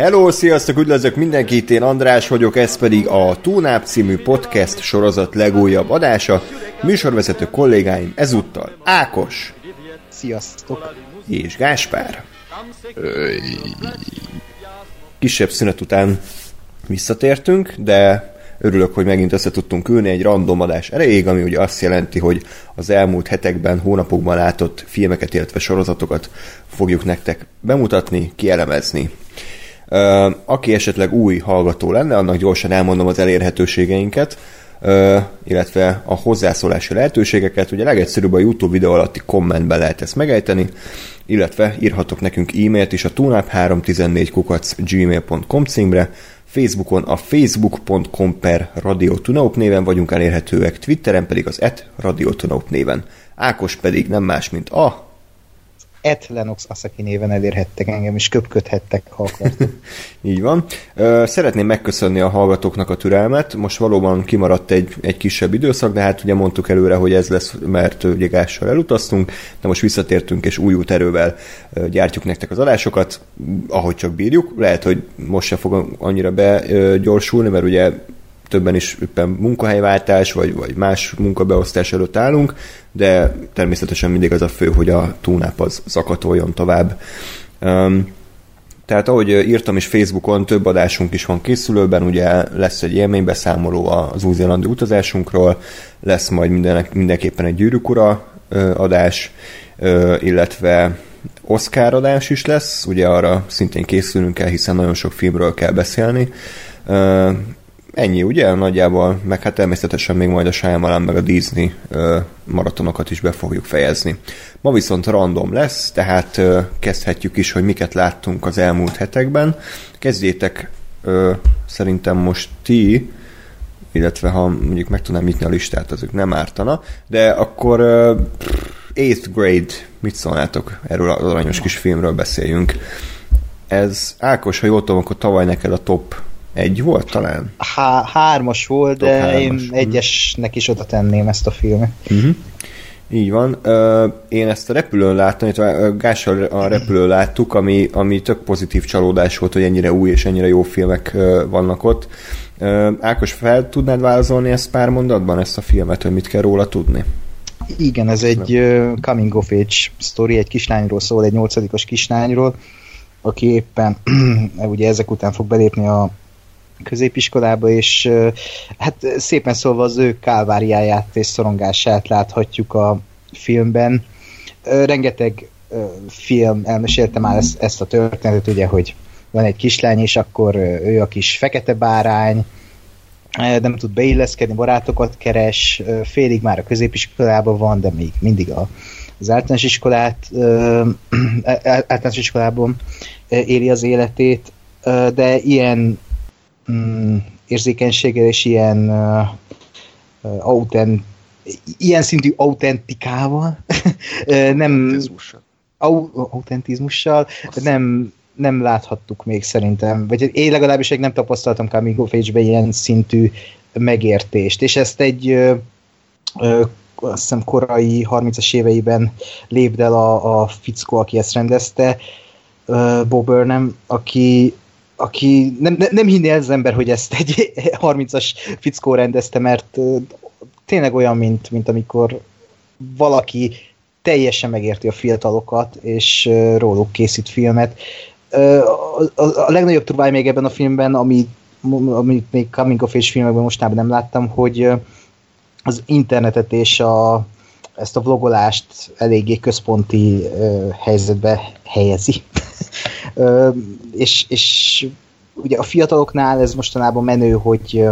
Hello, sziasztok, üdvözlök mindenkit, én András vagyok, ez pedig a Túnáp című podcast sorozat legújabb adása. Műsorvezető kollégáim ezúttal Ákos Sziasztok! és Gáspár. Kisebb szünet után visszatértünk, de örülök, hogy megint össze tudtunk ülni egy random adás erejéig, ami ugye azt jelenti, hogy az elmúlt hetekben, hónapokban látott filmeket, illetve sorozatokat fogjuk nektek bemutatni, kielemezni. Aki esetleg új hallgató lenne, annak gyorsan elmondom az elérhetőségeinket, illetve a hozzászólási lehetőségeket. Ugye legegyszerűbb a YouTube videó alatti kommentben lehet ezt megejteni, illetve írhatok nekünk e-mailt is a tunap314 kukac gmail.com címre, Facebookon a facebook.com per Radio néven vagyunk elérhetőek, Twitteren pedig az et Radio néven. Ákos pedig nem más, mint a Et Lenox Asaki néven elérhettek engem, és köpködhettek, ha. Így van. Szeretném megköszönni a hallgatóknak a türelmet. Most valóban kimaradt egy, egy kisebb időszak, de hát ugye mondtuk előre, hogy ez lesz, mert ugye gással elutaztunk, de most visszatértünk, és új erővel ö, gyártjuk nektek az adásokat, ahogy csak bírjuk. Lehet, hogy most se fog annyira begyorsulni, mert ugye többen is éppen munkahelyváltás, vagy, vagy más munkabeosztás előtt állunk, de természetesen mindig az a fő, hogy a túnáp az zakatoljon tovább. Um, tehát ahogy írtam is Facebookon, több adásunk is van készülőben, ugye lesz egy élménybeszámoló az új-zélandi utazásunkról, lesz majd mindenek, mindenképpen egy gyűrűk ura ö, adás, illetve Oscar adás is lesz, ugye arra szintén készülünk el, hiszen nagyon sok filmről kell beszélni. Ennyi, ugye? Nagyjából, meg hát természetesen még majd a Shyamalan meg a Disney ö, maratonokat is be fogjuk fejezni. Ma viszont random lesz, tehát ö, kezdhetjük is, hogy miket láttunk az elmúlt hetekben. Kezdjétek ö, szerintem most ti, illetve ha mondjuk meg tudnám nyitni a listát, azok nem ártana, de akkor ö, 8th grade, mit szólnátok erről az aranyos kis filmről beszéljünk. Ez, Ákos, ha jól tudom, akkor tavaly neked a top egy volt talán? Há- hármas volt, de hármas. én egyesnek is oda tenném ezt a filmet. Uh-huh. Így van. Én ezt a repülőn láttam, illetve ö, Gással a repülőn láttuk, ami, ami tök pozitív csalódás volt, hogy ennyire új és ennyire jó filmek vannak ott. Ákos, fel tudnád válaszolni ezt pár mondatban, ezt a filmet, hogy mit kell róla tudni? Igen, ez egy uh, coming of age story, egy kislányról szól, egy nyolcadikos kislányról, aki éppen ugye ezek után fog belépni a középiskolába, és hát szépen szólva az ő kálváriáját és szorongását láthatjuk a filmben. Rengeteg film elmesélte már ezt, ezt a történetet, ugye, hogy van egy kislány, és akkor ő a kis fekete bárány, nem tud beilleszkedni, barátokat keres, félig már a középiskolában van, de még mindig a, az általános iskolát, általános iskolában éli az életét, de ilyen mm, érzékenységgel és ilyen uh, uh, auten, ilyen szintű autentikával nem au, autentizmussal nem, nem láthattuk még szerintem, vagy én legalábbis nem tapasztaltam Coming of Age-ben ilyen szintű megértést, és ezt egy ö, ö, azt hiszem korai 30-as éveiben lépd el a, a fickó, aki ezt rendezte, Bob Burnham, aki aki nem, nem, hinné az ember, hogy ezt egy 30-as fickó rendezte, mert tényleg olyan, mint, mint amikor valaki teljesen megérti a fiatalokat, és róluk készít filmet. A, a, a legnagyobb trubály még ebben a filmben, ami, amit még Coming of Age filmekben mostában nem láttam, hogy az internetet és a, ezt a vlogolást eléggé központi helyzetbe helyezi. És, és ugye a fiataloknál ez mostanában menő, hogy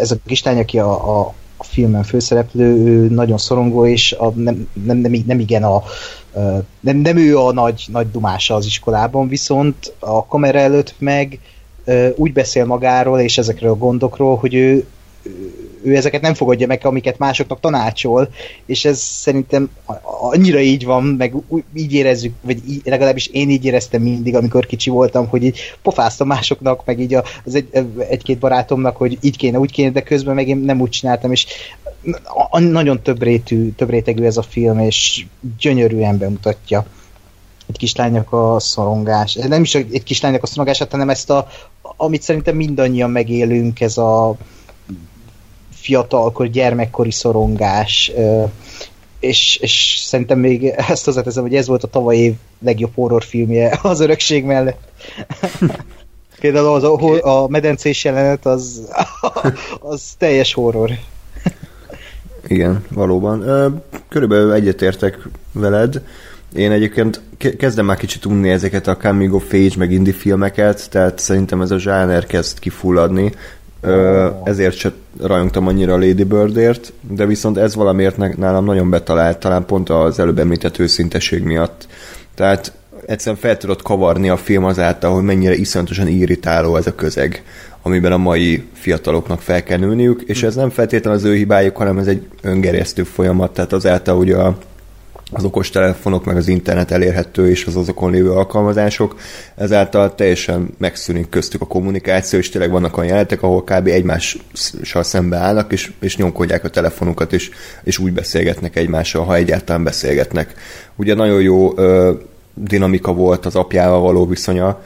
ez a kislány, aki a, a, filmen főszereplő, ő nagyon szorongó, és a, nem, nem, nem, nem igen a nem, nem ő a nagy, nagy dumása az iskolában, viszont a kamera előtt meg úgy beszél magáról és ezekről a gondokról, hogy ő ezeket nem fogadja meg, amiket másoknak tanácsol, és ez szerintem annyira így van, meg így érezzük, vagy így, legalábbis én így éreztem mindig, amikor kicsi voltam, hogy így pofáztam másoknak, meg így az egy, egy-két barátomnak, hogy így kéne, úgy kéne, de közben meg én nem úgy csináltam, és nagyon több, rétű, több rétegű ez a film, és gyönyörűen bemutatja egy kislánynak a szorongás. Nem is egy kislánynak a szorongását, hanem ezt a, amit szerintem mindannyian megélünk, ez a fiatalkor, gyermekkori szorongás, és, és szerintem még ezt hozzáteszem, hogy ez volt a tavaly év legjobb horrorfilmje az örökség mellett. Például az a, a medencés jelenet az, az teljes horror. Igen, valóban. Körülbelül egyetértek veled. Én egyébként kezdem már kicsit unni ezeket a coming of age, meg indie filmeket, tehát szerintem ez a zsáner kezd kifulladni. Ezért se rajongtam annyira a Lady Birdért, de viszont ez valamiért nálam nagyon betalált, talán pont az előbb említett őszinteség miatt. Tehát egyszerűen fel tudod kavarni a film azáltal, hogy mennyire iszonyatosan irritáló ez a közeg, amiben a mai fiataloknak fel kell nőniük, és ez nem feltétlenül az ő hibájuk, hanem ez egy öngerjesztő folyamat, tehát azáltal, hogy a, az okostelefonok, meg az internet elérhető, és az azokon lévő alkalmazások, ezáltal teljesen megszűnik köztük a kommunikáció, és tényleg vannak olyan jelenetek, ahol kb. egymással szembe állnak, és, és nyomkodják a telefonukat, és, és úgy beszélgetnek egymással, ha egyáltalán beszélgetnek. Ugye nagyon jó ö, dinamika volt az apjával való viszonya,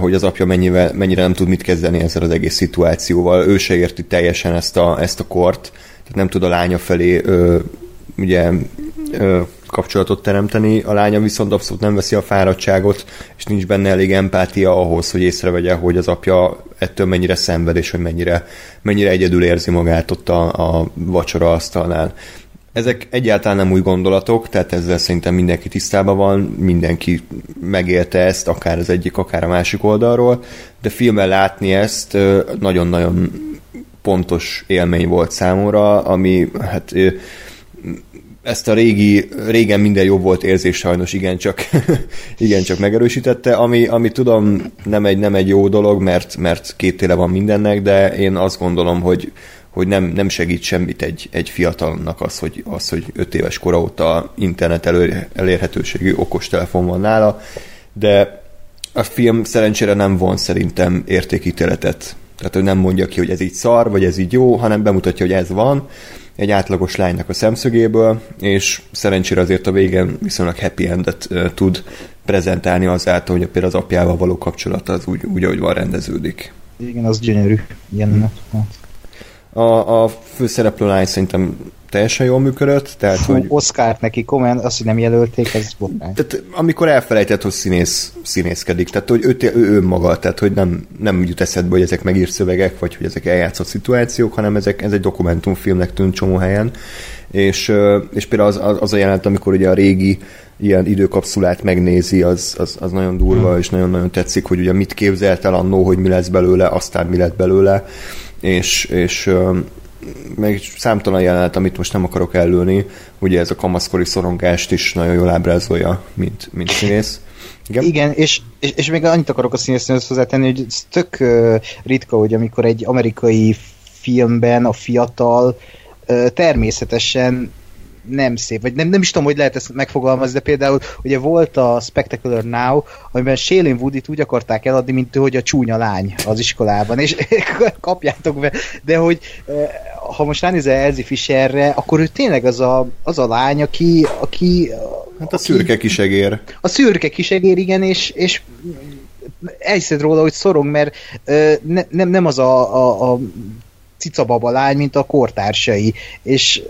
hogy az apja mennyivel, mennyire nem tud mit kezdeni ezzel az egész szituációval. Ő se érti teljesen ezt a, ezt a kort, tehát nem tud a lánya felé ö, ugye ö, kapcsolatot teremteni, a lánya viszont abszolút nem veszi a fáradtságot, és nincs benne elég empátia ahhoz, hogy észrevegye, hogy az apja ettől mennyire szenved, és hogy mennyire, mennyire egyedül érzi magát ott a, a vacsora asztalnál. Ezek egyáltalán nem új gondolatok, tehát ezzel szerintem mindenki tisztában van, mindenki megélte ezt, akár az egyik, akár a másik oldalról, de filmmel látni ezt nagyon-nagyon pontos élmény volt számomra, ami hát ezt a régi, régen minden jobb volt érzés sajnos igencsak, igencsak megerősítette, ami, ami tudom nem egy, nem egy jó dolog, mert, mert két éle van mindennek, de én azt gondolom, hogy, hogy nem, nem segít semmit egy, egy fiatalnak az, hogy, az, hogy öt éves kora óta internet elő, elérhetőségű okostelefon van nála, de a film szerencsére nem von szerintem értékítéletet. Tehát, hogy nem mondja ki, hogy ez így szar, vagy ez így jó, hanem bemutatja, hogy ez van, egy átlagos lánynak a szemszögéből, és szerencsére azért a végén viszonylag happy endet tud prezentálni azáltal, hogy például az apjával való kapcsolata az úgy, úgy ahogy van rendeződik. Igen, az gyönyörű jelenet. Hmm. A, a főszereplő lány szerintem teljesen jól működött. Tehát, Fú, hogy... Oscar neki komment, azt, hogy nem jelölték, ez botrány. Tehát amikor elfelejtett, hogy színész, színészkedik, tehát hogy ő, ő, ő maga, tehát hogy nem, nem jut eszedbe, hogy ezek megírt szövegek, vagy hogy ezek eljátszott szituációk, hanem ezek, ez egy dokumentumfilmnek tűnt csomó helyen. És, és például az, az a jelenet, amikor ugye a régi ilyen időkapszulát megnézi, az, az, az nagyon durva, hmm. és nagyon-nagyon tetszik, hogy ugye mit képzelt el annó, hogy mi lesz belőle, aztán mi lett belőle, és, és meg számtalan jelenet, amit most nem akarok előni, ugye ez a kamaszkori szorongást is nagyon jól ábrázolja, mint, mint színész. Igen, Igen és, és, és még annyit akarok a színésznél hozzátenni, hogy ez tök ritka, hogy amikor egy amerikai filmben a fiatal természetesen nem szép, vagy nem, nem is tudom, hogy lehet ezt megfogalmazni, de például ugye volt a Spectacular Now, amiben Shailene Woodit úgy akarták eladni, mint hogy a csúnya lány az iskolában, és kapjátok be, de hogy eh, ha most ránézel Elzi Fisherre, akkor ő tényleg az a, az a lány, aki, aki Hát a aki, szürke kisegér. A szürke kisegér, igen, és, és elhiszed róla, hogy szorong, mert ö, ne, nem, nem az a, a, a cicababa lány, mint a kortársai, és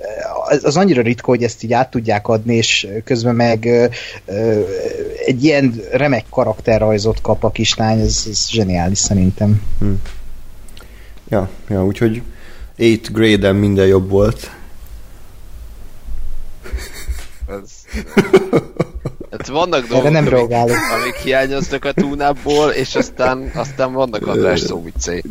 az annyira ritka, hogy ezt így át tudják adni, és közben meg ö, ö, egy ilyen remek karakterrajzot kap a kislány, ez, ez zseniális szerintem. Hm. Ja, ja, úgyhogy 8 grade minden jobb volt. Ez... Hát vannak dolgok, nem amik, amik hiányoznak a túnából, és aztán, aztán vannak András szóviccei.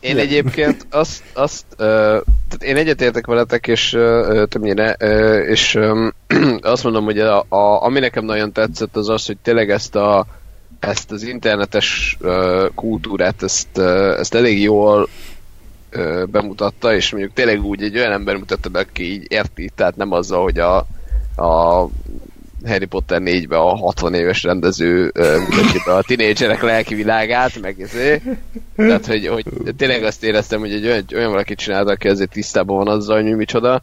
Én egyébként azt, azt uh, tehát én egyetértek veletek, és uh, többnyire, uh, és um, azt mondom, hogy a, a, ami nekem nagyon tetszett, az az, hogy tényleg ezt a ezt az internetes uh, kultúrát, ezt, uh, ezt elég jól ö, bemutatta, és mondjuk tényleg úgy egy olyan ember mutatta be, aki így érti, tehát nem azzal, hogy a, a Harry Potter 4-be a 60 éves rendező mutatja a tinédzserek lelki világát, meg ezért. Tehát, hogy, hogy tényleg azt éreztem, hogy egy olyan, olyan valaki csinálta, aki azért tisztában van azzal, hogy micsoda.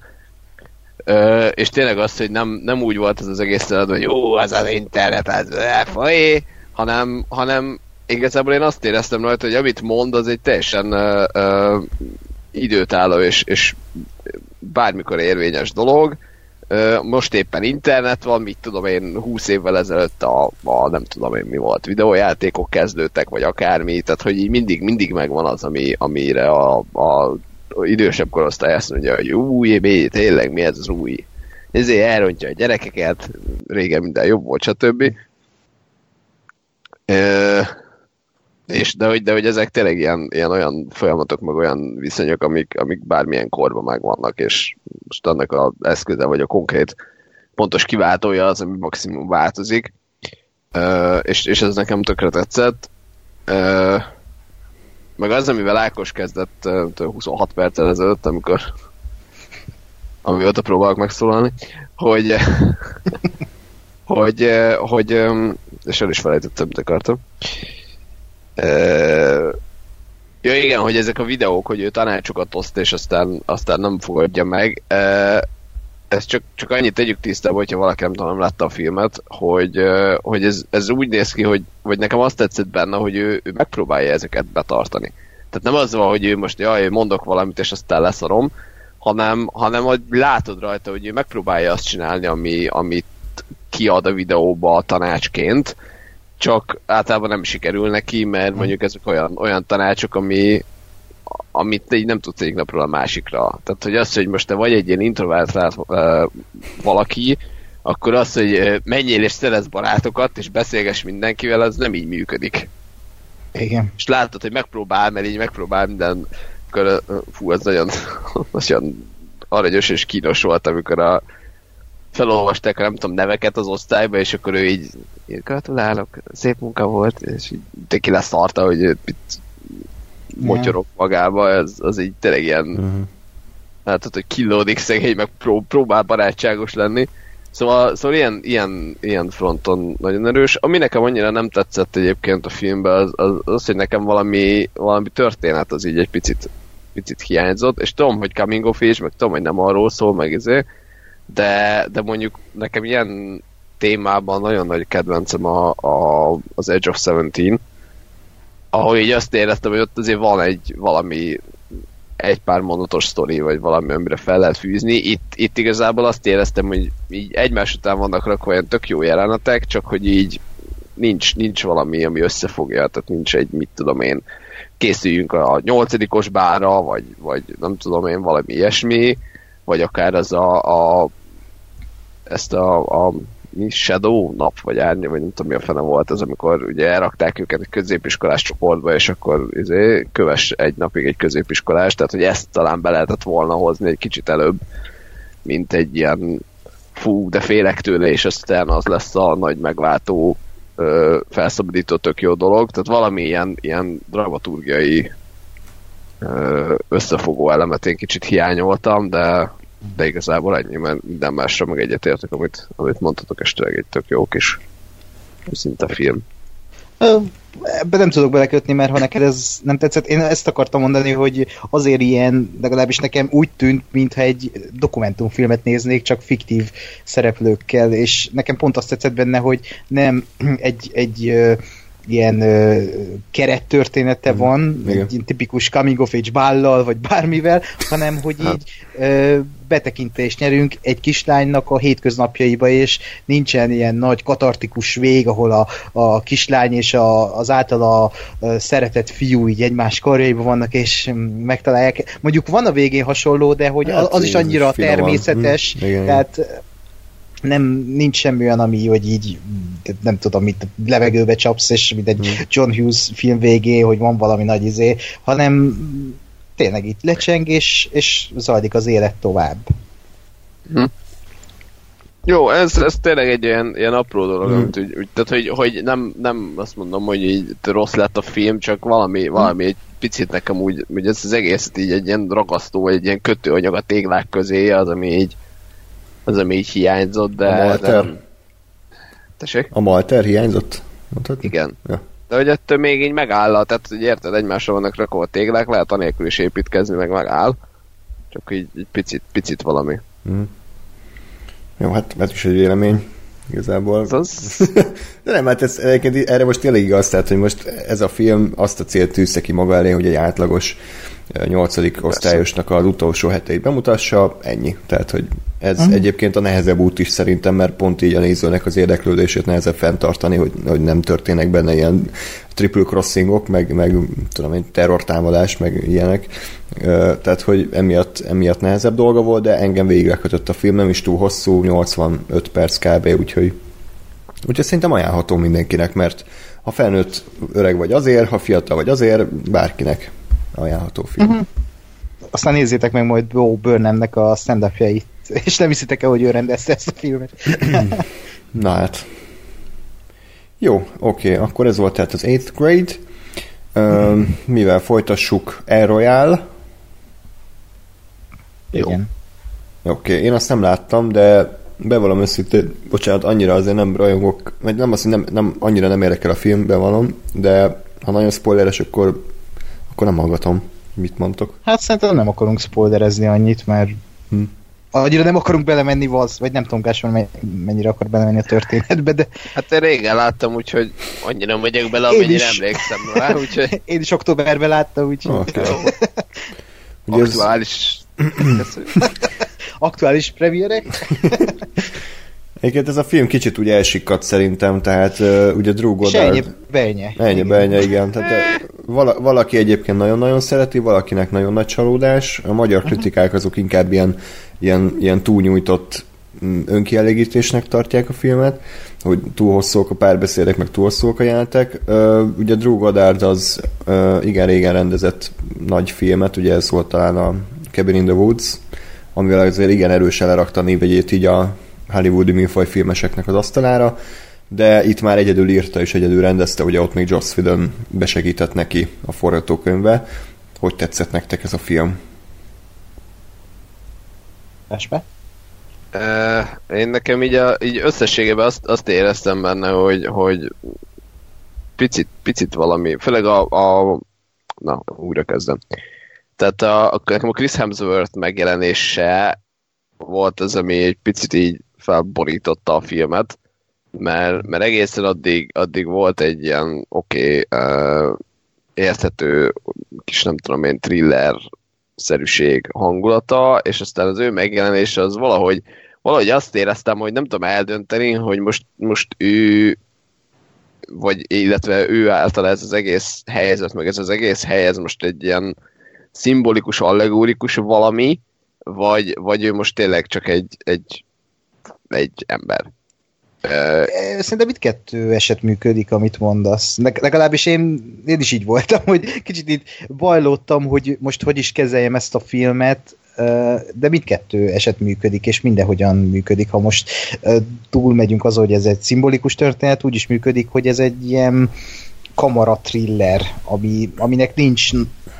Ö, és tényleg az, hogy nem, nem úgy volt az az egész eladó, hogy jó, az az internet, az elfolyé, hanem, hanem igazából én azt éreztem rajta, hogy amit mond, az egy teljesen ö, ö, időtálló és, és bármikor érvényes dolog, most éppen internet van, mit tudom én, 20 évvel ezelőtt a, a nem tudom én mi volt, videójátékok kezdődtek, vagy akármi, tehát hogy így mindig, mindig megvan az, ami, amire a, a idősebb korosztály azt mondja, hogy új, mi, tényleg mi ez az új. Ezért elrontja a gyerekeket, régen minden jobb volt, stb. És de hogy, de hogy ezek tényleg ilyen, ilyen olyan folyamatok, meg olyan viszonyok, amik, amik bármilyen korban megvannak, és most annak az eszköze, vagy a konkrét pontos kiváltója az, ami maximum változik. Uh, és, és ez nekem tökre tetszett. Uh, meg az, amivel Ákos kezdett uh, 26 perccel ezelőtt, amikor amióta próbálok megszólalni, hogy hogy, hogy és el is felejtettem, mit akartam. Ja igen, hogy ezek a videók, hogy ő tanácsokat oszt, és aztán, aztán nem fogadja meg. Ez csak, csak annyit tegyük tisztába, hogyha valaki nem tudom, látta a filmet, hogy, hogy ez, ez úgy néz ki, hogy vagy nekem azt tetszett benne, hogy ő, ő megpróbálja ezeket betartani. Tehát nem az van, hogy ő most jaj, mondok valamit, és aztán leszarom, hanem, hanem hogy látod rajta, hogy ő megpróbálja azt csinálni, ami, amit kiad a videóba a tanácsként, csak általában nem sikerül neki, mert hm. mondjuk ezek olyan, olyan tanácsok, ami, amit így nem tudsz egyik napról a másikra. Tehát, hogy az, hogy most te vagy egy ilyen introvertált uh, valaki, akkor az, hogy menjél és szerez barátokat, és beszélges mindenkivel, az nem így működik. Igen. És látod, hogy megpróbál, mert így megpróbál minden, akkor, fú, az nagyon, nagyon aranyos és kínos volt, amikor a, felolvasták, nem tudom, neveket az osztályba, és akkor ő így, így gratulálok, szép munka volt, és így ki leszarta, hogy itt motyorok magába, ez, az így tényleg ilyen uh-huh. látod, hogy killódik szegény, meg pró- próbál barátságos lenni. Szóval, szóval ilyen, ilyen, ilyen fronton nagyon erős. Ami nekem annyira nem tetszett egyébként a filmben, az, az, az hogy nekem valami, valami történet az így egy picit, picit hiányzott, és tudom, hogy coming of age, meg tudom, hogy nem arról szól, meg ezért, de, de mondjuk nekem ilyen témában nagyon nagy kedvencem a, a, az Edge of Seventeen, ahol így azt éreztem, hogy ott azért van egy valami egy pár mondatos sztori, vagy valami, amire fel lehet fűzni. Itt, itt igazából azt éreztem, hogy így egymás után vannak rakva olyan tök jó jelenetek, csak hogy így nincs, nincs valami, ami összefogja, tehát nincs egy, mit tudom én, készüljünk a nyolcadikos bára, vagy, vagy nem tudom én, valami ilyesmi, vagy akár az a, a ezt a, a mi Shadow nap, vagy árny, vagy nem tudom mi a fene volt az, amikor ugye elrakták őket egy középiskolás csoportba, és akkor izé, köves egy napig egy középiskolás, tehát hogy ezt talán be lehetett volna hozni egy kicsit előbb, mint egy ilyen fú, de félek tőle, és aztán az lesz a nagy megváltó ö, felszabadító tök jó dolog, tehát valami ilyen, ilyen dramaturgiai ö, összefogó elemet én kicsit hiányoltam, de de igazából ennyi, mert minden másra meg egyetértek, amit, amit mondhatok, és tényleg egy tök jó kis szinte film. Ebben nem tudok belekötni, mert ha neked ez nem tetszett, én ezt akartam mondani, hogy azért ilyen, legalábbis nekem úgy tűnt, mintha egy dokumentumfilmet néznék, csak fiktív szereplőkkel, és nekem pont azt tetszett benne, hogy nem egy, egy ilyen ö, kerettörténete mm. van, Igen. egy tipikus coming of age bállal, vagy bármivel, hanem hogy hát. így ö, betekintést nyerünk egy kislánynak a hétköznapjaiba, és nincsen ilyen nagy katartikus vég, ahol a, a kislány és a, az általa szeretett fiú így egymás karjaiba vannak, és megtalálják. Mondjuk van a végén hasonló, de hogy hát, az, az is annyira természetes, mm. Igen, tehát nem, nincs semmi olyan, ami, hogy így nem tudom, mit levegőbe csapsz, és mint egy hmm. John Hughes film végé, hogy van valami nagy izé, hanem tényleg itt lecseng, és, és zajlik az élet tovább. Hmm. Jó, ez, ez tényleg egy ilyen, ilyen apró dolog, hmm. amit úgy, úgy, tehát hogy, hogy nem, nem azt mondom, hogy így rossz lett a film, csak valami, valami egy picit nekem úgy, hogy ez az egészet így egy ilyen ragasztó, vagy egy ilyen kötőanyag a téglák közé, az, ami így, az, ami így hiányzott, de... A Malter? De... Tessék? A Malter hiányzott? Mondhatni? Igen. Ja. De hogy ettől még így megáll, tehát hogy érted, egymásra vannak rakva a téglák, lehet anélkül is építkezni, meg megáll. Csak így, így picit, picit valami. Mm. Jó, hát ez is egy vélemény igazából. Az... De nem, hát ez, egyébként erre most tényleg igaz, tehát, hogy most ez a film azt a célt tűzte ki maga elé, hogy egy átlagos nyolcadik osztályosnak az utolsó heteit bemutassa, ennyi. Tehát, hogy ez uh-huh. egyébként a nehezebb út is szerintem, mert pont így a nézőnek az érdeklődését nehezebb fenntartani, hogy, hogy nem történnek benne ilyen triple crossingok, meg, meg tudom én, terrortámadás, meg ilyenek. Tehát, hogy emiatt, emiatt nehezebb dolga volt, de engem végiglekötött a film, nem is túl hosszú, 85 perc kb. Úgyhogy, úgyhogy szerintem ajánlható mindenkinek, mert ha felnőtt öreg vagy azért, ha fiatal vagy azért, bárkinek ajánlható film. Uh-huh. Aztán nézzétek meg majd Bo Burnhamnek a stand és nem hiszitek el, hogy ő rendezte ezt a filmet. Na hát. Jó, oké, okay, akkor ez volt tehát az 8th grade. Uh, mivel folytassuk El Royale. Igen. Oké, okay, én azt nem láttam, de bevallom őszintén, bocsánat, annyira azért nem rajongok, vagy nem azt, hogy nem, nem, annyira nem érdekel a film, bevallom, de ha nagyon spoileres, akkor akkor nem hallgatom, mit mondtok. Hát szerintem nem akarunk spoilerezni annyit, mert hm. annyira nem akarunk belemenni, vaz, vagy nem tudom, Gáspár mennyire akar belemenni a történetbe, de... Hát én régen láttam, úgyhogy annyira nem vagyok bele, amennyire is. emlékszem rá, úgyhogy... Én is októberben láttam, úgyhogy... Okay. Aktuális... Aktuális premierek? Egyébként ez a film kicsit úgy elsikadt szerintem, tehát uh, ugye Drew Goddard... Ennyi bejnye. Ennyi bejnye, igen. Tehát, vala, valaki egyébként nagyon-nagyon szereti, valakinek nagyon nagy csalódás. A magyar kritikák azok inkább ilyen, ilyen, ilyen túlnyújtott mm, önkielégítésnek tartják a filmet, hogy túl hosszúak a párbeszédek, meg túl hosszúak a jelentek. Uh, ugye Drew Goddard az uh, igen régen rendezett nagy filmet, ugye ez volt talán a Cabin in the Woods, amivel azért igen erősen lerakta a névegyét így a hollywoodi műfaj filmeseknek az asztalára, de itt már egyedül írta és egyedül rendezte, ugye ott még Joss Whedon besegített neki a forgatókönyvbe. Hogy tetszett nektek ez a film? Espe? Uh, én nekem így, a, így összességében azt, azt éreztem benne, hogy, hogy picit, picit valami, főleg a, a na, újra kezdem. Tehát a, nekem a Chris Hemsworth megjelenése volt az, ami egy picit így felborította a filmet, mert, mert egészen addig, addig volt egy ilyen oké, okay, uh, érthető kis nem tudom én thriller szerűség hangulata, és aztán az ő megjelenése az valahogy, valahogy azt éreztem, hogy nem tudom eldönteni, hogy most, most ő vagy illetve ő által ez az egész helyzet, meg ez az egész hely, most egy ilyen szimbolikus, allegórikus valami, vagy, vagy ő most tényleg csak egy, egy egy ember. Szerintem itt kettő eset működik, amit mondasz. Legalábbis én, én is így voltam, hogy kicsit itt bajlódtam, hogy most hogy is kezeljem ezt a filmet, de mindkettő eset működik, és mindenhogyan működik. Ha most túlmegyünk az, hogy ez egy szimbolikus történet, úgy is működik, hogy ez egy ilyen kamara thriller, ami, aminek nincs,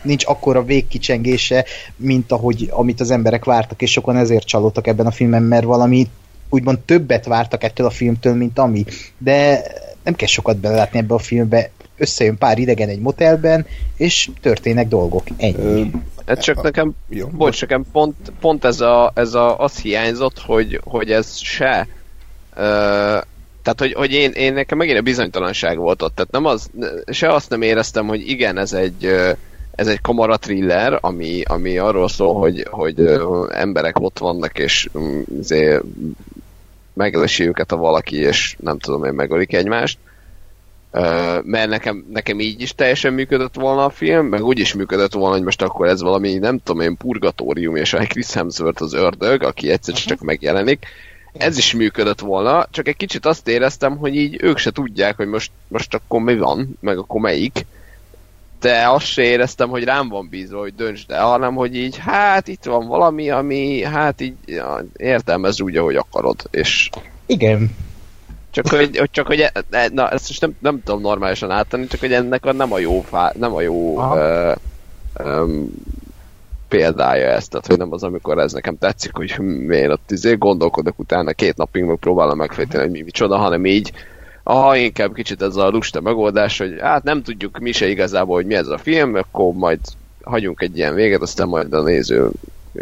nincs akkora végkicsengése, mint ahogy, amit az emberek vártak, és sokan ezért csalódtak ebben a filmben, mert valami úgymond többet vártak ettől a filmtől, mint ami. De nem kell sokat belelátni ebbe a filmbe. Összejön pár idegen egy motelben, és történnek dolgok. Ennyi. Hát csak nekem, jó, bocs, nekem pont, pont ez, a, ez a, az hiányzott, hogy, hogy ez se uh, tehát, hogy, hogy én, én nekem megint a bizonytalanság volt ott. Tehát nem az, se azt nem éreztem, hogy igen, ez egy, ez egy kamara thriller, ami, ami arról szól, hogy, hogy emberek ott vannak, és azért megelesi őket a valaki, és nem tudom én, megölik egymást. Uh, mert nekem, nekem így is teljesen működött volna a film, meg úgy is működött volna, hogy most akkor ez valami, nem tudom én, purgatórium, és a Chris Hemsworth az ördög, aki egyszer csak megjelenik. Ez is működött volna, csak egy kicsit azt éreztem, hogy így ők se tudják, hogy most, most akkor mi van, meg akkor melyik. De azt se éreztem, hogy rám van bízva, hogy döntsd el, hanem hogy így, hát itt van valami, ami, hát így ja, értelmezd úgy, ahogy akarod, és Igen. csak hogy, csak hogy e- e- na, ezt most nem, nem tudom normálisan áttenni, csak hogy ennek a nem a jó, fá, nem a jó ö, ö, példája ezt, tehát hogy nem az, amikor ez nekem tetszik, hogy miért ott izé gondolkodok utána két napig meg próbálom megfejteni, hogy mi micsoda, hanem így aha, inkább kicsit ez a lusta megoldás, hogy hát nem tudjuk mi se igazából, hogy mi ez a film, akkor majd hagyunk egy ilyen véget, aztán majd a néző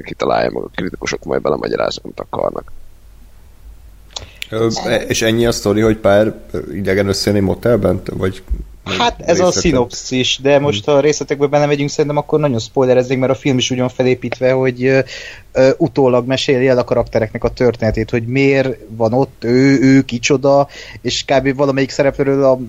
kitalálja meg a kritikusok majd belemagyarázni, amit akarnak. Ö, És ennyi a sztori, hogy pár idegen összejön egy motelben? Vagy Hát ez a részletek? szinopszis, de most ha a részletekbe belemegyünk, szerintem akkor nagyon spoilereznék, mert a film is úgy van felépítve, hogy ö, ö, utólag meséli el a karaktereknek a történetét, hogy miért van ott, ő, ő kicsoda, és kb. valamelyik szereplőről a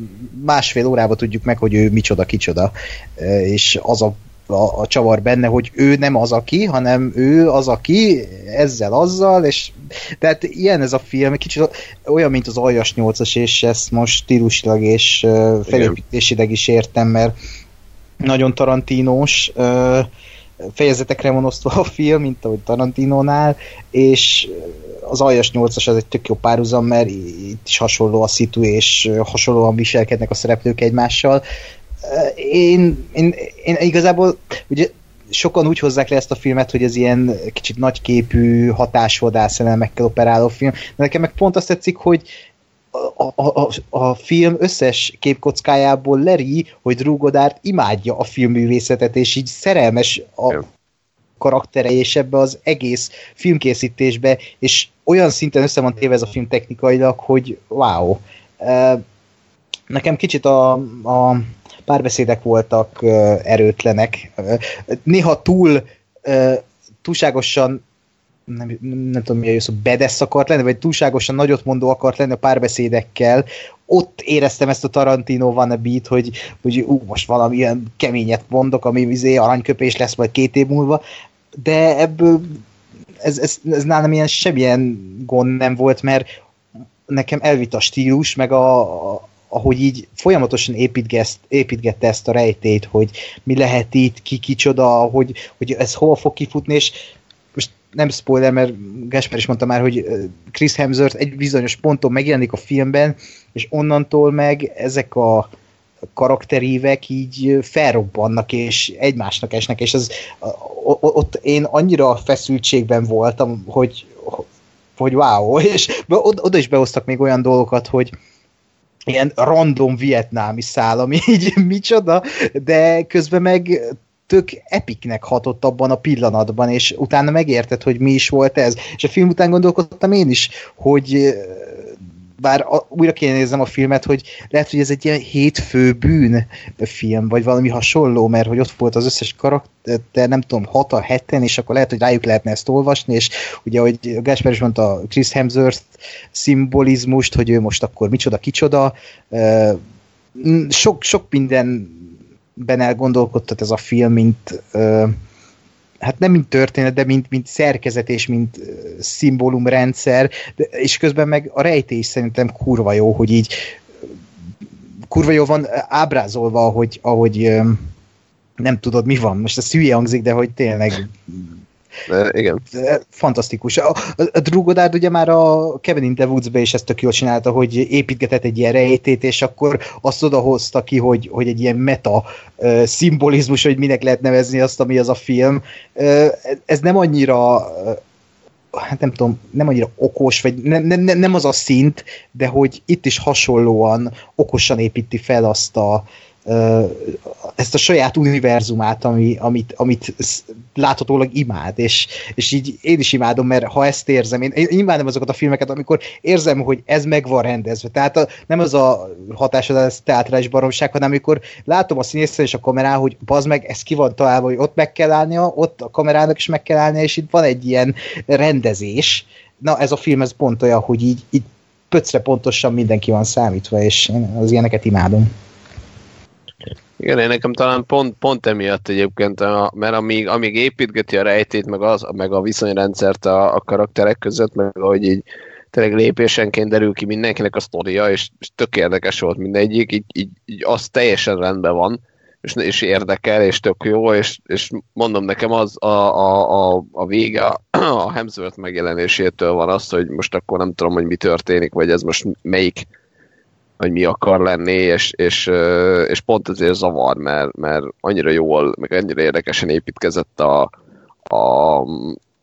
másfél órába tudjuk meg, hogy ő micsoda, kicsoda. Ö, És az a a, a csavar benne, hogy ő nem az aki, hanem ő az aki, ezzel, azzal, és tehát ilyen ez a film, kicsit olyan, mint az Aljas 8-as, és ezt most stílusilag és uh, felépítésileg is értem, mert nagyon tarantinós uh, fejezetekre van osztva a film, mint ahogy Tarantinónál, és az Aljas 8-as az egy tök jó párhuzam, mert itt is hasonló a szitu, és hasonlóan viselkednek a szereplők egymással. Én, én, én igazából ugye sokan úgy hozzák le ezt a filmet, hogy ez ilyen kicsit nagyképű, hatásvadász elemekkel operáló film, de nekem meg pont azt tetszik, hogy a, a, a, a film összes képkockájából leri, hogy Drugodárt imádja a filmművészetet, és így szerelmes a karaktere, és ebbe az egész filmkészítésbe, és olyan szinten össze van téve ez a film technikailag, hogy wow. Nekem kicsit a, a párbeszédek voltak erőtlenek. Néha túl túlságosan nem, nem tudom mi a jó szó, bedesz akart lenni, vagy túlságosan nagyot mondó akart lenni a párbeszédekkel. Ott éreztem ezt a Tarantino van a beat, hogy, hogy ú, most valami ilyen keményet mondok, ami izé aranyköpés lesz majd két év múlva, de ebből ez, ez, ez nálam ilyen semmilyen gond nem volt, mert nekem elvitt a stílus, meg a, a ahogy így folyamatosan építgett, építgette ezt a rejtét, hogy mi lehet itt, ki kicsoda, hogy, hogy ez hol fog kifutni, és most nem spoiler, mert Gasper is mondta már, hogy Chris Hemsworth egy bizonyos ponton megjelenik a filmben, és onnantól meg ezek a karakterívek így felrobbannak, és egymásnak esnek, és az, ott én annyira feszültségben voltam, hogy, hogy wow, és oda is behoztak még olyan dolgokat, hogy ilyen random vietnámi szál, ami így micsoda, de közben meg tök epiknek hatott abban a pillanatban, és utána megérted, hogy mi is volt ez. És a film után gondolkodtam én is, hogy bár a, újra kéne néznem a filmet, hogy lehet, hogy ez egy ilyen hétfő bűn film, vagy valami hasonló, mert hogy ott volt az összes karakter, nem tudom, hat a heten, és akkor lehet, hogy rájuk lehetne ezt olvasni, és ugye, ahogy Gáspár is mondta, Chris Hemsworth szimbolizmust, hogy ő most akkor micsoda, kicsoda, sok, sok mindenben elgondolkodtat ez a film, mint hát nem mint történet, de mint, mint szerkezet és mint szimbólumrendszer, de, és közben meg a rejtés szerintem kurva jó, hogy így kurva jó van ábrázolva, ahogy, ahogy nem tudod, mi van. Most ez hülye hangzik, de hogy tényleg de, igen. Fantasztikus. A, a, a Drugodárd ugye már a Kevin in the Woods-be is ezt tök jól csinálta, hogy építgetett egy ilyen rejtét, és akkor azt odahozta ki, hogy, hogy egy ilyen meta uh, szimbolizmus, hogy minek lehet nevezni azt, ami az a film. Uh, ez nem annyira uh, hát nem tudom, nem annyira okos, vagy nem, nem, nem az a szint, de hogy itt is hasonlóan okosan építi fel azt a, ezt a saját univerzumát, ami, amit, amit láthatólag imád, és, és így én is imádom, mert ha ezt érzem, én, én imádom azokat a filmeket, amikor érzem, hogy ez meg van rendezve. Tehát a, nem az a hatás, az teátrális baromság, hanem amikor látom a színészen és a kamerán, hogy bazd meg, ez ki van találva, hogy ott meg kell állnia, ott a kamerának is meg kell állnia, és itt van egy ilyen rendezés. Na, ez a film, ez pont olyan, hogy így, így pöcre pontosan mindenki van számítva, és én az ilyeneket imádom. Igen, én nekem talán pont, pont emiatt egyébként, mert amíg, amíg építgeti a rejtét, meg, az, meg a viszonyrendszert a, a karakterek között, meg ahogy így tényleg lépésenként derül ki mindenkinek a sztoria, és, és tök érdekes volt mindegyik, így, így, így az teljesen rendben van, és, és érdekel, és tök jó, és, és mondom nekem az a, a, a, a vége a Hemsworth megjelenésétől van az, hogy most akkor nem tudom, hogy mi történik, vagy ez most melyik hogy mi akar lenni, és, és, és pont ezért zavar, mert, mert annyira jól, meg annyira érdekesen építkezett a, a,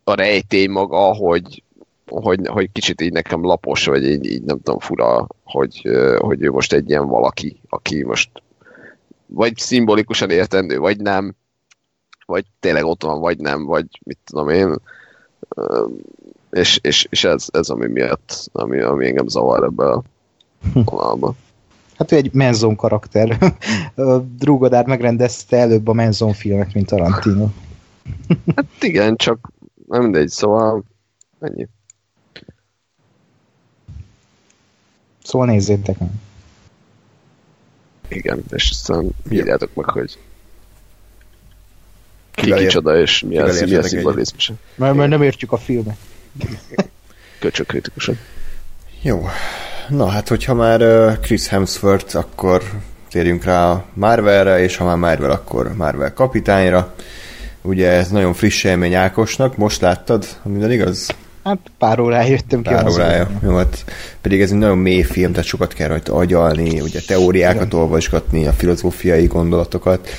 a rejtély maga, hogy, hogy, hogy kicsit így nekem lapos, vagy így, így nem tudom, fura, hogy, hogy ő most egy ilyen valaki, aki most vagy szimbolikusan értendő, vagy nem, vagy tényleg ott van, vagy nem, vagy mit tudom én. És, és, és ez, ez ami miatt, ami, ami engem zavar ebbe a vonalba. Hát ő egy Menzon karakter. Drugodár megrendezte előbb a Menzon filmet, mint Tarantino. Hát igen, csak nem mindegy, szóval ennyi. Szóval nézzétek meg. Igen, és aztán írjátok meg, hogy ki kicsoda, és mi az, mi a szimbolizmus. Mert, mert nem értjük a filmet. Köcsök kritikusan. Jó. Na hát, hogyha már Chris Hemsworth, akkor térjünk rá a Marvelre, és ha már Marvel, akkor Marvel kapitányra. Ugye ez nagyon friss élmény Ákosnak, most láttad, minden igaz? Hát pár órája jöttem ki. Pár órája. Jó, hát pedig ez egy nagyon mély film, tehát sokat kell rajta agyalni, ugye teóriákat Igen. olvasgatni, a filozófiai gondolatokat,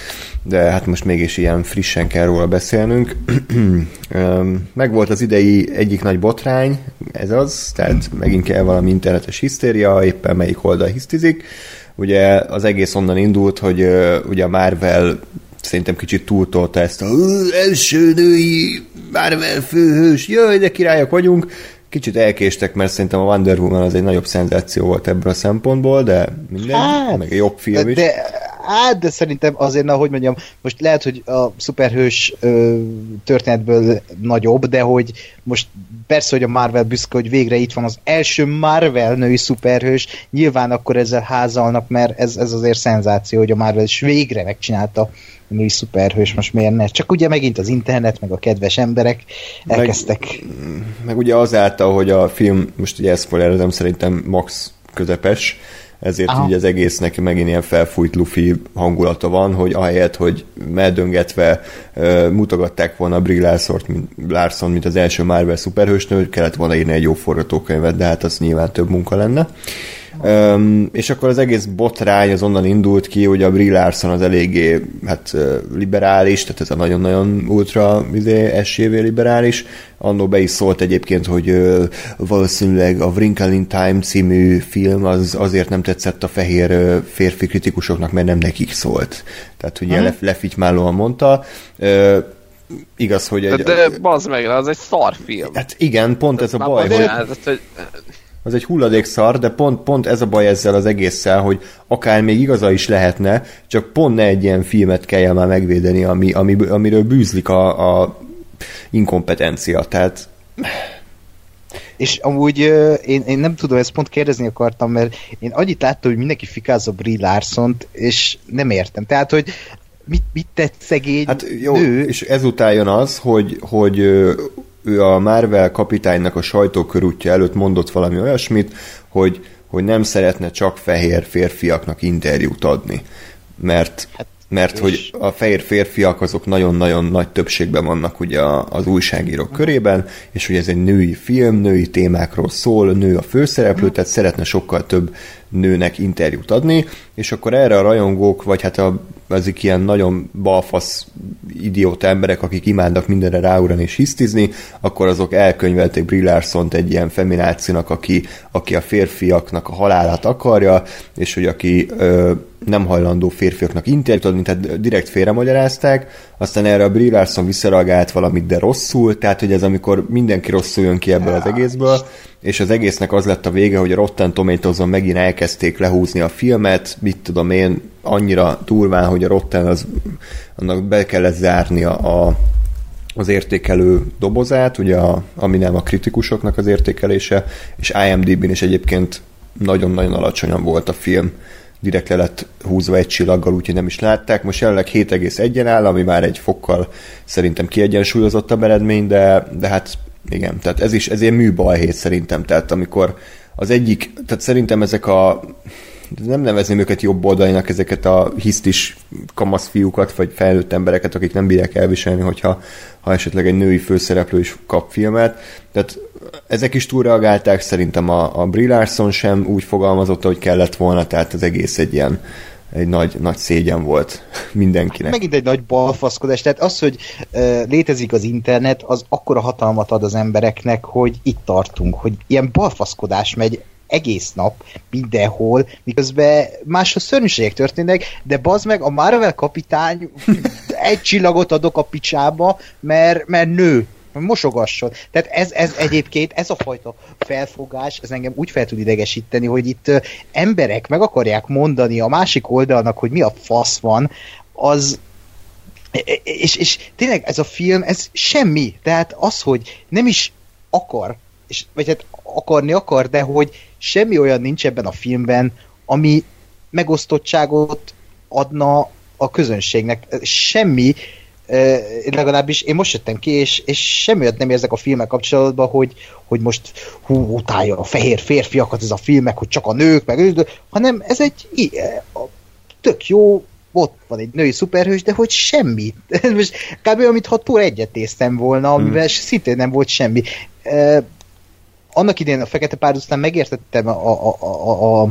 de hát most mégis ilyen frissen kell róla beszélnünk. Meg volt az idei egyik nagy botrány, ez az, tehát megint kell valami internetes hisztéria, éppen melyik oldal hisztizik. Ugye az egész onnan indult, hogy ugye a Marvel szerintem kicsit túltolta ezt a első női Marvel főhős, jaj, de királyok vagyunk. Kicsit elkéstek, mert szerintem a Wonder Woman az egy nagyobb szenzáció volt ebből a szempontból, de minden, hát, meg egy jobb film is. De, hát, de szerintem azért, ahogy mondjam, most lehet, hogy a szuperhős ö, történetből nagyobb, de hogy most persze, hogy a Marvel büszke, hogy végre itt van az első Marvel női szuperhős, nyilván akkor ezzel házalnak, mert ez, ez azért szenzáció, hogy a Marvel is végre megcsinálta női szuperhős, most miért ne? Csak ugye megint az internet, meg a kedves emberek elkezdtek. Meg, meg ugye azáltal, hogy a film, most ugye ezt szerintem max közepes, ezért Aha. így az egésznek megint ilyen felfújt lufi hangulata van, hogy ahelyett, hogy meldöngetve uh, mutogatták volna Brie Larson mint, Larson, mint az első Marvel szuperhősnő, kellett volna írni egy jó forgatókönyvet, de hát az nyilván több munka lenne. Uh, Um, és akkor az egész botrány az onnan indult ki, hogy a Brie Larson az eléggé hát, liberális, tehát ez a nagyon-nagyon ultra izé, SJV liberális. Annó be is szólt egyébként, hogy uh, valószínűleg a Wrinkle in Time című film az azért nem tetszett a fehér uh, férfi kritikusoknak, mert nem nekik szólt. Tehát ugye hmm. lefitymálóan mondta. Uh, igaz, hogy egy... De, de bazd meg, az egy szarfilm. Hát igen, pont ez a baj, hogy... hogy az egy hulladékszar, de pont, pont ez a baj ezzel az egésszel, hogy akár még igaza is lehetne, csak pont ne egy ilyen filmet kelljen már megvédeni, ami, ami, amiről bűzlik a, a inkompetencia. Tehát és amúgy én, én nem tudom, ezt pont kérdezni akartam, mert én annyit láttam, hogy mindenki fikázza Brie larson és nem értem. Tehát, hogy mit, mit tett szegény hát jó, nő? És ezután jön az, hogy, hogy ő a Marvel kapitánynak a sajtókörútja előtt mondott valami olyasmit, hogy, hogy nem szeretne csak fehér férfiaknak interjút adni. Mert hát mert hogy a fehér férfiak azok nagyon-nagyon nagy többségben vannak ugye az újságírók körében, és hogy ez egy női film, női témákról szól, nő a főszereplő, tehát szeretne sokkal több nőnek interjút adni, és akkor erre a rajongók, vagy hát a, ezek ilyen nagyon balfasz idióta emberek, akik imádnak mindenre ráugrani és hisztizni, akkor azok elkönyvelték Brie egy ilyen feminációnak, aki, aki a férfiaknak a halálát akarja, és hogy aki ö, nem hajlandó férfiaknak interjút adni, tehát direkt félremagyarázták, aztán erre a Brie Larson visszareagált valamit, de rosszul, tehát hogy ez amikor mindenki rosszul jön ki ebből az egészből, és az egésznek az lett a vége, hogy a Rotten tomatoes megint elkezdték lehúzni a filmet, mit tudom én, annyira durván, hogy a Rotten az, annak be kellett zárni a, a az értékelő dobozát, ugye a, ami nem a kritikusoknak az értékelése, és IMDb-n is egyébként nagyon-nagyon alacsonyan volt a film direkt le lett húzva egy csillaggal, úgyhogy nem is látták. Most jelenleg 7,1-en áll, ami már egy fokkal szerintem kiegyensúlyozottabb eredmény, de, de hát igen, tehát ez is ez ilyen műbalhét szerintem, tehát amikor az egyik, tehát szerintem ezek a nem nevezném őket jobb oldalinak ezeket a hisztis kamasz fiúkat, vagy felnőtt embereket, akik nem bírják elviselni, hogyha ha esetleg egy női főszereplő is kap filmet. Tehát ezek is túlreagálták, szerintem a, a Brie Larson sem úgy fogalmazott, hogy kellett volna, tehát az egész egy ilyen egy nagy, nagy szégyen volt mindenkinek. Megint egy nagy balfaszkodás, tehát az, hogy uh, létezik az internet, az akkora hatalmat ad az embereknek, hogy itt tartunk, hogy ilyen balfaszkodás megy egész nap, mindenhol, miközben máshol szörnyűségek történnek, de bazd meg, a Marvel kapitány egy csillagot adok a picsába, mert, mert nő, mosogasson. Tehát ez, ez egyébként, ez a fajta felfogás, ez engem úgy fel tud idegesíteni, hogy itt emberek meg akarják mondani a másik oldalnak, hogy mi a fasz van, az, és, és tényleg ez a film, ez semmi. Tehát az, hogy nem is akar, és, vagy hát akarni akar, de hogy semmi olyan nincs ebben a filmben, ami megosztottságot adna a közönségnek. Semmi, legalábbis én most jöttem ki, és, és semmiért nem érzek a filmek kapcsolatban, hogy, hogy most hú, utálja a fehér férfiakat ez a filmek, hogy csak a nők, meg, hanem ez egy tök jó, ott van egy női szuperhős, de hogy semmi. Most kb. amit ha túl egyet néztem volna, amivel hmm. szintén nem volt semmi. Annak idén a Fekete Pár után megértettem a, a, a, a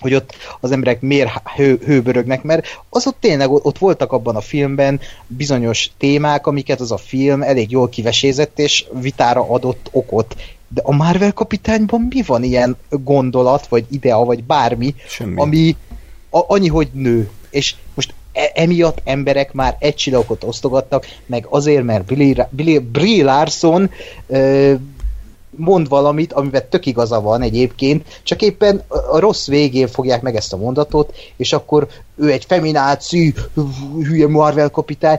hogy ott az emberek miért hő, hőbörögnek, mert az ott tényleg ott voltak abban a filmben bizonyos témák, amiket az a film elég jól kivesézett, és vitára adott okot. De a Marvel kapitányban mi van ilyen gondolat, vagy idea, vagy bármi, Semmi. ami a, annyi, hogy nő. És most e, emiatt emberek már egy csillagot osztogattak, meg azért, mert Billy, Billy, Brie Larson ö, mond valamit, amivel tök igaza van egyébként, csak éppen a rossz végén fogják meg ezt a mondatot, és akkor ő egy femináció, hülye Marvel kapitány,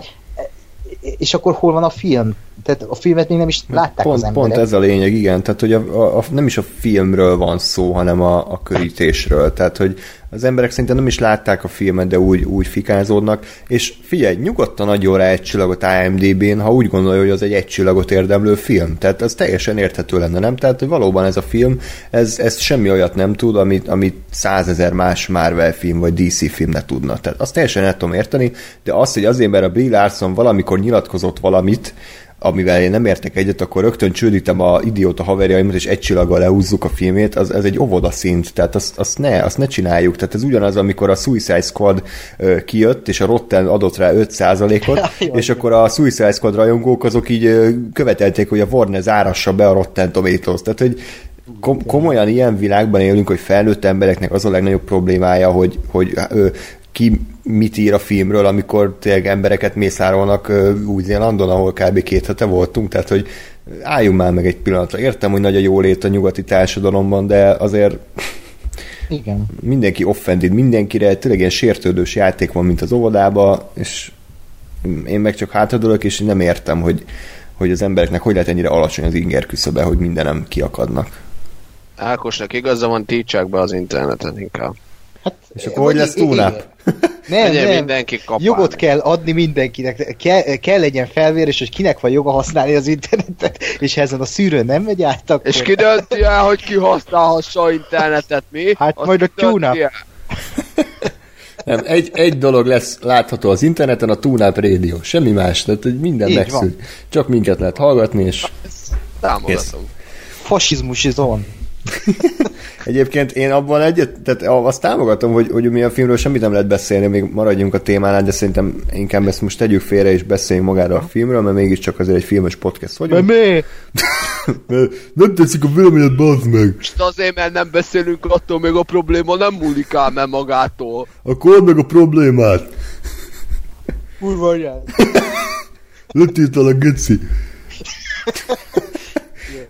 és akkor hol van a film? Tehát a filmet még nem is látták pont, az emberek. Pont ez a lényeg, igen. Tehát, hogy a, a, a, nem is a filmről van szó, hanem a, a körítésről. Tehát, hogy az emberek szerintem nem is látták a filmet, de úgy, úgy fikázódnak. És figyelj, nyugodtan adjon rá egy csillagot IMDb-n, ha úgy gondolja, hogy az egy egy csillagot érdemlő film. Tehát az teljesen érthető lenne, nem? Tehát, hogy valóban ez a film, ez, ez semmi olyat nem tud, amit, amit százezer más Marvel film vagy DC film ne tudna. Tehát azt teljesen el tudom érteni, de az, hogy azért, mert a Brie Larson valamikor nyilatkozott valamit, amivel én nem értek egyet, akkor rögtön csődítem a idióta haverjaimat, és egy csillaggal lehúzzuk a filmét, az, ez egy óvoda szint, tehát azt, azt, ne, azt ne csináljuk. Tehát ez ugyanaz, amikor a Suicide Squad uh, kijött, és a Rotten adott rá 5%-ot, és akkor a Suicide Squad rajongók azok így uh, követelték, hogy a Warner zárassa be a Rotten Tomatoes. Tehát, hogy kom- komolyan ilyen világban élünk, hogy felnőtt embereknek az a legnagyobb problémája, hogy, hogy ö, ki mit ír a filmről, amikor tényleg embereket mészárolnak Új-Zélandon, ahol kb. két hete voltunk, tehát hogy álljunk már meg egy pillanatra. Értem, hogy nagy a jólét a nyugati társadalomban, de azért igen. mindenki offended mindenkire, tényleg ilyen sértődős játék van, mint az óvodába, és én meg csak hátradőlök, és nem értem, hogy, hogy az embereknek hogy lehet ennyire alacsony az inger küszöbe, hogy mindenem kiakadnak. Ákosnak igaza van, títsák be az interneten inkább. Hát, és akkor hogy lesz túlnap? Nem, nem. mindenki kapál. Jogot kell adni mindenkinek. Kell, kell legyen felvérés, hogy kinek van joga használni az internetet, és ha ezen a szűrőn nem megy át, akkor... És ki dönti el, hogy ki használhassa a internetet, mi? Hát Azt majd a tune Nem, egy, egy dolog lesz látható az interneten, a TuneUp Radio. Semmi más, tehát hogy minden megszűnt. Csak minket lehet hallgatni, és... Támogatom. Fasizmus is on. Egyébként én abban egyet, tehát azt támogatom, hogy, hogy mi a filmről semmit nem lehet beszélni, még maradjunk a témánál, de szerintem inkább ezt most tegyük félre és beszéljünk magáról a filmről, mert mégiscsak azért egy filmes podcast vagyunk. mi? nem tetszik a véleményed, bazd meg! Most azért, mert nem beszélünk attól, még a probléma nem múlik ám el magától. Akkor meg a problémát! Kurva anyád! a geci!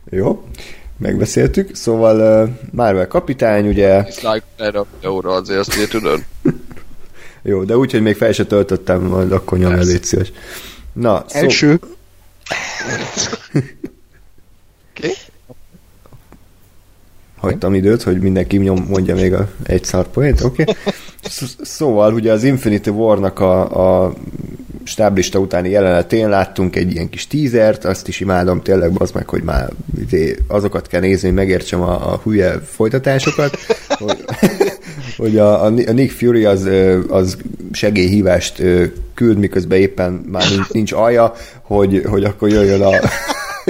Jó megbeszéltük, szóval uh, Marvel kapitány, ugye... Dislike erre óra azért, azt ugye tudod. Jó, de úgy, hogy még fel se töltöttem, majd akkor nyom el, szíves. Na, szó... Első. okay. Hagytam időt, hogy mindenki nyom, mondja még a egy szar oké? Okay? Szóval ugye az Infinity War-nak a, a stáblista utáni jelenetén láttunk egy ilyen kis tízert, azt is imádom tényleg, az meg, hogy már izé, azokat kell nézni, hogy megértsem a, a hülye folytatásokat, hogy, hogy a, a Nick Fury az, az segélyhívást küld, miközben éppen már nincs, nincs alja, hogy, hogy akkor jöjjön a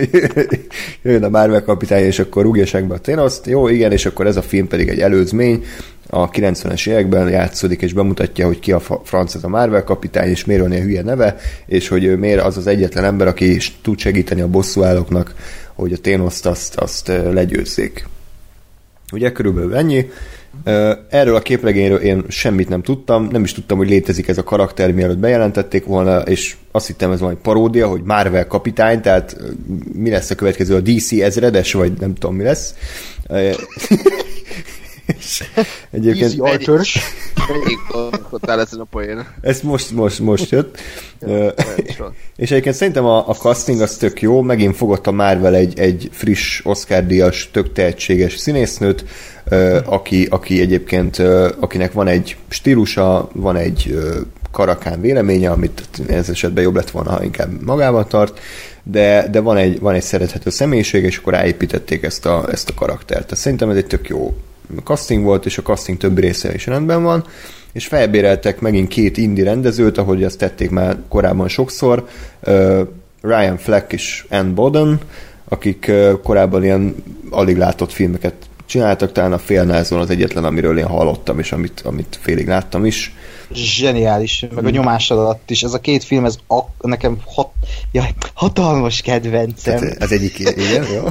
jöjjön a Marvel kapitány, és akkor rúgjassák be a Thanos-t. Jó, igen, és akkor ez a film pedig egy előzmény, a 90-es években játszódik, és bemutatja, hogy ki a franc ez a Marvel kapitány, és miért van hülye neve, és hogy ő miért az az egyetlen ember, aki tud segíteni a bosszúállóknak, hogy a Thanos-t azt, azt legyőzzék. Ugye körülbelül ennyi. Erről a képregényről én semmit nem tudtam, nem is tudtam, hogy létezik ez a karakter, mielőtt bejelentették volna, és azt hittem ez valami paródia, hogy Marvel kapitány, tehát mi lesz a következő, a DC ezredes, vagy nem tudom mi lesz. Egyébként... Easy Archer-s. ezen a poén. Ez most, most, most jött. és egyébként szerintem a, a casting az tök jó, megint fogott a Marvel egy, egy friss Oscar-díjas, tök tehetséges színésznőt, aki, aki egyébként, akinek van egy stílusa, van egy karakán véleménye, amit ez esetben jobb lett volna, ha inkább magával tart, de, de van, egy, van egy szerethető személyiség, és akkor ráépítették ezt a, ezt a karaktert. Tehát szerintem ez egy tök jó casting volt, és a casting több része is rendben van, és felbéreltek megint két indi rendezőt, ahogy azt tették már korábban sokszor, Ryan Fleck és Ann Boden, akik korábban ilyen alig látott filmeket csináltak, talán a Félnázon az egyetlen, amiről én hallottam, és amit, amit félig láttam is. Zseniális, meg a nyomás alatt is. Ez a két film, ez a, nekem hat, jaj, hatalmas kedvencem. Tehát ez egyik, igen, jó?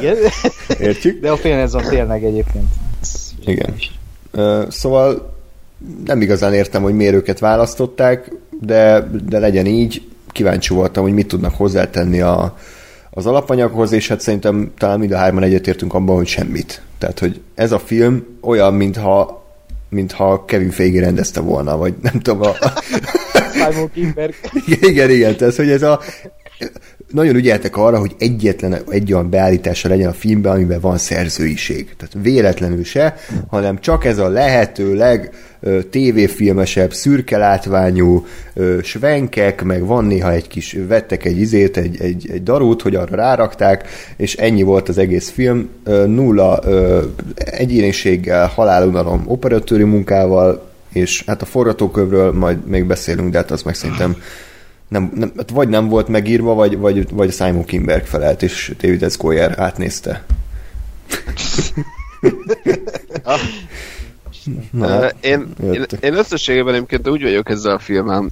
igen. Értjük. De a Félnázon tényleg egyébként. Igen. Szóval nem igazán értem, hogy miért őket választották, de, de legyen így. Kíváncsi voltam, hogy mit tudnak hozzátenni a, az alapanyaghoz, és hát szerintem talán mind a hárman egyetértünk abban, hogy semmit. Tehát, hogy ez a film olyan, mintha mintha Kevin Feige rendezte volna, vagy nem tudom. A... Simon Kimberg. igen, igen, igen, tehát, hogy ez a nagyon ügyeltek arra, hogy egyetlen egy olyan beállítása legyen a filmben, amiben van szerzőiség. Tehát véletlenül se, hanem csak ez a lehető leg tévéfilmesebb, szürke látványú svenkek, meg van néha egy kis, vettek egy izét, egy, egy, egy darút, hogy arra rárakták, és ennyi volt az egész film. Nulla egyéniséggel, halálunalom operatőri munkával, és hát a forgatókövről majd még beszélünk, de hát az meg szerintem nem, nem, hát vagy nem volt megírva, vagy, vagy, vagy Simon Kimberg felelt, és David S. Goyer átnézte. Na, én, én, én összességében egyébként úgy vagyok ezzel a filmem.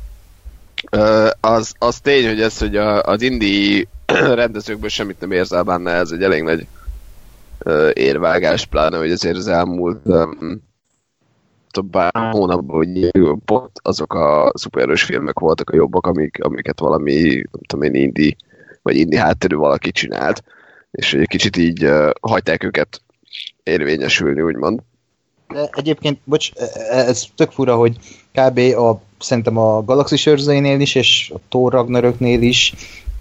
Az, az tény, hogy ez, hogy a, az indi rendezőkből semmit nem érzel benne, ez egy elég nagy érvágás, pláne, hogy azért az elmúlt um, több hónapban, hogy pont azok a szupererős filmek voltak a jobbak, amik, amiket valami, nem tudom én, indi, vagy indi hátterű valaki csinált, és egy kicsit így uh, hagyták őket érvényesülni, úgymond. De egyébként, bocs, e, e, ez tök fura, hogy kb. a, szerintem a Galaxy őrzőinél is, és a Thor Ragnaröknél is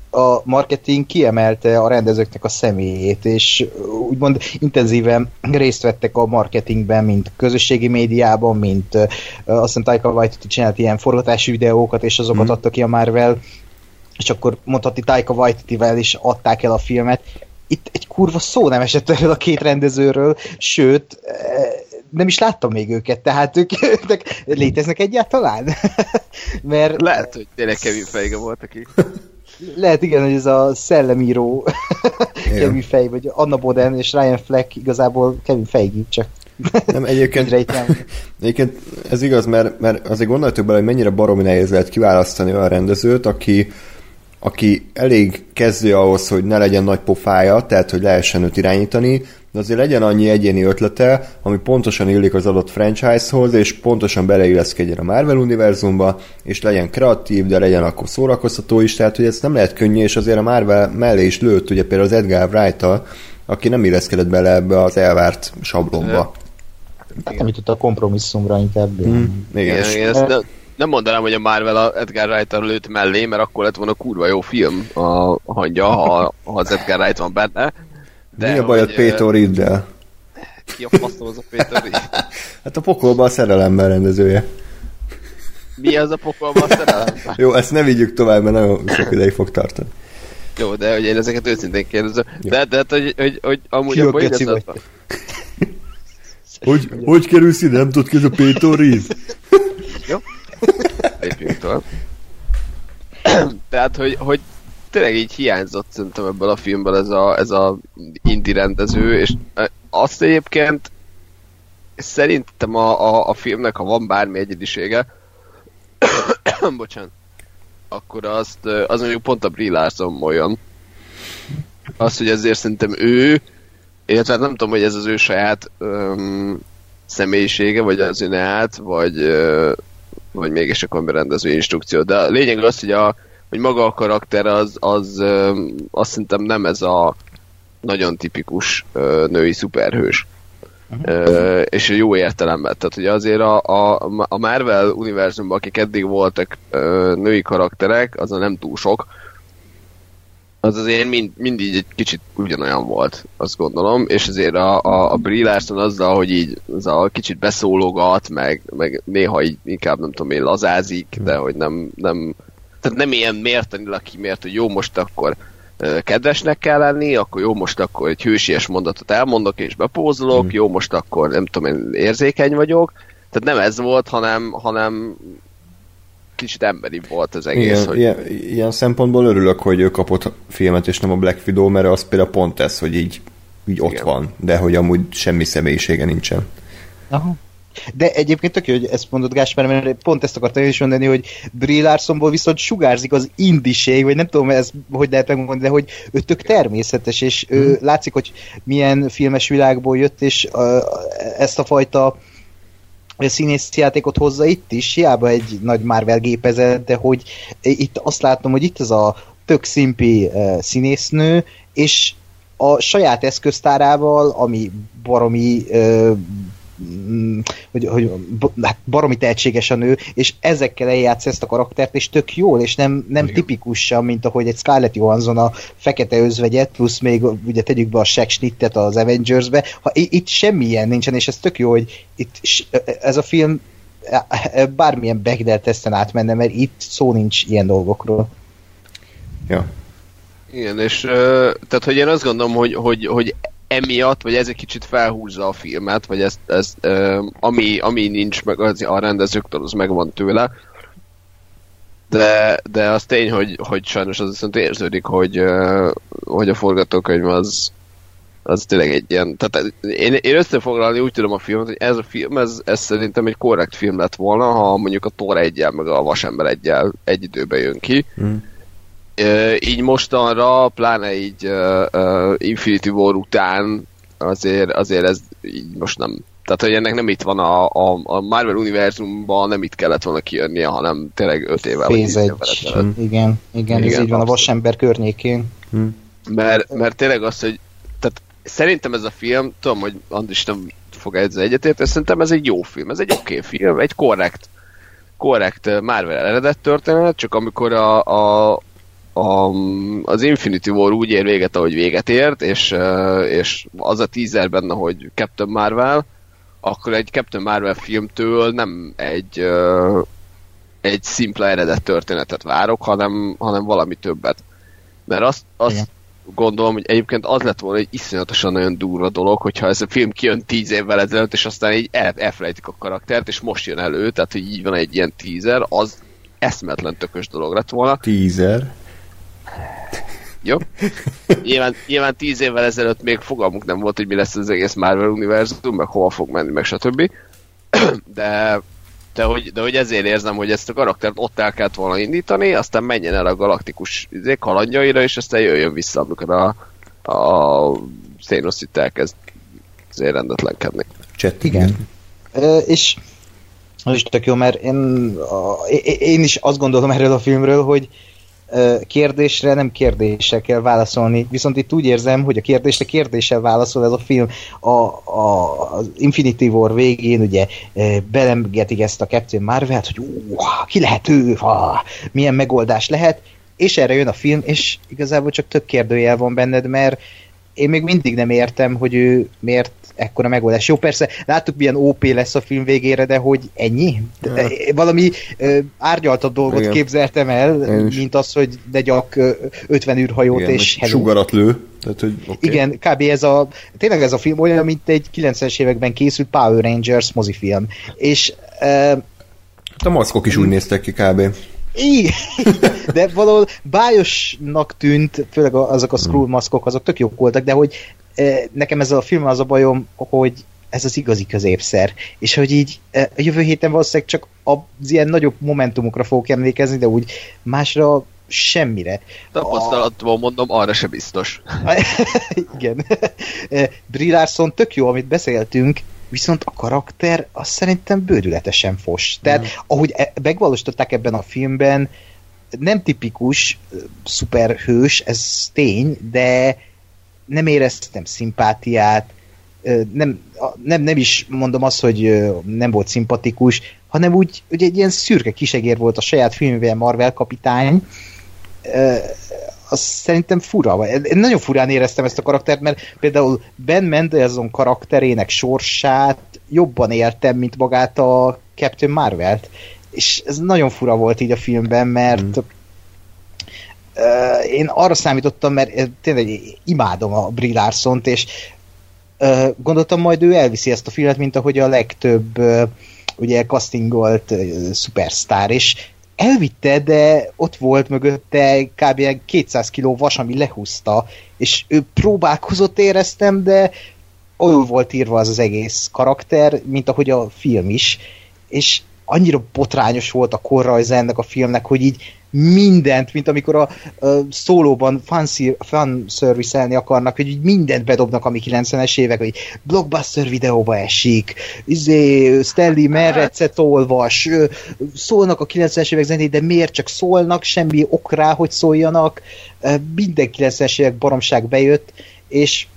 a marketing kiemelte a rendezőknek a személyét, és úgymond intenzíven részt vettek a marketingben, mint közösségi médiában, mint uh, azt hiszem Taika Waititi csinált ilyen forgatási videókat, és azokat mm. adta ki a Marvel, és akkor mondhatni Taika Waititi-vel is adták el a filmet. Itt egy kurva szó nem esett erről a két rendezőről, sőt, nem is láttam még őket, tehát ők, ők léteznek egyáltalán? Mert... Lehet, hogy tényleg Kevin Feige volt, aki... Lehet igen, hogy ez a szellemíró Kevin Fej, vagy Anna Boden és Ryan Fleck igazából Kevin Feige, csak nem, egyébként, egyébként ez igaz, mert, mert azért gondoltuk bele, hogy mennyire baromi nehéz lehet kiválasztani olyan rendezőt, aki, aki elég kezdő ahhoz, hogy ne legyen nagy pofája, tehát hogy lehessen őt irányítani, de azért legyen annyi egyéni ötlete, ami pontosan illik az adott franchise-hoz, és pontosan beleilleszkedjen a Marvel univerzumba, és legyen kreatív, de legyen akkor szórakoztató is, tehát hogy ez nem lehet könnyű, és azért a Marvel mellé is lőtt, ugye például az Edgar wright aki nem illeszkedett bele ebbe az elvárt sablonba. Hát nem jutott a kompromisszumra inkább. Mm, igen. igen, igen ezt nem mondanám, hogy a Marvel a Edgar wright lőtt mellé, mert akkor lett volna kurva jó film a hangja, ha, ha az Edgar Wright van benne, de Mi a baj a Péter Riddel? Ki a faszom az a Péter Ridd? hát a pokolban a szerelemben rendezője. Mi az a pokolban a szerelemben? Jó, ezt ne vigyük tovább, mert nagyon sok ideig fog tartani. Jó, de hogy én ezeket őszintén kérdezem. De, de hát, hogy, hogy, hogy amúgy Ki abban igazad van. Hogy, hogy kerülsz ide? Nem tudod ki ez a Péter Ridd? Jó. Lépjünk. Tehát, hogy, hogy tényleg így hiányzott szerintem ebből a filmből ez a, ez a indie rendező, és azt egyébként szerintem a, a, a filmnek, ha van bármi egyedisége, bocsánat, akkor azt, az mondjuk pont a Brie Larson olyan. Azt, hogy ezért szerintem ő, illetve nem tudom, hogy ez az ő saját um, személyisége, vagy az önált, vagy, uh, vagy mégis a berendező instrukció. De a lényeg az, hogy, a, hogy maga a karakter az, az azt szerintem nem ez a nagyon tipikus női szuperhős. Uh-huh. és jó értelemben. Tehát ugye azért a, a, a Marvel univerzumban, akik eddig voltak női karakterek, az a nem túl sok, az azért mind, mindig egy kicsit ugyanolyan volt, azt gondolom, és azért a, a, a Brie Larson azzal, hogy így az a kicsit beszólogat, meg, meg néha így inkább nem tudom én lazázik, de hogy nem, nem tehát nem ilyen mértanilag kimért, hogy jó, most akkor kedvesnek kell lenni, akkor jó, most akkor egy hősies mondatot elmondok és bepózolok, mm. jó, most akkor nem tudom, én érzékeny vagyok. Tehát nem ez volt, hanem, hanem kicsit emberi volt az egész. Igen, hogy... ilyen, ilyen szempontból örülök, hogy ő kapott filmet, és nem a Black Widow, mert az például pont ez, hogy így, így ott van, de hogy amúgy semmi személyisége nincsen. Aha. De egyébként tök jó, hogy ezt mondod Gáspár, mert pont ezt akartam is mondani, hogy Brie Larsonból viszont sugárzik az indiség, vagy nem tudom, ez hogy lehet megmondani, de hogy ő tök természetes, és ő látszik, hogy milyen filmes világból jött, és uh, ezt a fajta játékot hozza itt is, hiába egy nagy Marvel gépezet, de hogy itt azt látom, hogy itt ez a tök szimpi uh, színésznő, és a saját eszköztárával, ami baromi Mm, hogy, hogy hát baromi tehetséges a nő, és ezekkel eljátsz ezt a karaktert, és tök jól, és nem, nem tipikusan, mint ahogy egy Scarlett Johansson a fekete özvegyet, plusz még ugye tegyük be a Shaq Schnittet az Avengers-be, ha itt semmilyen nincsen, és ez tök jó, hogy itt ez a film bármilyen Bechdel teszten átmenne, mert itt szó nincs ilyen dolgokról. Ja. Igen, és tehát, hogy én azt gondolom, hogy, hogy, hogy emiatt, vagy ez egy kicsit felhúzza a filmet, vagy ezt, ezt ami, ami nincs meg az, a rendezőktől, az megvan tőle. De, de az tény, hogy, hogy sajnos az viszont érződik, hogy, hogy a forgatókönyv az, az tényleg egy ilyen... Tehát én, én összefoglalni úgy tudom a filmet, hogy ez a film, ez, ez szerintem egy korrekt film lett volna, ha mondjuk a Thor egyel, meg a Vasember egyel egy időben jön ki. Mm így mostanra, pláne így uh, uh, Infinity War után azért, azért ez így most nem tehát, hogy ennek nem itt van a, a, a Marvel univerzumban, nem itt kellett volna kijönnie, hanem tényleg öt évvel. Phase egy. Igen, igen, igen, ez így van a vasember környékén. Hm. Mert, mert tényleg az, hogy tehát szerintem ez a film, tudom, hogy Andris nem fog ezzel egyetérteni, szerintem ez egy jó film, ez egy oké okay film, egy korrekt korrekt Marvel eredet történet, csak amikor a, a, a, az Infinity War úgy ér véget, ahogy véget ért, és, és az a teaser benne, hogy Captain Marvel, akkor egy Captain Marvel filmtől nem egy egy szimpla eredet történetet várok, hanem, hanem valami többet. Mert azt, azt Igen. gondolom, hogy egyébként az lett volna egy iszonyatosan nagyon durva dolog, hogyha ez a film kijön tíz évvel ezelőtt, és aztán így el, elfelejtik a karaktert, és most jön elő, tehát hogy így van egy ilyen teaser, az eszmetlen tökös dolog lett volna. Teaser? Jó? Nyilván, nyilván tíz évvel ezelőtt még fogalmunk nem volt, hogy mi lesz az egész Marvel univerzum, meg hova fog menni, meg stb. De, de, hogy, de hogy ezért érzem, hogy ezt a karaktert ott el kellett volna indítani, aztán menjen el a galaktikus izé, kalandjaira, és aztán jöjjön vissza, amikor a, a Thanos itt elkezd azért rendetlenkedni. Cset, igen. E, és az is tök jó, mert én, a, én is azt gondolom erről a filmről, hogy kérdésre nem kérdéssel kell válaszolni. Viszont itt úgy érzem, hogy a kérdésre kérdéssel válaszol ez a film. A, a, az Infinity War végén ugye belemgetik ezt a Captain Marvel-t, hogy ú, ki lehet ő, ha, milyen megoldás lehet, és erre jön a film, és igazából csak több kérdőjel van benned, mert én még mindig nem értem, hogy ő miért ekkora megoldás. Jó, persze, láttuk milyen OP lesz a film végére, de hogy ennyi? De, ja. Valami ö, árnyaltabb dolgot Igen. képzeltem el, mint az, hogy de gyak 50 űrhajót Igen, és... Sugarat lő. Tehát, hogy okay. Igen, kb. ez a, tényleg ez a film olyan, mint egy 90-es években készült Power Rangers mozifilm. És ö, Hát a maszkok is úgy néztek ki kb. Igen, de valahol bájosnak tűnt, főleg azok a scroll maszkok, azok tök jók voltak, de hogy nekem ez a film az a bajom, hogy ez az igazi középszer. És hogy így a jövő héten valószínűleg csak az ilyen nagyobb momentumokra fogok emlékezni, de úgy másra semmire. Tapasztalatból mondom, arra se biztos. Igen. Brie Larson tök jó, amit beszéltünk, viszont a karakter az szerintem bődületesen fos. Tehát, mm. ahogy e- megvalósították ebben a filmben, nem tipikus szuperhős, ez tény, de nem éreztem szimpátiát, nem, nem, nem is mondom azt, hogy nem volt szimpatikus, hanem úgy, úgy egy ilyen szürke kisegér volt a saját filmében Marvel kapitány, az szerintem fura. Én nagyon furán éreztem ezt a karaktert, mert például Ben Mendelsohn karakterének sorsát jobban éltem, mint magát a Captain Marvelt. És ez nagyon fura volt így a filmben, mert mm. Én arra számítottam, mert tényleg imádom a Brie Larson-t, és gondoltam majd ő elviszi ezt a filmet, mint ahogy a legtöbb ugye castingolt szupersztár, és elvitte, de ott volt mögötte kb. 200 kiló vas, ami lehúzta, és ő próbálkozott éreztem, de olyan volt írva az az egész karakter, mint ahogy a film is, és annyira botrányos volt a korrajza ennek a filmnek, hogy így mindent, mint amikor a, a szólóban fan service akarnak, hogy így mindent bedobnak, ami 90-es évek, hogy blockbuster videóba esik, izé, Stanley Merrecet olvas, szólnak a 90-es évek zenét, de miért csak szólnak, semmi ok rá, hogy szóljanak, minden 90-es évek baromság bejött, és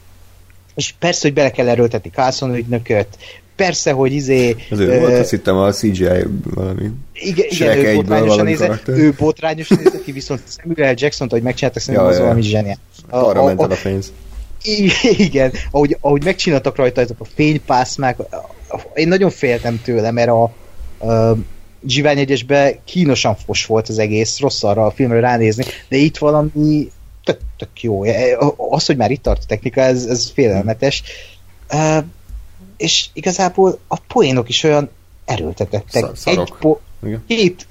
és persze, hogy bele kell erőltetni Carlson ügynököt, persze, hogy izé... Az ő volt, azt hittem a CGI valami igen, igen ő botrányosan nézett, ő botrányosan nézett ki, viszont Samuel Jackson, hogy megcsináltak, szerintem ja, az ja. valami zseniál. Arra ment el a pénz. Igen, ahogy, ahogy megcsináltak rajta ezek a fénypászmák, én nagyon féltem tőle, mert a, a Zsivány egyesben kínosan fos volt az egész, rossz arra a filmre ránézni, de itt valami tök, tök jó. Az, hogy már itt tart a technika, ez, ez félelmetes. És igazából a poénok is olyan erőltetettek. Egy po- két,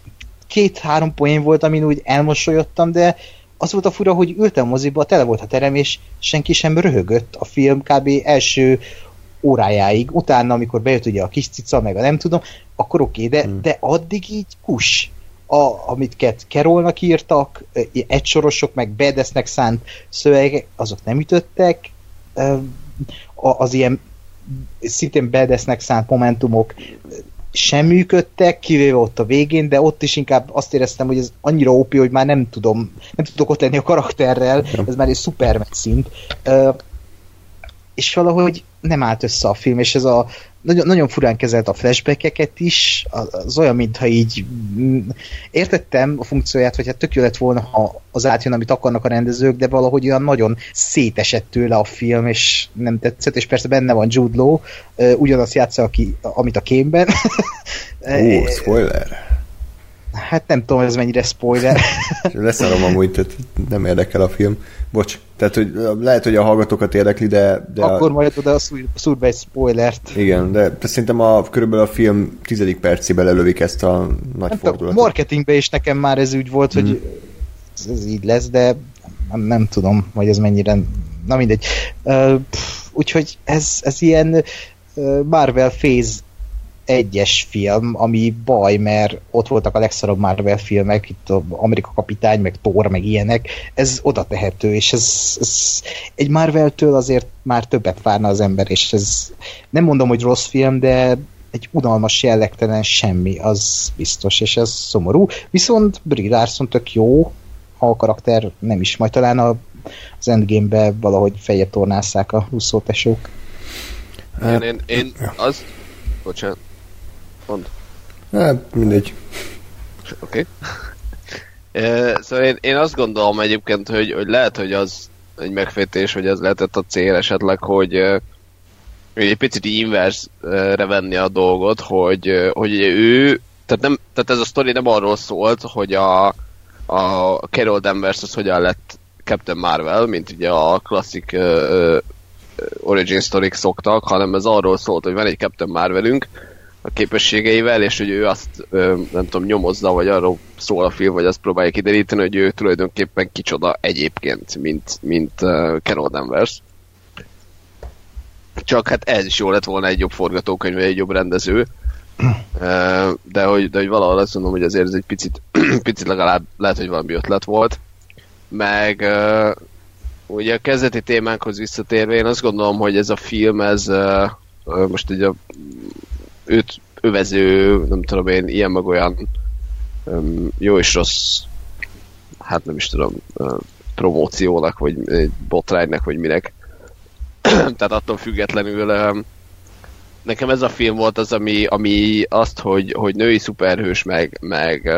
két-három poén volt, amin úgy elmosolyodtam, de az volt a fura, hogy ültem moziba, tele volt a terem, és senki sem röhögött a film kb. első órájáig. Utána, amikor bejött ugye a kis cica, meg a nem tudom, akkor oké, okay, de, hmm. de addig így kus. A, amit Kerolnak írtak, egysorosok, meg bedesznek szánt szövegek, azok nem ütöttek. Az ilyen szintén bedesznek szánt momentumok sem működtek, kivéve ott a végén, de ott is inkább azt éreztem, hogy ez annyira ópi, hogy már nem tudom, nem tudok ott lenni a karakterrel, ez már egy szuper szint. Uh, és valahogy nem állt össze a film, és ez a nagyon, nagyon furán kezelt a flashbackeket is, az olyan, mintha így mm, értettem a funkcióját, hogy hát tök jó lett volna, ha az átjön, amit akarnak a rendezők, de valahogy olyan nagyon szétesett tőle a film, és nem tetszett, és persze benne van Jude Law, ugyanazt játsza, aki, amit a kémben. Ó, spoiler! Hát nem tudom, ez mennyire spoiler. Leszarom amúgy, tehát nem érdekel a film. Bocs, tehát hogy lehet, hogy a hallgatókat érdekli, de... de Akkor a... majd oda szúr be egy spoilert. Igen, de, de szerintem a, körülbelül a film tizedik percében lelövik ezt a nagy nem fordulatot. A marketingben is nekem már ez úgy volt, hogy mhm. ez, ez így lesz, de nem, nem tudom, hogy ez mennyire... Na mindegy. Uh, pff, úgyhogy ez, ez ilyen Marvel Phase egyes film, ami baj, mert ott voltak a legszarabb Marvel filmek, itt a Amerika Kapitány, meg Thor, meg ilyenek, ez oda tehető, és ez, ez egy Marvel-től azért már többet várna az ember, és ez nem mondom, hogy rossz film, de egy unalmas, jellegtelen semmi, az biztos, és ez szomorú. Viszont Brie Larson tök jó, ha a karakter nem is, majd talán a, az Endgame-be valahogy fejet tornásszák a Russo tesók. Én, én, én az... Bocsánat. Mond. Hát, mindegy. Oké. Okay. szóval én, én azt gondolom egyébként, hogy, hogy lehet, hogy az egy megfejtés, hogy ez lehetett a cél esetleg, hogy, hogy egy picit inversre venni a dolgot, hogy, hogy ő, tehát, nem, tehát ez a sztori nem arról szólt, hogy a, a Carol Danvers az hogyan lett Captain Marvel, mint ugye a klasszik uh, origin story szoktak, hanem ez arról szólt, hogy van egy Captain Marvelünk, a képességeivel, és hogy ő azt ö, nem tudom, nyomozza, vagy arról szól a film, vagy azt próbálja kideríteni, hogy ő tulajdonképpen kicsoda egyébként, mint, mint uh, Carol Danvers. Csak hát ez is jó lett volna egy jobb forgatókönyv, egy jobb rendező. De hogy, de hogy valahol azt mondom, hogy azért ez egy picit, picit legalább lehet, hogy valami ötlet volt. Meg ugye a kezdeti témánkhoz visszatérve, én azt gondolom, hogy ez a film, ez most egy a őt övező, nem tudom én, ilyen meg olyan jó és rossz, hát nem is tudom, promóciónak, vagy botránynak, vagy minek. Tehát attól függetlenül nekem ez a film volt az, ami, ami azt, hogy, hogy női szuperhős meg, meg,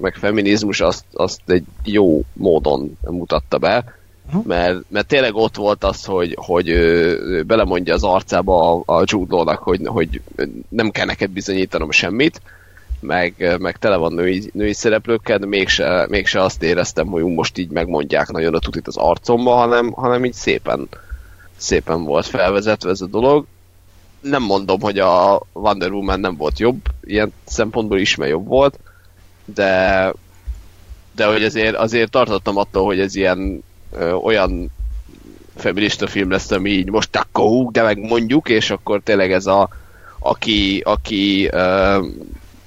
meg feminizmus, azt, azt egy jó módon mutatta be. Mert, mert tényleg ott volt az, hogy, hogy ő belemondja az arcába a, a Jude hogy, hogy nem kell neked bizonyítanom semmit, meg, meg tele van női, női szereplőkkel, de mégse, mégse azt éreztem, hogy most így megmondják nagyon a tutit az arcomba, hanem, hanem így szépen, szépen volt felvezetve ez a dolog. Nem mondom, hogy a Wonder Woman nem volt jobb, ilyen szempontból is, jobb volt, de de hogy azért, azért tartottam attól, hogy ez ilyen ö, olyan feminista film lesz, ami így most akkor de meg mondjuk, és akkor tényleg ez a aki, aki ö,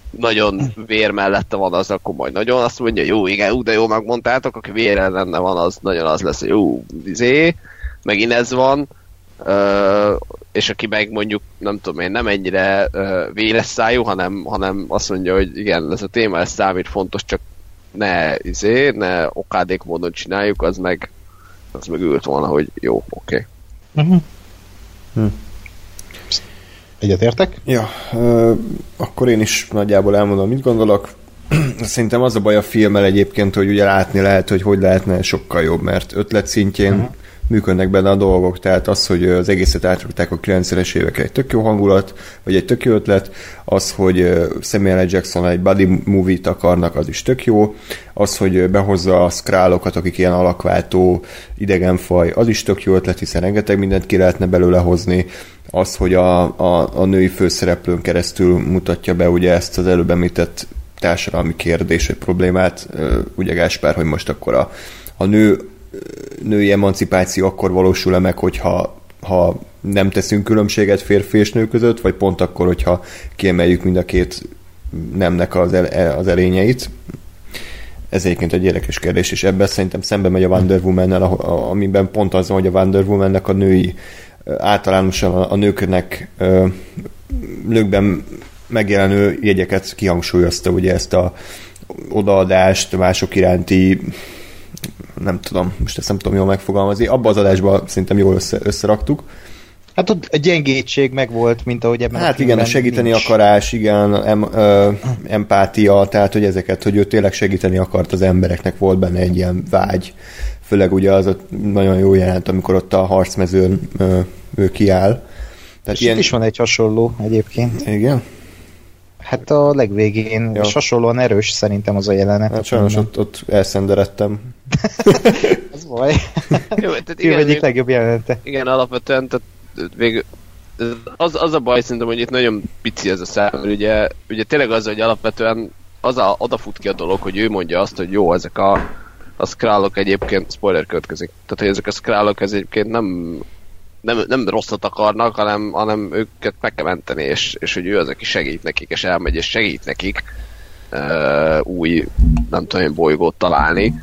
nagyon vér mellette van, az akkor majd nagyon azt mondja, jó, igen, ú, de jó megmondtátok, aki vér lenne van, az nagyon az lesz, hogy jó, izé, megint ez van, Uh, és aki meg mondjuk, nem tudom én, nem ennyire véres szájú, hanem, hanem azt mondja, hogy igen, ez a téma, ez számít fontos, csak ne, izé, ne okádék módon csináljuk, az meg, az meg ült volna, hogy jó, oké. Okay. Uh-huh. Hm. Egyetértek? Ja, uh, akkor én is nagyjából elmondom, mit gondolok. Szerintem az a baj a filmmel egyébként, hogy ugye látni lehet, hogy hogy lehetne sokkal jobb, mert ötlet szintjén uh-huh működnek benne a dolgok, tehát az, hogy az egészet átrakták a 90-es évekre egy tök jó hangulat, vagy egy tök jó ötlet, az, hogy Samuel L. Jackson egy buddy movie-t akarnak, az is tök jó, az, hogy behozza a skrálokat, akik ilyen alakváltó idegenfaj, az is tök jó ötlet, hiszen rengeteg mindent ki lehetne belőle hozni, az, hogy a, a, a női főszereplőn keresztül mutatja be ugye ezt az előbb említett társadalmi kérdés, vagy problémát, ugye Gáspár, hogy most akkor a, a nő női emancipáció akkor valósul-e meg, hogyha ha nem teszünk különbséget férfi és nő között, vagy pont akkor, hogyha kiemeljük mind a két nemnek az, el, az erényeit. Ez egyébként egy érdekes kérdés, és ebben szerintem szembe megy a Wonder woman amiben pont az hogy a Wonder woman a női általánosan a nőknek nőkben megjelenő jegyeket kihangsúlyozta, ugye ezt a odaadást, mások iránti nem tudom, most ezt nem tudom jól megfogalmazni, abba az adásban szerintem jól össze, összeraktuk. Hát ott a gyengétség meg volt, mint ahogy ebben Hát a igen, a segíteni nincs. akarás, igen, em, ö, empátia, tehát hogy ezeket, hogy ő tényleg segíteni akart az embereknek, volt benne egy ilyen vágy. Főleg ugye az nagyon jó jelent, amikor ott a harcmezőn ö, ő kiáll. Tehát És ilyen... itt is van egy hasonló egyébként. Igen? Hát a legvégén, ja. és hasonlóan erős szerintem az a jelenet. Hát sajnos ott, ott elszenderedtem. az baj. Jó, tehát igen, egyik még, legjobb jelenete. Igen, alapvetően, tehát végül, az, az a baj szerintem, hogy itt nagyon pici ez a szám, ugye, ugye tényleg az, hogy alapvetően az a, odafut ki a dolog, hogy ő mondja azt, hogy jó, ezek a, a skrálok egyébként, spoiler következik, tehát hogy ezek a skrálok ez egyébként nem nem, nem rosszat akarnak, hanem, hanem őket meg kell menteni, és, és hogy ő az, aki segít nekik, és elmegy, és segít nekik uh, új, nem tudom én, bolygót találni.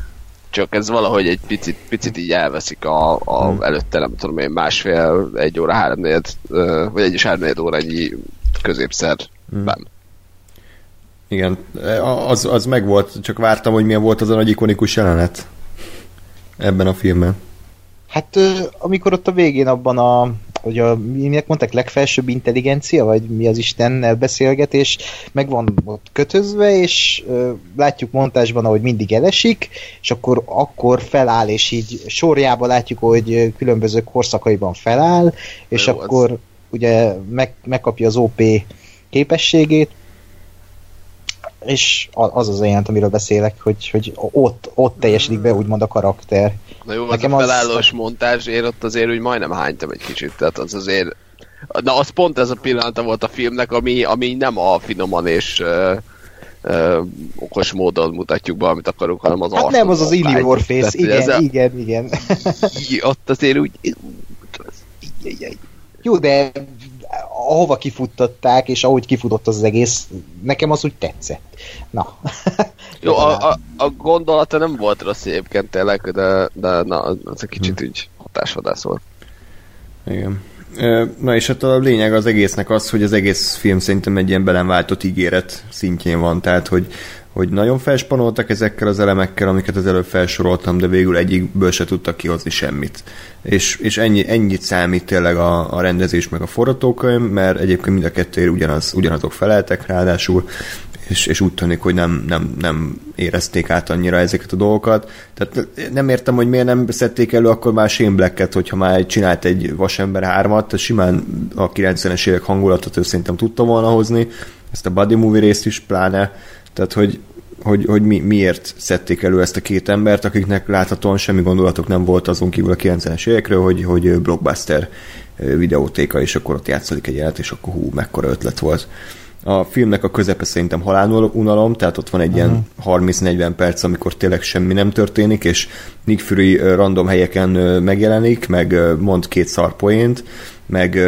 Csak ez valahogy egy picit, picit így elveszik a, a hmm. előtte, nem tudom én, másfél, egy óra, háromnegyed, vagy egy és háromnegyed órányi középszerben. Hmm. Igen, az, az meg volt, csak vártam, hogy milyen volt az a nagy ikonikus jelenet ebben a filmben. Hát amikor ott a végén abban a hogy a, minek mondták, legfelsőbb intelligencia, vagy mi az Istennel beszélgetés, meg van ott kötözve, és ö, látjuk montásban, ahogy mindig elesik, és akkor, akkor feláll, és így sorjába látjuk, hogy különböző korszakaiban feláll, és Jó, akkor az... ugye meg, megkapja az OP képességét, és az az olyan, amiről beszélek, hogy, hogy ott, ott teljesedik be úgymond a karakter. Na jó, Nekem az a felállós az... montázs, én ott azért úgy majdnem hánytam egy kicsit, tehát az azért Na, az pont ez a pillanata volt a filmnek, ami, ami nem a finoman és ö, ö, okos módon mutatjuk be, amit akarunk, hanem az Hát nem, az az Illy Warface, igen, ez a- igen, igen. Ott azért úgy... Jó, de ahova kifuttatták, és ahogy kifutott az egész, nekem az úgy tetszett. Na. Jó, a, a, a gondolata nem volt rossz egyébként tényleg, de, de na, az egy kicsit úgy hatásvadász volt. Igen. Na és hát a lényeg az egésznek az, hogy az egész film szerintem egy ilyen belemváltott ígéret szintjén van, tehát hogy, hogy nagyon felspanoltak ezekkel az elemekkel, amiket az előbb felsoroltam, de végül egyikből se tudtak kihozni semmit. És, és ennyi, ennyit számít tényleg a, a rendezés meg a forgatókönyv, mert egyébként mind a kettőért ugyanaz, ugyanazok feleltek ráadásul, és, és úgy tűnik, hogy nem, nem, nem érezték át annyira ezeket a dolgokat. Tehát nem értem, hogy miért nem szedték elő akkor már Shane Black-et, hogyha már csinált egy Vasember 3-at, tehát simán a 90-es évek hangulatot ő szerintem tudta volna hozni, ezt a Buddy Movie részt is pláne, tehát hogy, hogy, hogy mi, miért szedték elő ezt a két embert, akiknek láthatóan semmi gondolatok nem volt azon kívül a 90-es évekről, hogy, hogy blockbuster videótéka, és akkor ott játszik egy jelet, és akkor hú, mekkora ötlet volt. A filmnek a közepe szerintem halálunalom, tehát ott van egy ilyen 30-40 perc, amikor tényleg semmi nem történik, és Nick Fury random helyeken megjelenik, meg mond két szarpoént, meg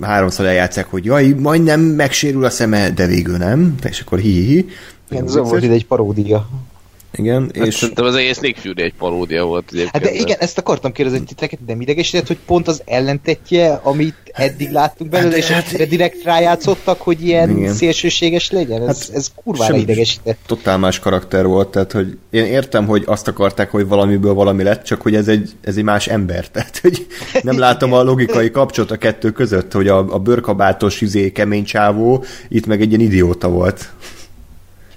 háromszor eljátszák, hogy jaj, majdnem megsérül a szeme, de végül nem, és akkor hi-hi-hi. Igen, ez volt ide egy paródia. Igen, És és szerintem az egész Nick Fury egy paródia volt egyébként. Hát de igen, ezt akartam kérdezni, titeket nem idegesített, hogy pont az ellentetje, amit eddig láttunk belőle, és hát, direkt rájátszottak, hogy ilyen Igen. szélsőséges legyen. Ez, Hát hát, ez kurvára sem- idegesített. totál más karakter volt, tehát hogy én értem, hogy azt akarták, hogy valamiből valami lett, csak hogy ez egy, ez egy más ember, tehát hogy nem látom a logikai kapcsolat a kettő között, hogy a, a bőrkabátos, izé, kemény csávó itt meg egy ilyen idióta volt.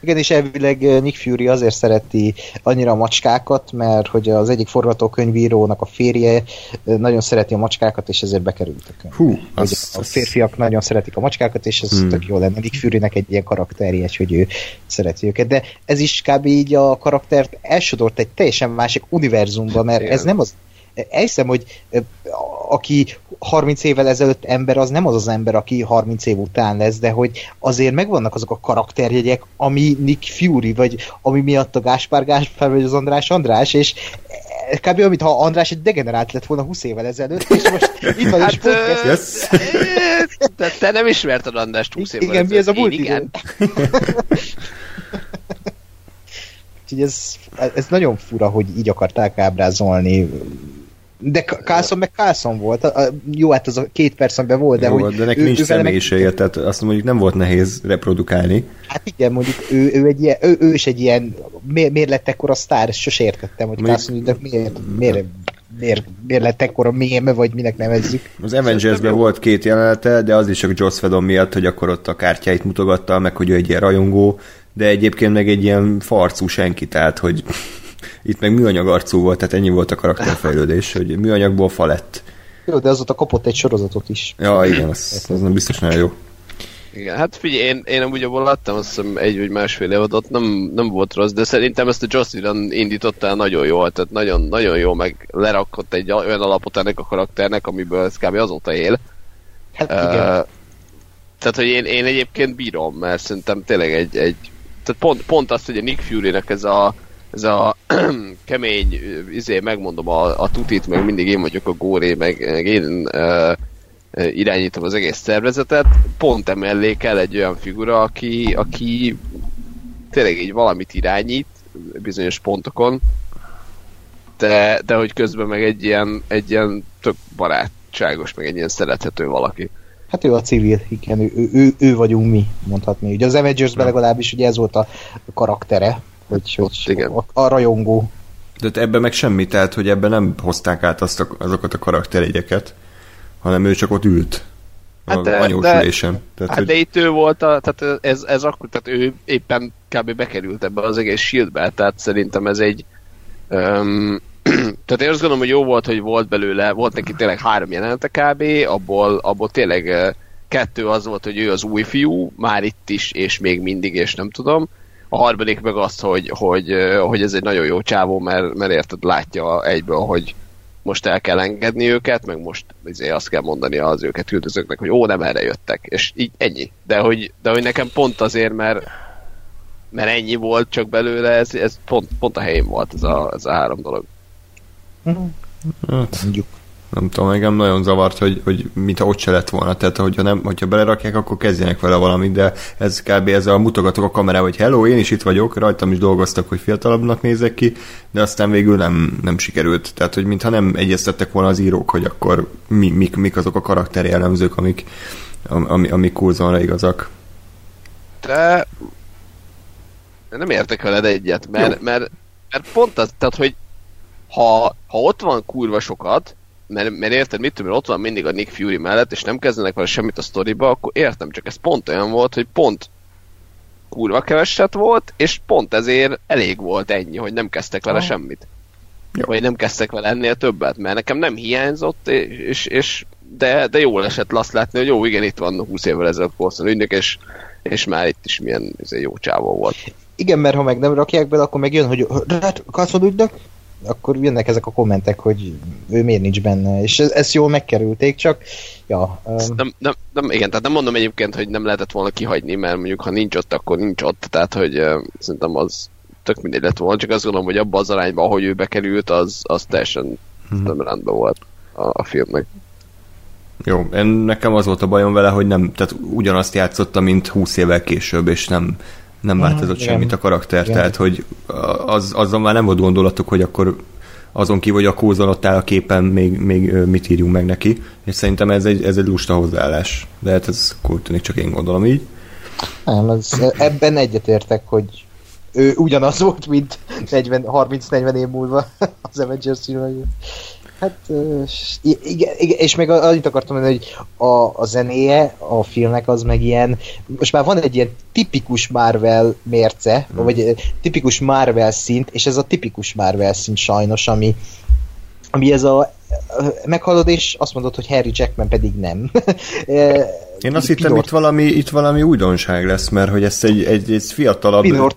Igen, és elvileg eh, Nick Fury azért szereti annyira a macskákat, mert hogy az egyik forgatókönyvírónak a férje eh, nagyon szereti a macskákat, és ezért bekerült a könyv. Hú, az, a az, férfiak nagyon szeretik a macskákat, és ez Hmm. hmm. tök jó lenne. Nick Furynek egy ilyen karakterje, hogy ő szereti őket. De ez is kb. így a karaktert elsodort egy teljesen másik univerzumba, mert Igen. ez nem az... Elhiszem, hogy aki 30 évvel ezelőtt ember, az nem az az ember, aki 30 év után lesz, de hogy azért megvannak azok a karakterjegyek, ami Nick Fury, vagy ami miatt a Gáspár Gáspár, vagy az András András, és kb. amit ha András egy degenerált lett volna 20 évvel ezelőtt, és most itt van, Hát, podcast, ö, Yes. te, te nem ismerted Andrást 20 évvel igen, mi ez a múlt igen. Úgyhogy ez, ez nagyon fura, hogy így akarták ábrázolni. De Carlson meg Carlson volt. A, a, jó, hát az a két perc, amiben volt, de Jó, hogy de neki ő- nincs ő vele meg- személyisége, tehát azt mondjuk nem volt nehéz reprodukálni. Hát igen, mondjuk ő, ő, egy ilyen, ő, ő is egy ilyen, miért, miért lett ekkora sztár, ezt sose értettem, hogy Mondjuk- Carlson, de miért, miért, miért, miért lett ekkora méme, vagy minek nevezzük. Az Avengersben volt két jelenete, de az is csak Joss Whedon miatt, hogy akkor ott a kártyáit mutogatta, meg hogy ő egy ilyen rajongó, de egyébként meg egy ilyen farcú senki, tehát hogy itt meg műanyag arcú volt, tehát ennyi volt a karakterfejlődés, hogy műanyagból fa lett. Jó, de azóta kapott egy sorozatot is. Ja, igen, az, az nem biztos nagyon jó. Igen, hát figyelj, én, én amúgy abból láttam azt hiszem egy vagy másfél évadot, nem, nem volt rossz, de szerintem ezt a Joss Whedon indította nagyon jól, tehát nagyon, nagyon jó, meg lerakott egy olyan alapot ennek a karakternek, amiből ez kb. azóta él. Hát igen. tehát, hogy én, én egyébként bírom, mert szerintem tényleg egy, egy tehát pont, pont azt, hogy a Nick Fury-nek ez a, ez a kemény, izé, megmondom a, a tutit, meg mindig én vagyok a góré, meg, meg én ö, irányítom az egész szervezetet, pont emellé kell egy olyan figura, aki, aki tényleg így valamit irányít bizonyos pontokon, de, de hogy közben meg egy ilyen, egy ilyen tök barátságos, meg egy ilyen szerethető valaki. Hát ő a civil, igen, ő, ő, ő, ő vagyunk mi, mondhatni. Ugye az Avengers-ben legalábbis ugye ez volt a karaktere, hogy, hogy igen. a, a rajongó. De ebben meg semmi, tehát hogy ebben nem hozták át azt a, azokat a karakterjegyeket, hanem ő csak ott ült. Hát de- a anyósülésen. Tehát, Hát hogy, de itt ő volt, a, tehát ez, ez akkor, tehát ő éppen kb. bekerült ebbe az egész shieldbe, tehát szerintem ez egy um, tehát én azt gondolom, hogy jó volt, hogy volt belőle, volt neki tényleg három jelenete kb, abból, abból tényleg kettő az volt, hogy ő az új fiú, már itt is, és még mindig, és nem tudom. A harmadik meg az, hogy, hogy, hogy ez egy nagyon jó csávó, mert, mert érted, látja egyből, hogy most el kell engedni őket, meg most azért azt kell mondani az őket üldözőknek, hogy ó, nem erre jöttek, és így ennyi. De hogy, de hogy nekem pont azért, mert mert ennyi volt csak belőle, ez, ez pont, pont a helyén volt ez a, ez a három dolog. Hát, Mondjuk. Nem tudom, engem nagyon zavart, hogy, hogy mintha ott se lett volna. Tehát, hogyha, nem, hogyha belerakják, akkor kezdjenek vele valamit, de ez kb. ez a mutogatok a kamera, hogy hello, én is itt vagyok, rajtam is dolgoztak, hogy fiatalabbnak nézek ki, de aztán végül nem, nem sikerült. Tehát, hogy mintha nem egyeztettek volna az írók, hogy akkor mi, mik, mik azok a karakteri jellemzők, amik, amik, amik kurzonra igazak. De nem értek veled egyet, mert, mert, mert pont az, tehát, hogy ha, ha ott van kurva sokat, mert, mert érted, mit tudom, ott van mindig a Nick Fury mellett, és nem kezdenek vele semmit a sztoriba, akkor értem, csak ez pont olyan volt, hogy pont kurva keveset volt, és pont ezért elég volt ennyi, hogy nem kezdtek vele ah. semmit. Jó. Vagy nem kezdtek vele ennél többet, mert nekem nem hiányzott, és, és de, de jól esett azt látni, hogy jó, igen, itt van 20 évvel ezelőtt Coulson ügynök, és, és már itt is milyen jó csávó volt. Igen, mert ha meg nem rakják bele, akkor megjön, hogy hát Coulson ügynök, akkor jönnek ezek a kommentek, hogy ő miért nincs benne, és ez, ezt jól megkerülték, csak ja. Um... Nem, nem, nem, igen, tehát nem mondom egyébként, hogy nem lehetett volna kihagyni, mert mondjuk ha nincs ott, akkor nincs ott, tehát hogy uh, szerintem az tök mindegy lett volna, csak azt gondolom, hogy abban az arányban, ahogy ő bekerült, az, az teljesen hmm. nem rendben volt a, a filmnek. Jó, én, nekem az volt a bajom vele, hogy nem, tehát ugyanazt játszotta, mint 20 évvel később, és nem, nem változott mm, semmit a karakter, igen. tehát hogy az, azzal már nem volt gondolatok, hogy akkor azon kívül, hogy a kózon ott áll a képen, még, még mit írjunk meg neki, és szerintem ez egy, ez egy lusta hozzáállás, de hát ez kultúnik, csak én gondolom így. Nem, az, ebben egyetértek, hogy ő ugyanaz volt, mint 30-40 év múlva az Avengers filmekben. Hát igen, igen, és még annyit akartam mondani, hogy a, a zenéje a filmnek az meg ilyen, most már van egy ilyen tipikus Marvel mérce, hmm. vagy tipikus Marvel szint, és ez a tipikus Marvel szint sajnos, ami, ami ez a meghallod, és azt mondod, hogy Harry Jackman pedig nem. Én azt hittem, itt valami, itt valami újdonság lesz, mert hogy ezt egy, egy, egy fiatalabb Pinor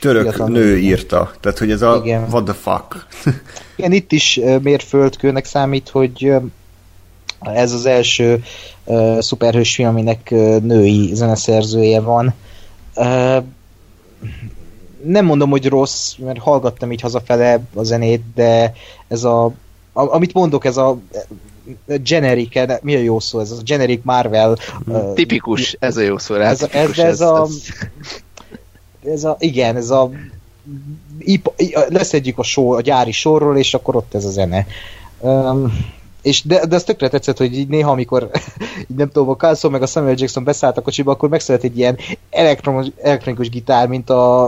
török nő írta. Tehát, hogy ez a Igen. what the fuck. Igen, itt is mérföldkőnek számít, hogy ez az első uh, szuperhős film, aminek uh, női zeneszerzője van. Uh, nem mondom, hogy rossz, mert hallgattam így hazafele a zenét, de ez a, a amit mondok, ez a generic, mi a jó szó ez? A generic Marvel. Uh, tipikus, ez a jó szó. Ez, ez, ez, ez, a, ez a, igen, ez a leszedjük a, sor, a gyári sorról, és akkor ott ez a zene. Um, és de, de az tökre tetszett, hogy így néha, amikor így nem tudom, a Carlson meg a Samuel Jackson beszállt a kocsiba, akkor megszületett egy ilyen elektromos, elektronikus gitár, mint a,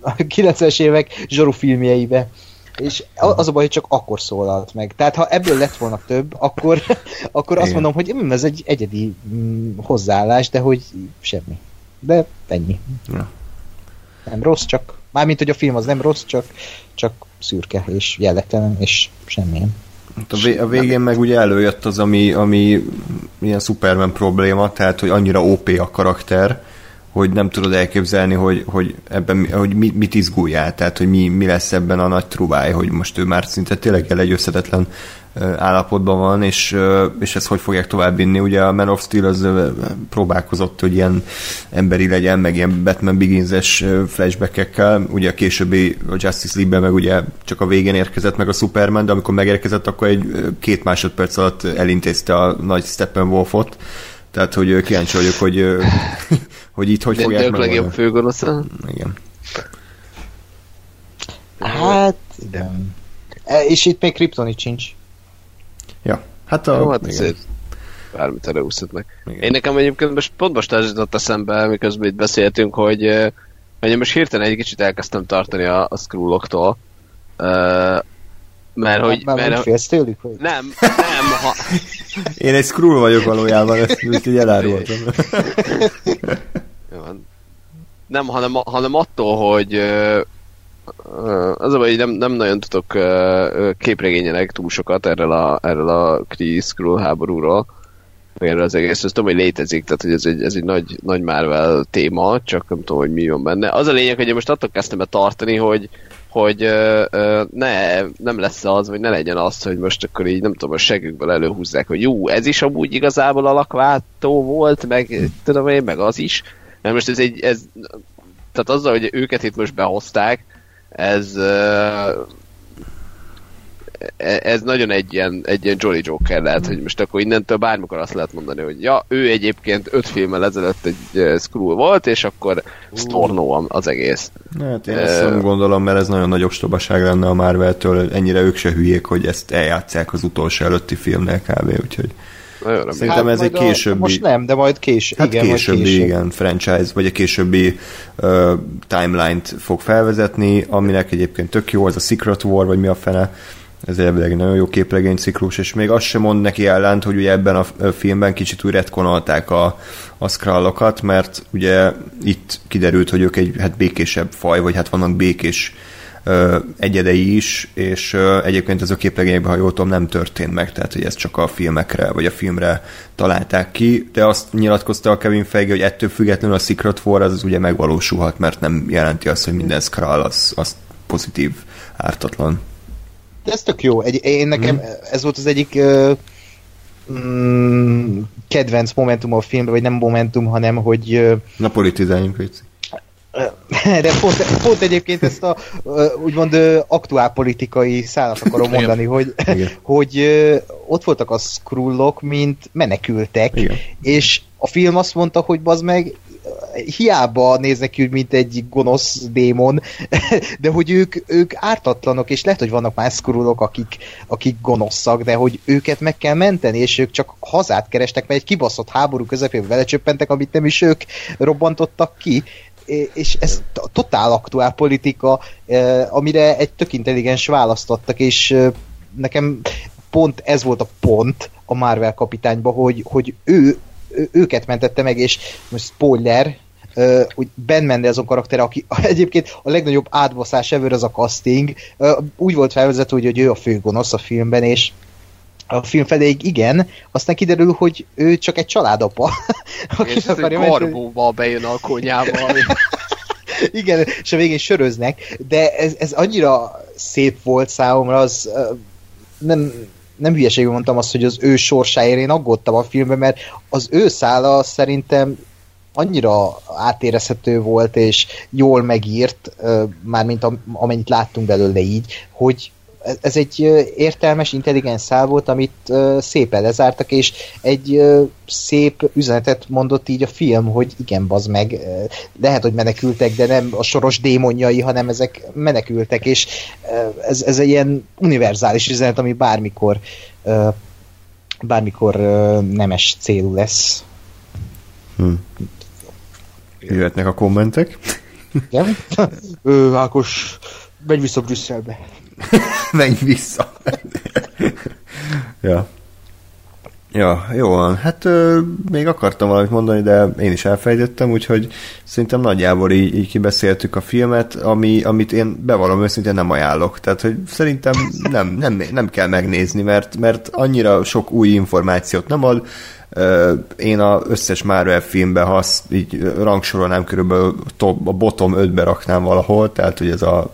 a 90-es évek Zsoru filmjeibe. És az a baj, hogy csak akkor szólalt meg. Tehát ha ebből lett volna több, akkor, akkor azt mondom, hogy hm, ez egy egyedi hm, hozzáállás, de hogy semmi. De ennyi. Ja. Nem rossz, csak Mármint, hogy a film az nem rossz, csak, csak szürke és jellegtelen, és semmilyen. Hát a, vé- a végén meg ugye előjött az, ami, ami ilyen Superman probléma, tehát, hogy annyira OP a karakter, hogy nem tudod elképzelni, hogy, hogy ebben hogy mit, mit izguljál, tehát hogy mi, mi lesz ebben a nagy trubáj, hogy most ő már szinte tényleg egy összetetlen állapotban van, és, és ezt hogy fogják továbbvinni. Ugye a Man of Steel az próbálkozott, hogy ilyen emberi legyen, meg ilyen Batman Begins-es flashback-ekkel. Ugye a későbbi a Justice League-ben meg ugye csak a végén érkezett meg a Superman, de amikor megérkezett, akkor egy két másodperc alatt elintézte a nagy Steppenwolfot. Tehát, hogy kíváncsi vagyok, hogy, hogy itt hogy de fogják meg. legjobb főgonosz. Igen. Hát, igen. E, és itt még Kryptonit sincs. Ja, hát a... Jó, hát azért bármit előúszhatnak. Én nekem egyébként most pont most ez jutott eszembe, miközben itt beszéltünk, hogy, hogy én most hirtelen egy kicsit elkezdtem tartani a, a scrolloktól. Uh, mert hogy... Már mert, félsz tőlük? Hogy? Nem, nem. Ha... Én egy scroll vagyok valójában, ezt így elárultam. nem, hanem, hanem attól, hogy az a baj, hogy nem, nem nagyon tudok képregényenek túl sokat erről a, erről a Kree Skrull háborúról. erről az egész. Ezt tudom, hogy létezik, tehát hogy ez egy, ez egy nagy, nagy Marvel téma, csak nem tudom, hogy mi van benne. Az a lényeg, hogy én most attól kezdtem be tartani, hogy, hogy ö, ö, ne, nem lesz az, vagy ne legyen az, hogy most akkor így nem tudom, a segükből előhúzzák, hogy jó, ez is amúgy igazából alakváltó volt, meg tudom én, meg az is. Mert most ez egy, ez, tehát azzal, hogy őket itt most behozták, ez ö, ez nagyon egy ilyen, egy ilyen Jolly Joker lehet, hogy most akkor innentől bármikor azt lehet mondani, hogy ja, ő egyébként öt filmmel ezelőtt egy uh, Skrull volt, és akkor Storno az egész. Hát én ezt nem gondolom, mert ez nagyon nagy ostobaság lenne a Marvel-től, ennyire ők se hülyék, hogy ezt eljátszák az utolsó előtti filmnél kb. Úgyhogy szerintem ez egy majd a- későbbi... Most nem, de majd később. Hát igen, későbbi, később. igen, franchise, vagy a későbbi uh, timeline-t fog felvezetni, aminek egyébként tök jó, az a Secret War, vagy mi a fene, ez elvileg egy nagyon jó képregény ciklus, és még azt sem mond neki ellent, hogy ugye ebben a filmben kicsit úgy retkonolták a, a Skrullokat, mert ugye itt kiderült, hogy ők egy hát békésebb faj, vagy hát vannak békés ö, egyedei is, és ö, egyébként ez a képregényben, ha jól tudom, nem történt meg, tehát hogy ezt csak a filmekre, vagy a filmre találták ki, de azt nyilatkozta a Kevin Feige, hogy ettől függetlenül a Secret War az, az ugye megvalósulhat, mert nem jelenti azt, hogy minden Skrull az, az pozitív, ártatlan. De ez tök jó. Egy, én nekem ez volt az egyik ö, mm, kedvenc momentum a filmben, vagy nem momentum, hanem hogy ö, Na politizáljunk, Léci. de pont, pont egyébként ezt a úgymond ö, aktuálpolitikai szállat akarom mondani, hogy, Igen. hogy ott voltak a skrullok, mint menekültek, Igen. és a film azt mondta, hogy bazd meg hiába néznek ki, mint egy gonosz démon, de hogy ők, ők ártatlanok, és lehet, hogy vannak más szkorulok, akik, akik gonoszak, de hogy őket meg kell menteni, és ők csak hazát kerestek, mert egy kibaszott háború közepén velecsöppentek, amit nem is ők robbantottak ki, és ez t- totál aktuál politika, eh, amire egy tök intelligens választottak, és eh, nekem pont ez volt a pont a Marvel kapitányban, hogy, hogy ő őket mentette meg, és most spoiler, ö, hogy Ben Mendelsohn karakter, aki egyébként a legnagyobb átbaszás ever az a casting, ö, úgy volt felvezető, hogy, hogy ő a főgonosz a filmben, és a film feléig igen, aztán kiderül, hogy ő csak egy családapa. aki És ez karbóba bejön a konyába. Igen, és a végén söröznek, de ez, ez annyira szép volt számomra, az ö, nem, nem hülyeségül mondtam azt, hogy az ő sorsáért én aggódtam a filmben, mert az ő szála szerintem annyira átérezhető volt, és jól megírt, mármint am- amennyit láttunk belőle így, hogy ez- egy ö, értelmes, intelligens szál volt, amit ö, szépen lezártak, és egy ö, szép üzenetet mondott így a film, hogy igen, bazd meg, ö, lehet, hogy menekültek, de nem a soros démonjai, hanem ezek menekültek, és ö, ez, ez egy ilyen univerzális üzenet, ami bármikor ö, bármikor ö, nemes célú lesz. Hm. Jöhetnek a kommentek. Igen? Ő, Ákos, menj vissza Brüsszelbe. Menj vissza. ja. Ja, jó van. Hát ö, még akartam valamit mondani, de én is elfejtettem, úgyhogy szerintem nagyjából így, így kibeszéltük a filmet, ami, amit én bevallom őszintén nem ajánlok. Tehát, hogy szerintem nem, nem, nem kell megnézni, mert, mert annyira sok új információt nem ad. Ö, Én az összes Marvel filmben, ha azt így rangsorolnám, körülbelül top, a bottom 5-be raknám valahol, tehát, hogy ez a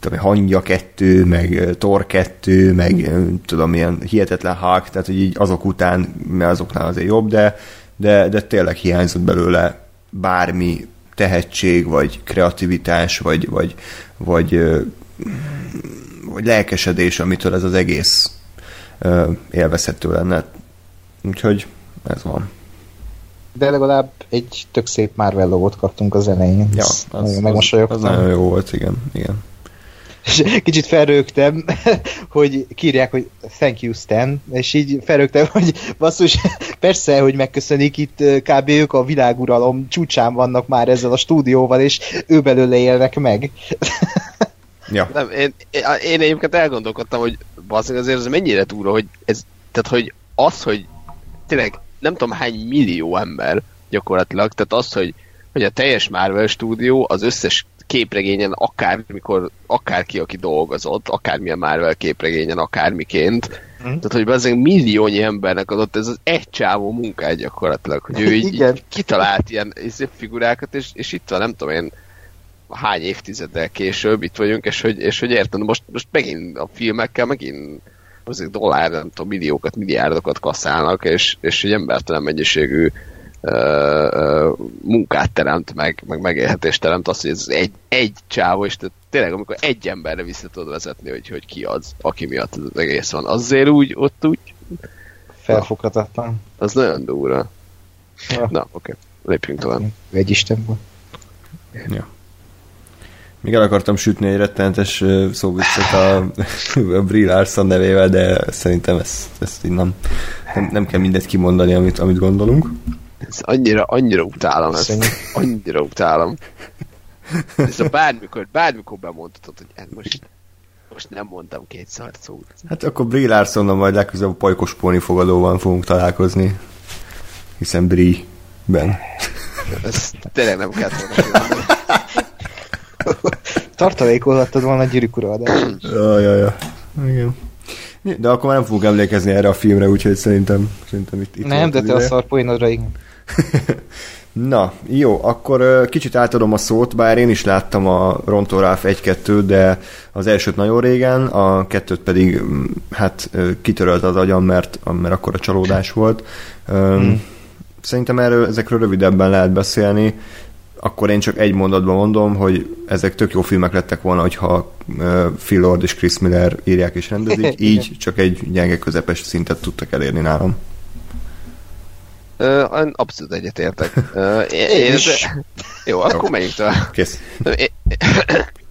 tudom, Hangya 2, meg Thor 2, meg tudom, ilyen hihetetlen Hulk, tehát hogy így azok után, mert azoknál azért jobb, de, de, de tényleg hiányzott belőle bármi tehetség, vagy kreativitás, vagy, vagy, vagy, vagy lelkesedés, amitől ez az egész élvezhető lenne. Úgyhogy ez van. De legalább egy tök szép Marvel logót kaptunk az elején. Ja, az, az, megmosolyogtam. az nagyon jó volt, igen. igen. És kicsit felrögtem, hogy kírják, hogy thank you Stan, és így felrögtem, hogy basszus, persze, hogy megköszönik itt kb. ők a világuralom csúcsán vannak már ezzel a stúdióval, és ő belőle élnek meg. Ja. Nem, én, én egyébként elgondolkodtam, hogy valószínűleg azért ez mennyire túra, hogy ez, tehát hogy az, hogy tényleg nem tudom hány millió ember gyakorlatilag, tehát az, hogy, hogy a teljes Marvel stúdió az összes képregényen akármikor, akárki, aki dolgozott, akármilyen Marvel képregényen, akármiként, Hm? Tehát, hogy azért milliónyi embernek adott ez az egy csávó munkát gyakorlatilag, hogy ő így, így kitalált ilyen izé figurákat, és, és itt van, nem tudom én, hány évtizeddel később itt vagyunk, és hogy, és hogy érted, most, most megint a filmekkel megint azért dollár, nem tudom, milliókat, milliárdokat kaszálnak, és, és egy embertelen mennyiségű munkát teremt, meg, meg megélhetést teremt, az, hogy ez egy, egy csávó, és tehát tényleg amikor egy emberre vissza tudod vezetni, hogy, hogy ki az, aki miatt az egész van. Azért úgy, ott úgy... Felfoghatatlan. Az nagyon durva. Ja. Na, oké. Okay. Lépjünk tovább. Egy Isten volt. Ja. Még el akartam sütni egy rettenetes szóviccet a, a Brie Larson nevével, de szerintem ezt, ezt így nem, nem, nem kell mindet kimondani, amit, amit gondolunk. Ez annyira, annyira utálom ezt. Annyira utálom. Ez a bármikor, bármikor bemondhatod, hogy hát most, most nem mondtam két szart szót. Hát akkor Brie Larsonnal majd legközelebb a pajkos póni fogadóban fogunk találkozni. Hiszen Brie-ben. Ez tényleg nem kell volna Tartalékolhattad volna a gyűrűk uraadás. Ja, ja, ja. Igen. De akkor már nem fogunk emlékezni erre a filmre, úgyhogy szerintem, szerintem itt, itt Nem, de te a szarpoénodra igen. Na, jó, akkor kicsit átadom a szót, bár én is láttam a Rontó Ralph 1-2, de az elsőt nagyon régen, a kettőt pedig mm, hát kitörölt az agyam, mert, mert akkor a csalódás volt. Hmm. Szerintem erről, ezekről rövidebben lehet beszélni akkor én csak egy mondatban mondom, hogy ezek tök jó filmek lettek volna, hogyha Phil Lord és Chris Miller írják és rendezik, így csak egy gyenge közepes szintet tudtak elérni nálam. Uh, abszolút egyetértek. Uh, én, is. Jó, akkor menjünk tovább. Kész. Én,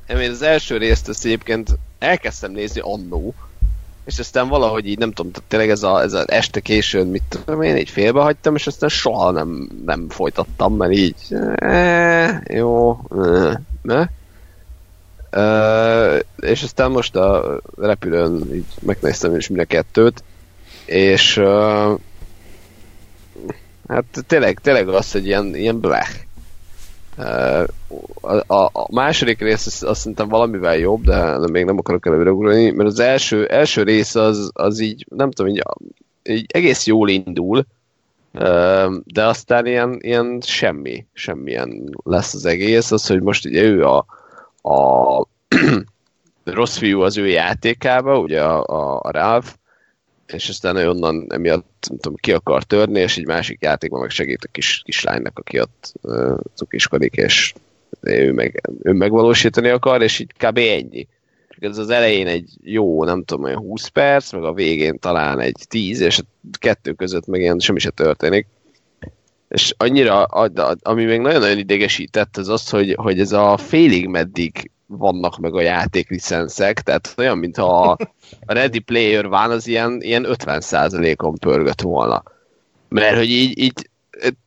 én az első részt ezt egyébként elkezdtem nézni annó, és aztán valahogy így nem tudom, tényleg ez, a, ez az este későn, mit tudom én, így félbehagytam, és aztán soha nem, nem folytattam, mert így e, jó, e, ne? E, és aztán most a repülőn így megnéztem is mind a kettőt, és e, hát tényleg, tényleg az, hogy ilyen, ilyen blech a, a, a második rész azt, azt szerintem valamivel jobb, de, még nem akarok előre ugrani, mert az első, első rész az, az így, nem tudom, így, így egész jól indul, de aztán ilyen, ilyen semmi, semmilyen lesz az egész, az, hogy most ugye ő a, a rossz fiú az ő játékába, ugye a, a, a Ralph, és aztán ő onnan emiatt nem tudom, ki akar törni, és egy másik játékban meg segít a kis, kislánynak, aki ott uh, cukiskodik, és ő, meg, ő megvalósítani akar, és így kb. ennyi. Ez az elején egy jó, nem tudom, olyan 20 perc, meg a végén talán egy 10, és a kettő között meg ilyen semmi se történik. És annyira, ami még nagyon-nagyon idegesített, az az, hogy, hogy ez a félig meddig vannak meg a játéklicenszek, tehát olyan, mintha a Ready Player van, az ilyen, ilyen 50%-on pörgött volna. Mert hogy így, így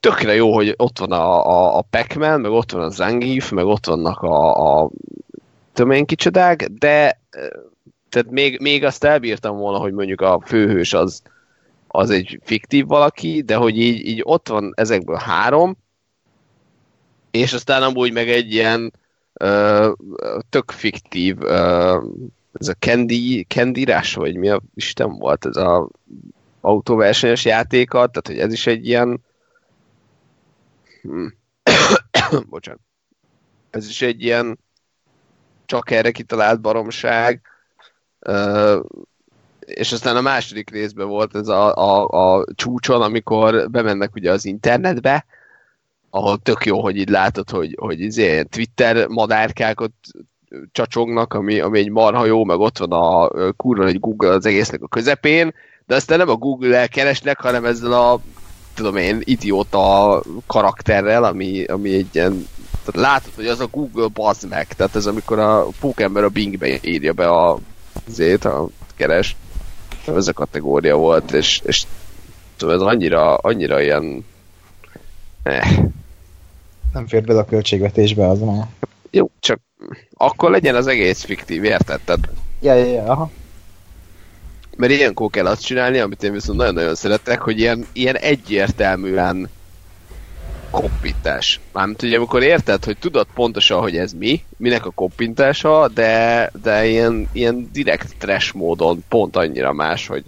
tökre jó, hogy ott van a, a, a Pac-Man, meg ott van a Zangief, meg ott vannak a, a tudom kicsodák, de tehát még, még azt elbírtam volna, hogy mondjuk a főhős az, az egy fiktív valaki, de hogy így, így ott van ezekből három, és aztán amúgy meg egy ilyen tök fiktív ez a Candy, Candy Rush, vagy mi a Isten volt ez a autóversenyes játéka, tehát hogy ez is egy ilyen hmm. bocsánat. Ez is egy ilyen csak erre kitalált baromság. És aztán a második részben volt ez a, a, a csúcson, amikor bemennek ugye az internetbe, ahol tök jó, hogy így látod, hogy, hogy izé, Twitter madárkák ott csacsognak, ami, ami egy marha jó, meg ott van a kurva egy Google az egésznek a közepén, de aztán nem a Google-el keresnek, hanem ezzel a tudom én, idióta karakterrel, ami, ami egy ilyen tehát látod, hogy az a Google bazd meg, tehát ez amikor a pókember a Bingbe írja be a zét, a keres, ez a kategória volt, és, és tudom, ez annyira, annyira ilyen eh. Nem fér bele a költségvetésbe az már. Jó, csak akkor legyen az egész fiktív, érted? Tehát... Ja, ja, ja, aha. Mert ilyenkor kell azt csinálni, amit én viszont nagyon-nagyon szeretek, hogy ilyen, ilyen egyértelműen koppintás. Mármint ugye, amikor érted, hogy tudod pontosan, hogy ez mi, minek a koppintása, de, de ilyen, ilyen direkt trash módon pont annyira más, hogy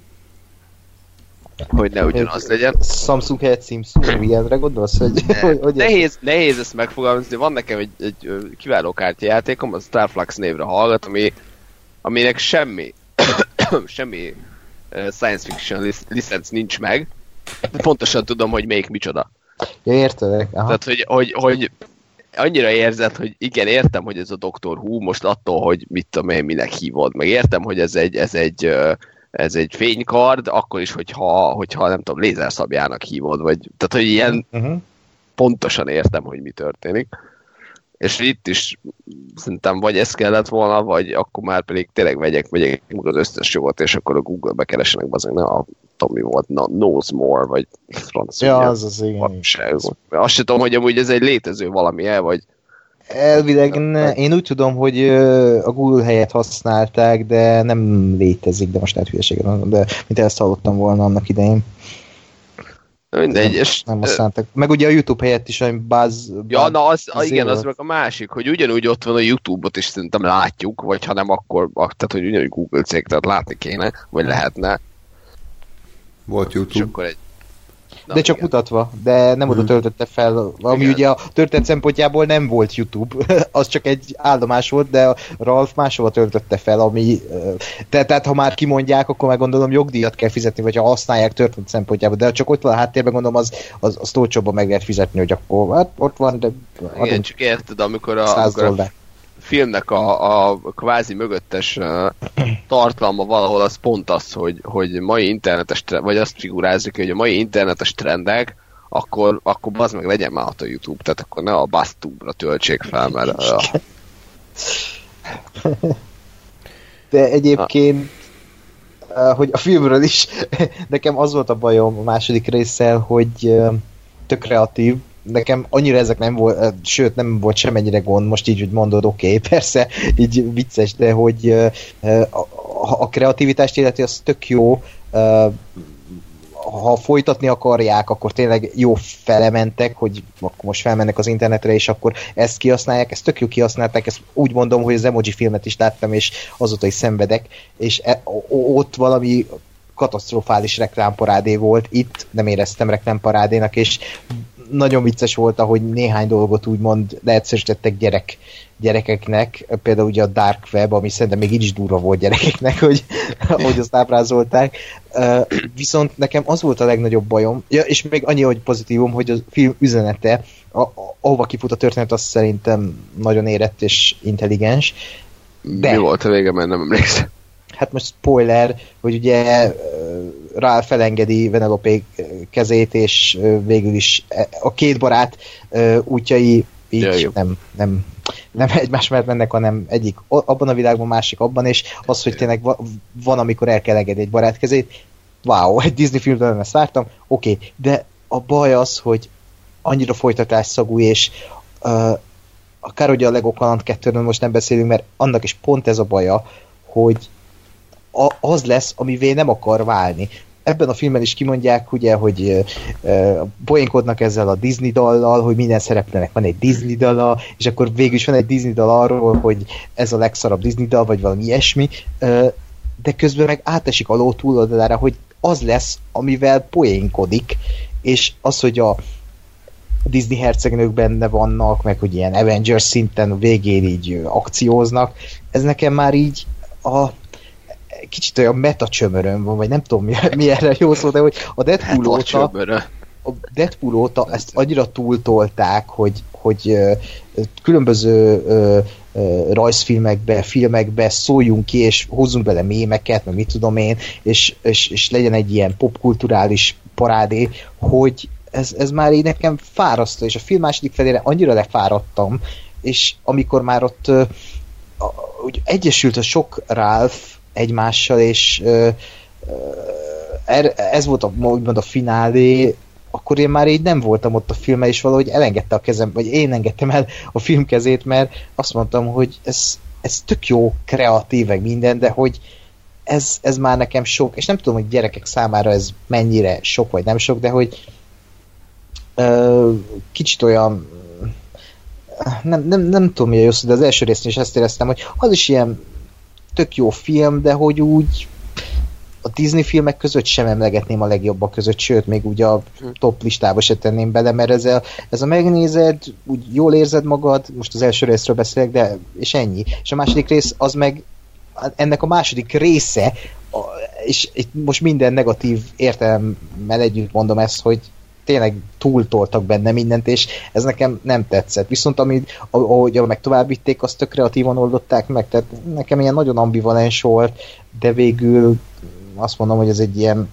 hogy ne ugyanaz legyen. Samsung helyett Samsung, ilyenre gondolsz? Hogy, hogy, hogy nehéz, nehéz ezt megfogalmazni, van nekem egy, egy kiváló kártyajátékom, az Starflux névre hallgat, ami, aminek semmi, semmi science fiction licenc nincs meg, de pontosan tudom, hogy melyik micsoda. Ja, értelek. Aha. Tehát, hogy, hogy, hogy annyira érzed, hogy igen, értem, hogy ez a Doktor Who, most attól, hogy mit tudom én, minek hívod, meg értem, hogy ez egy, ez egy, ez egy fénykard, akkor is, hogyha, hogyha nem tudom, lézerszabjának hívod, vagy, tehát, hogy ilyen uh-huh. pontosan értem, hogy mi történik. És itt is szerintem vagy ez kellett volna, vagy akkor már pedig tényleg vegyek, vegyek az összes jogot, és akkor a Google-be keresenek, azok, ne a Tommy volt, na, knows more, vagy francia. Ja, az az, igen. Azt sem tudom, hogy amúgy ez egy létező valami el, vagy Elvileg ne. Én úgy tudom, hogy a Google helyet használták, de nem létezik, de most lehet hülyeséget mondom, de mint ezt hallottam volna annak idején. Mindegy, és... Nem használtak. Meg ugye a YouTube helyett is, hogy Buzz... Ja, na az, az igen, az meg a másik, hogy ugyanúgy ott van a YouTube-ot is szerintem látjuk, vagy ha nem, akkor, tehát hogy ugyanúgy Google cég, tehát látni kéne, vagy lehetne. Volt YouTube. És akkor egy Na, de csak igen. mutatva, de nem oda hmm. töltötte fel, ami igen. ugye a történet szempontjából nem volt YouTube, az csak egy állomás volt, de a Ralph máshova töltötte fel, ami te, tehát ha már kimondják, akkor meg gondolom jogdíjat kell fizetni, vagy ha használják történet szempontjából, de csak ott van a háttérben, gondolom az, az, az olcsóbban meg lehet fizetni, hogy akkor hát ott van, de igen, csak érted, amikor a, amikor a filmnek a, a kvázi mögöttes tartalma valahol az pont az, hogy, hogy mai internetes, vagy azt figurázik, hogy a mai internetes trendek, akkor, akkor az meg legyen már ott a YouTube, tehát akkor ne a Bastube-ra töltsék fel, mert... Uh, De egyébként hogy a filmről is nekem az volt a bajom a második résszel, hogy tök kreatív, nekem annyira ezek nem volt, sőt nem volt semennyire gond, most így, hogy mondod, oké, okay, persze, így vicces, de hogy a, a kreativitást illeti, az tök jó, ha folytatni akarják, akkor tényleg jó felementek, hogy akkor most felmennek az internetre, és akkor ezt kihasználják, ezt tök jó kihasználták, ezt úgy mondom, hogy az emoji filmet is láttam, és azóta is szenvedek, és e, ott valami katasztrofális reklámparádé volt, itt nem éreztem reklámparádénak, és nagyon vicces volt, ahogy néhány dolgot úgymond leegyszerűsítettek gyerek, gyerekeknek, például ugye a Dark Web, ami szerintem még így is durva volt gyerekeknek, hogy, hogy azt ábrázolták. Uh, viszont nekem az volt a legnagyobb bajom, ja, és még annyi, hogy pozitívum, hogy a film üzenete, a, a, ahova kifut a történet, az szerintem nagyon érett és intelligens. De... Mi volt a vége, mert nem emlékszem hát most spoiler, hogy ugye rá felengedi Venelope kezét, és végül is e, a két barát útjai így ja, nem, nem, nem egymás mellett mennek, hanem egyik abban a világban, másik abban, és az, hogy tényleg van, amikor el kell engedni egy barát kezét, wow, egy Disney filmben ezt vártam, oké, okay, de a baj az, hogy annyira folytatás szagú, és uh, akár ugye a Lego Kaland 2 most nem beszélünk, mert annak is pont ez a baja, hogy az lesz, amivé nem akar válni. Ebben a filmben is kimondják, ugye, hogy uh, poénkodnak ezzel a Disney dallal, hogy minden szereplőnek van egy Disney dala, és akkor végül is van egy Disney dal arról, hogy ez a legszarabb Disney dal, vagy valami ilyesmi, uh, de közben meg átesik a ló túloldalára, hogy az lesz, amivel poénkodik, és az, hogy a Disney hercegnők benne vannak, meg hogy ilyen Avengers szinten végén így akcióznak, ez nekem már így a kicsit olyan meta csömörön van, vagy nem tudom mi, mi erre jó szó, de hogy a Deadpool óta, a Deadpool óta ezt annyira túltolták, hogy, hogy különböző rajzfilmekbe, filmekbe szóljunk ki, és hozzunk bele mémeket, meg mit tudom én, és, és, és legyen egy ilyen popkulturális parádé, hogy ez, ez már így nekem fárasztó, és a film második felére annyira lefáradtam, és amikor már ott uh, egyesült a sok Ralph egymással, és ö, ö, ez volt a, úgymond a finálé, akkor én már így nem voltam ott a filmmel, és valahogy elengedte a kezem, vagy én engedtem el a film kezét, mert azt mondtam, hogy ez, ez tök jó, kreatív, meg minden, de hogy ez, ez már nekem sok, és nem tudom, hogy gyerekek számára ez mennyire sok, vagy nem sok, de hogy kicsit olyan nem, nem, nem tudom mi a jó szó, de az első részén is ezt éreztem, hogy az is ilyen tök jó film, de hogy úgy a Disney filmek között sem emlegetném a legjobbak között, sőt, még úgy a top listába se tenném bele, mert ez a, ez a megnézed, úgy jól érzed magad, most az első részről beszélek, de és ennyi. És a második rész az meg ennek a második része, és most minden negatív értelemmel együtt mondom ezt, hogy tényleg túltoltak benne mindent, és ez nekem nem tetszett. Viszont amit, ahogy meg tovább vitték, azt tök kreatívan oldották meg, tehát nekem ilyen nagyon ambivalens volt, de végül azt mondom, hogy ez egy ilyen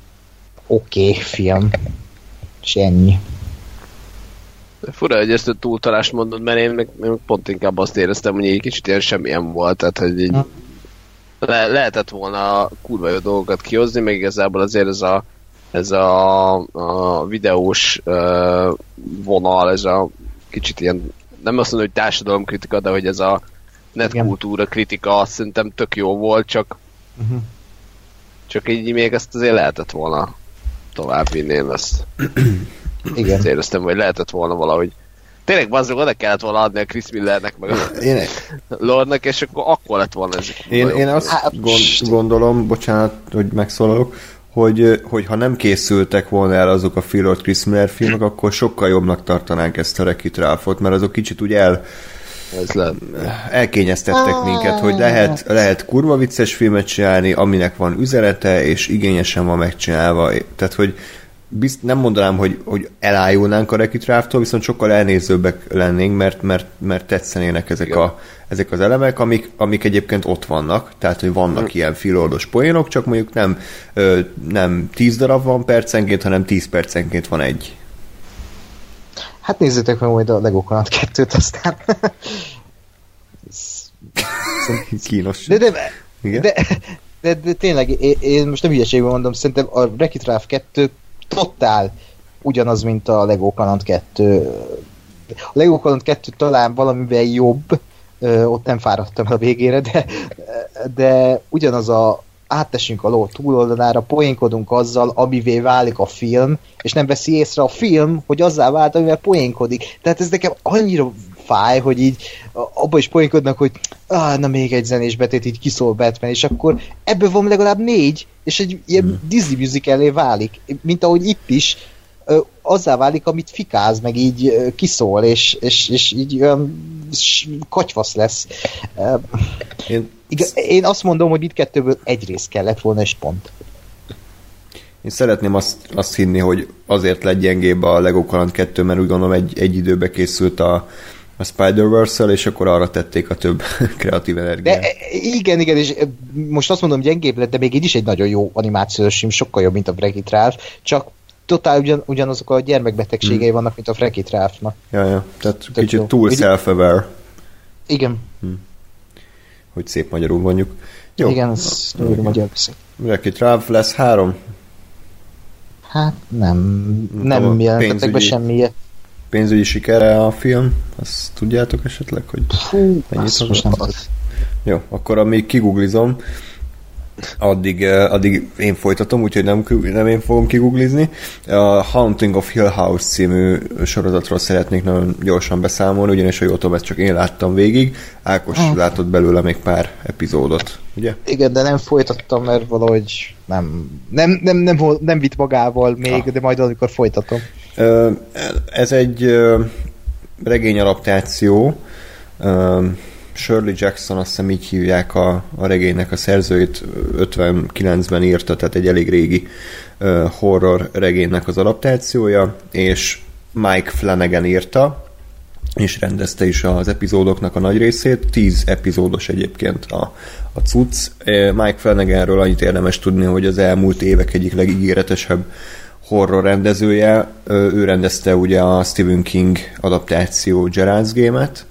oké okay film. És ennyi. Fura, hogy ezt a túltalást mondod, mert én meg, meg pont inkább azt éreztem, hogy egy kicsit ilyen semmilyen volt, tehát hogy így hm. le, lehetett volna kurva jó dolgokat kihozni, meg igazából azért ez a ez a, a videós uh, vonal, ez a kicsit ilyen, nem azt mondom, hogy társadalomkritika, de hogy ez a netkultúra kritika azt szerintem tök jó volt, csak uh-huh. csak így még ezt azért lehetett volna tovább vinni én ezt. Igen. Azt éreztem, hogy lehetett volna valahogy Tényleg bazdok, oda kellett volna adni a Chris Millernek, meg a én... Lordnak, és akkor akkor lett volna ez. Én, én azt hát, gondolom, bocsánat, hogy megszólalok, hogy, hogy ha nem készültek volna el azok a Phil Lord Chris Miller filmek, akkor sokkal jobbnak tartanánk ezt a Rekit Ralphot, mert azok kicsit úgy el ez le... elkényeztettek ah. minket, hogy lehet, lehet kurva vicces filmet csinálni, aminek van üzenete, és igényesen van megcsinálva. Tehát, hogy bizt, nem mondanám, hogy, hogy elájulnánk a Rekit Ráftól, viszont sokkal elnézőbbek lennénk, mert, mert, mert tetszenének ezek, a, ezek az elemek, amik, amik egyébként ott vannak, tehát hogy vannak hmm. ilyen filoldos poénok, csak mondjuk nem, ö, nem 10 darab van percenként, hanem 10 percenként van egy. Hát nézzétek meg majd a Lego Kaland 2-t, aztán... Kínos. De, de, Igen? De, de, de, tényleg, én, én most nem hülyeségben mondom, szerintem a Wreck-It Ralph 2 totál ugyanaz, mint a Lego Kaland 2. A Lego Kaland 2 talán valamivel jobb, ott nem fáradtam a végére, de, de ugyanaz a áttesünk a ló túloldalára, poénkodunk azzal, amivé válik a film, és nem veszi észre a film, hogy azzá vált, amivel poénkodik. Tehát ez nekem annyira fáj, hogy így abba is poénkodnak, hogy ah, na még egy zenés betét így kiszól Batman, és akkor ebből van legalább négy, és egy ilyen hmm. Disney musicalé válik, mint ahogy itt is azzá válik, amit fikáz, meg így kiszól, és, és, és így olyan katyvasz lesz. Én... én azt mondom, hogy itt kettőből egy rész kellett volna, és pont. Én szeretném azt, azt hinni, hogy azért lett gyengébb a Lego Kaland 2, mert úgy gondolom egy, egy időbe készült a, a Spider-Verse-szel, és akkor arra tették a több kreatív energiát. De, igen, igen, és most azt mondom, gyengébb lett, de még így is egy nagyon jó animációs film, sokkal jobb, mint a Break Ralph, csak totál ugyan, ugyanazok a gyermekbetegségei hmm. vannak, mint a Break Ralph-nak. Ja, ja, tehát Tök kicsit jó. túl self-aware. Igen. Hmm. Hogy szép magyarul mondjuk. Jó. Igen, ez nagyon magyar beszél. Break Ralph lesz három? Hát nem, nem, nem jelentettek be semmiért pénzügyi sikere a film? Azt tudjátok esetleg, hogy Fú, mennyit most nem Jó, akkor amíg kiguglizom, addig, eh, addig én folytatom, úgyhogy nem, nem én fogom kiguglizni. A Haunting of Hill House című sorozatról szeretnék nagyon gyorsan beszámolni, ugyanis a youtube ezt csak én láttam végig. Ákos ah. látott belőle még pár epizódot, ugye? Igen, de nem folytattam, mert valahogy nem, nem, nem, nem, nem, nem vitt magával még, ah. de majd amikor folytatom. Ez egy regény adaptáció. Shirley Jackson, azt hiszem így hívják a, a regénynek a szerzőit, 59-ben írta, tehát egy elég régi horror regénynek az adaptációja, és Mike Flanagan írta, és rendezte is az epizódoknak a nagy részét. Tíz epizódos egyébként a, a cucc. Mike Flanaganről annyit érdemes tudni, hogy az elmúlt évek egyik legígéretesebb horror rendezője, ő rendezte ugye a Stephen King adaptáció Gerard's Game-et,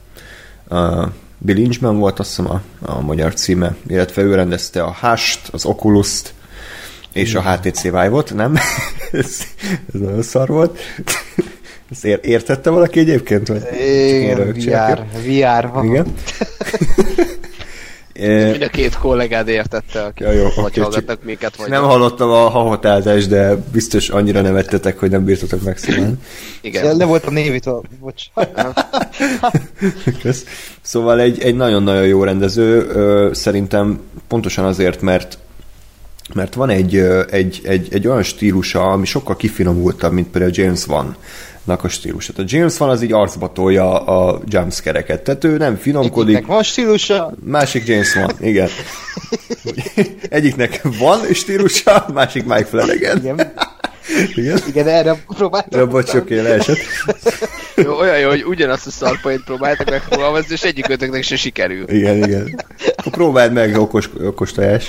Bill Lynchman volt azt hiszem a, a magyar címe, illetve ő rendezte a Hust, az Oculus-t, és a HTC Vive-ot, nem? ez, ez nagyon szar volt. Ezt ér, értette valaki egyébként? Vagy Igen, VR, VR. Igen. Mind a két kollégád értette, akik Ja, jó, vagy oké, hallgatnak minket, vagy nem hallottam a hahotázást, de biztos annyira nevettetek, hogy nem bírtatok megszólalni. Igen. Le voltam névítva, bocs. Kösz. Szóval egy, egy nagyon-nagyon jó rendező, ö, szerintem pontosan azért, mert mert van egy, egy, egy, egy olyan stílusa, ami sokkal kifinomultabb, mint például James Van a stílusa. A James Van az így arcba tolja a jumpscare-eket, tehát ő nem finomkodik. Egyiknek van stílusa, Másik James Van, igen. Egyiknek van stílusa, másik Mike Flanagan. igen, Igen. igen, erre próbáltam. Ja, bocs, oké, leesett. Jó, olyan jó, hogy ugyanazt a szarpoint próbáltak megfogalmazni, és egyik ötöknek se sikerül. Igen, igen. Akkor próbáld meg, okos, okos tojás.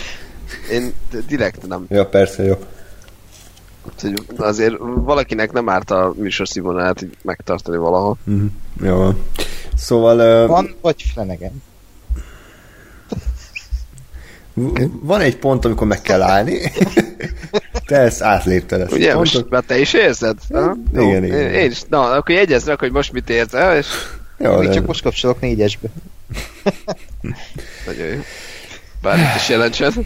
Én direkt nem. Ja, persze, jó. Úgyhogy Azért valakinek nem árt a műsor színvonalát megtartani valahol. Mhm. Jó van. Szóval ö, Van vagy Flanagan? van egy pont, amikor meg kell állni. Te ezt átlépted ezt. Ugye, most már te is érzed? Ha? Igen, Jó, igen, Én, is. Na, akkor jegyezd meg, hogy most mit érzel, és Jó, Még de- csak most kapcsolok négyesbe. nagyon jó. Bármit is jelentsen.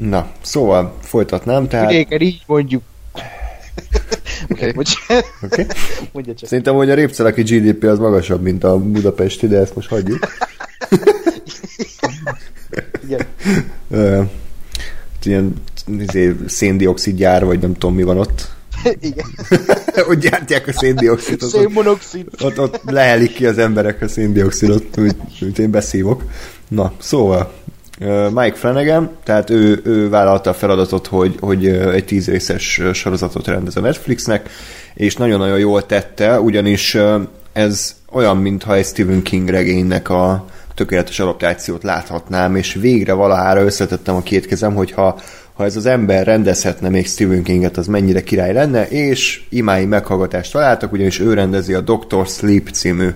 Na, szóval folytatnám, tehát... Ugye, így mondjuk. Oké. Bocs. Okay. Mondja csak. Szerintem, hogy a Répceleki GDP az magasabb, mint a budapesti, de ezt most hagyjuk. Igen. Ö, ilyen izé, széndiokszid gyár, vagy nem tudom mi van ott. Igen. ott gyártják a széndiokszidot. Ott, Szénmonoxid. ott, ott lehelik ki az emberek a széndiokszidot, úgy, úgy én beszívok. Na, szóval Mike Flanagan, tehát ő, ő vállalta a feladatot, hogy, hogy egy tíz részes sorozatot rendez a Netflixnek, és nagyon-nagyon jól tette, ugyanis ez olyan, mintha egy Stephen King regénynek a tökéletes adaptációt láthatnám, és végre valahára összetettem a két kezem, hogyha ha ez az ember rendezhetne még Stephen Kinget, az mennyire király lenne, és imái meghallgatást találtak, ugyanis ő rendezi a Doctor Sleep című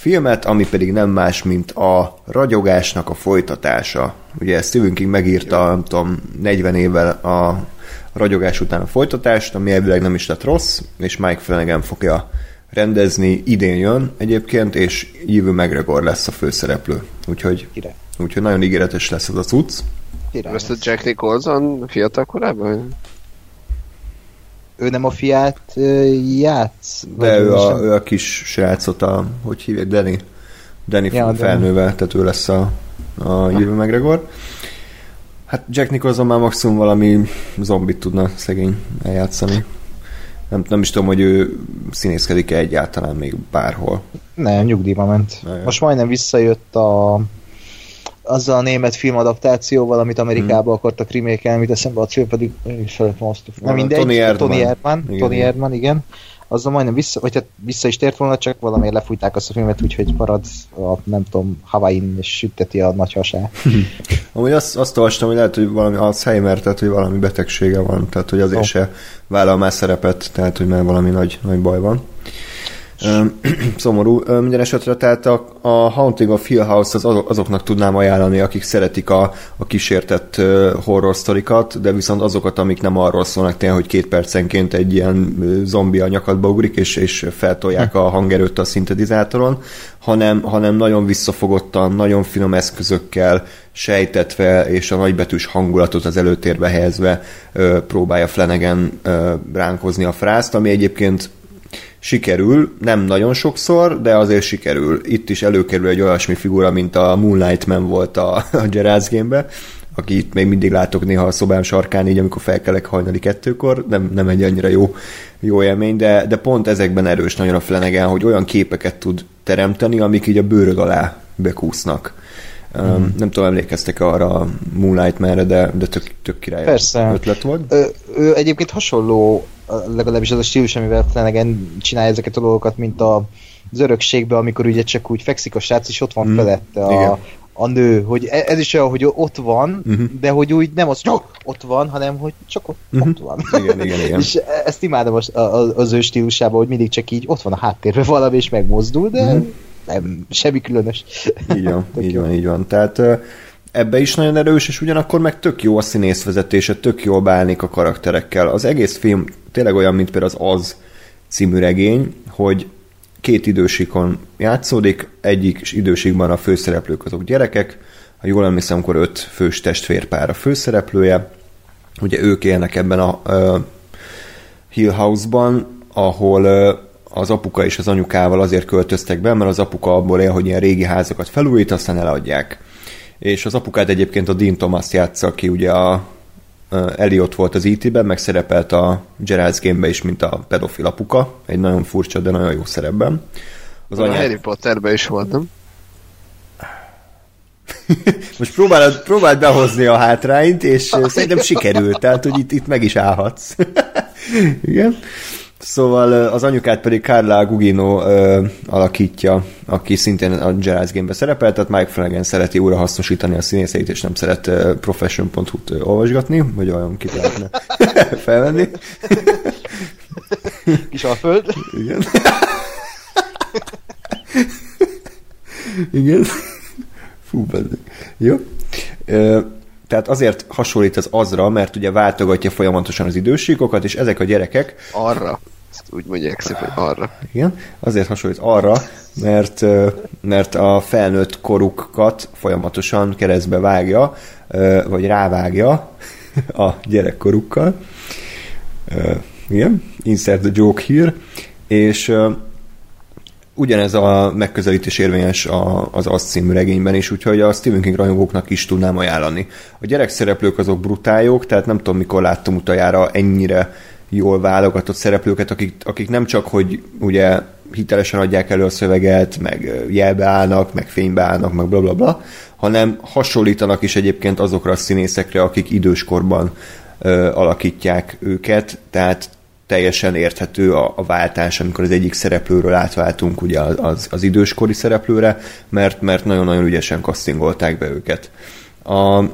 filmet, ami pedig nem más, mint a ragyogásnak a folytatása. Ugye Stephen King megírta, nem tudom, 40 évvel a ragyogás után a folytatást, ami elvileg nem is lett rossz, és Mike Flanagan fogja rendezni, idén jön egyébként, és Jívő McGregor lesz a főszereplő. Úgyhogy, Király. úgyhogy nagyon ígéretes lesz az a cucc. Ezt a Jack Nicholson fiatal korában? Ő nem a fiát játsz? De ő a, ő a kis srácot, a, hogy hívják, Danny, Danny Ja, Danny. felnővel, tehát ő lesz a, a jövő McGregor. Hát Jack Nicholson már maximum valami zombit tudna szegény eljátszani. Nem, nem is tudom, hogy ő színészkedik-e egyáltalán még bárhol. Nem, nyugdíjba ment. Na jó. Most majdnem visszajött a azzal a német filmadaptációval, amit Amerikába hmm. akartak remékelni, amit eszembe a cél pedig én is felejtem azt. Mindegy, Tony Erdmann. Tony Erdmann, Igen, Tony igen. Erdmann, igen. Azzal majdnem vissza, vagy hát vissza is tért volna, csak valamiért lefújták azt a filmet, úgyhogy marad a, nem tudom, Hawaii-n és sütteti a nagy hasát. Amúgy azt, azt olvastam, hogy lehet, hogy valami Alzheimer, tehát hogy valami betegsége van, tehát hogy azért Ó. se vállal már szerepet, tehát hogy már valami nagy, nagy baj van. Szomorú. Minden esetre tehát a, a Haunting of Hill House az azok- azoknak tudnám ajánlani, akik szeretik a, a kísértett horror sztorikat, de viszont azokat, amik nem arról szólnak tényleg, hogy két percenként egy ilyen zombi a nyakadba ugrik, és, és feltolják a hangerőt a szintetizátoron, hanem, hanem nagyon visszafogottan, nagyon finom eszközökkel sejtetve, és a nagybetűs hangulatot az előtérbe helyezve ö, próbálja Flanagan ö, ránkozni a frászt, ami egyébként sikerül, nem nagyon sokszor, de azért sikerül. Itt is előkerül egy olyasmi figura, mint a Moonlight Man volt a, a Gerard's Game-be, aki itt még mindig látok néha a szobám sarkán, így amikor felkelek hajnali kettőkor, nem, nem egy annyira jó, jó élmény, de, de pont ezekben erős nagyon a Flanagan, hogy olyan képeket tud teremteni, amik így a bőröd alá bekúsznak. Um, nem tudom, emlékeztek arra a Moonlight Man-re, de, de tök, tök király Persze. ötlet volt. Ö, ő egyébként hasonló, legalábbis az a stílus, amivel Flanagan csinálja ezeket a dolgokat, mint a, az örökségben, amikor ugye csak úgy fekszik a srác, és ott van Mm, mm. felette igen. a, a nő, hogy e- ez is olyan, hogy ott van, uh-huh. de hogy úgy nem az, hogy ott van, hanem hogy csak ott, uh-huh. ott van. Igen, igen, igen. és e- ezt imádom az, az, az ő stílusában, hogy mindig csak így ott van a háttérben valami, és megmozdul, de Mhm. Nem, semmi különös. Így van, így jó. van, így van. Tehát ebbe is nagyon erős, és ugyanakkor meg tök jó a színészvezetése, tök jól bánik a karakterekkel. Az egész film tényleg olyan, mint például az Az című regény, hogy két idősíkon játszódik, egyik időségben a főszereplők azok gyerekek, ha jól emlékszem, akkor öt fős testvérpár a főszereplője. Ugye ők élnek ebben a uh, Hill House-ban, ahol uh, az apuka és az anyukával azért költöztek be, mert az apuka abból él, hogy ilyen régi házakat felújít, aztán eladják. És az apukát egyébként a Dean Thomas játsza, aki ugye a Elliot volt az IT-ben, e meg szerepelt a Gerald's game is, mint a pedofil apuka, egy nagyon furcsa, de nagyon jó szerepben. Az a anyát... Harry Potterben is voltam. Most próbálod, próbáld behozni a hátrányt, és szerintem sikerült, tehát hogy itt, itt meg is állhatsz. Igen. Szóval az anyukát pedig Carla Gugino ö, alakítja, aki szintén a Gerald's Game-be szerepel, tehát Mike Flanagan szereti újra hasznosítani a színészeit, és nem szeret uh, profession.hu-t olvasgatni, vagy olyan kit lehetne felvenni. Kis alföld. Igen. Igen. Fú, beddig. Jó. Tehát azért hasonlít az azra, mert ugye váltogatja folyamatosan az idősíkokat, és ezek a gyerekek... Arra. Ezt úgy mondják szépen, hogy arra. Igen, azért hasonlít arra, mert, mert a felnőtt korukat folyamatosan keresztbe vágja, vagy rávágja a gyerekkorukkal. Igen, insert the joke here. És ugyanez a megközelítés érvényes az Az című regényben is, úgyhogy a Stephen King rajongóknak is tudnám ajánlani. A gyerekszereplők azok brutályok, tehát nem tudom, mikor láttam utoljára ennyire jól válogatott szereplőket, akik, akik nem csak, hogy ugye hitelesen adják elő a szöveget, meg jelbe állnak, meg fénybe állnak, meg bla bla bla, hanem hasonlítanak is egyébként azokra a színészekre, akik időskorban ö, alakítják őket, tehát teljesen érthető a, a váltás, amikor az egyik szereplőről átváltunk ugye az, az, az időskori szereplőre, mert, mert nagyon-nagyon ügyesen kasztingolták be őket. A,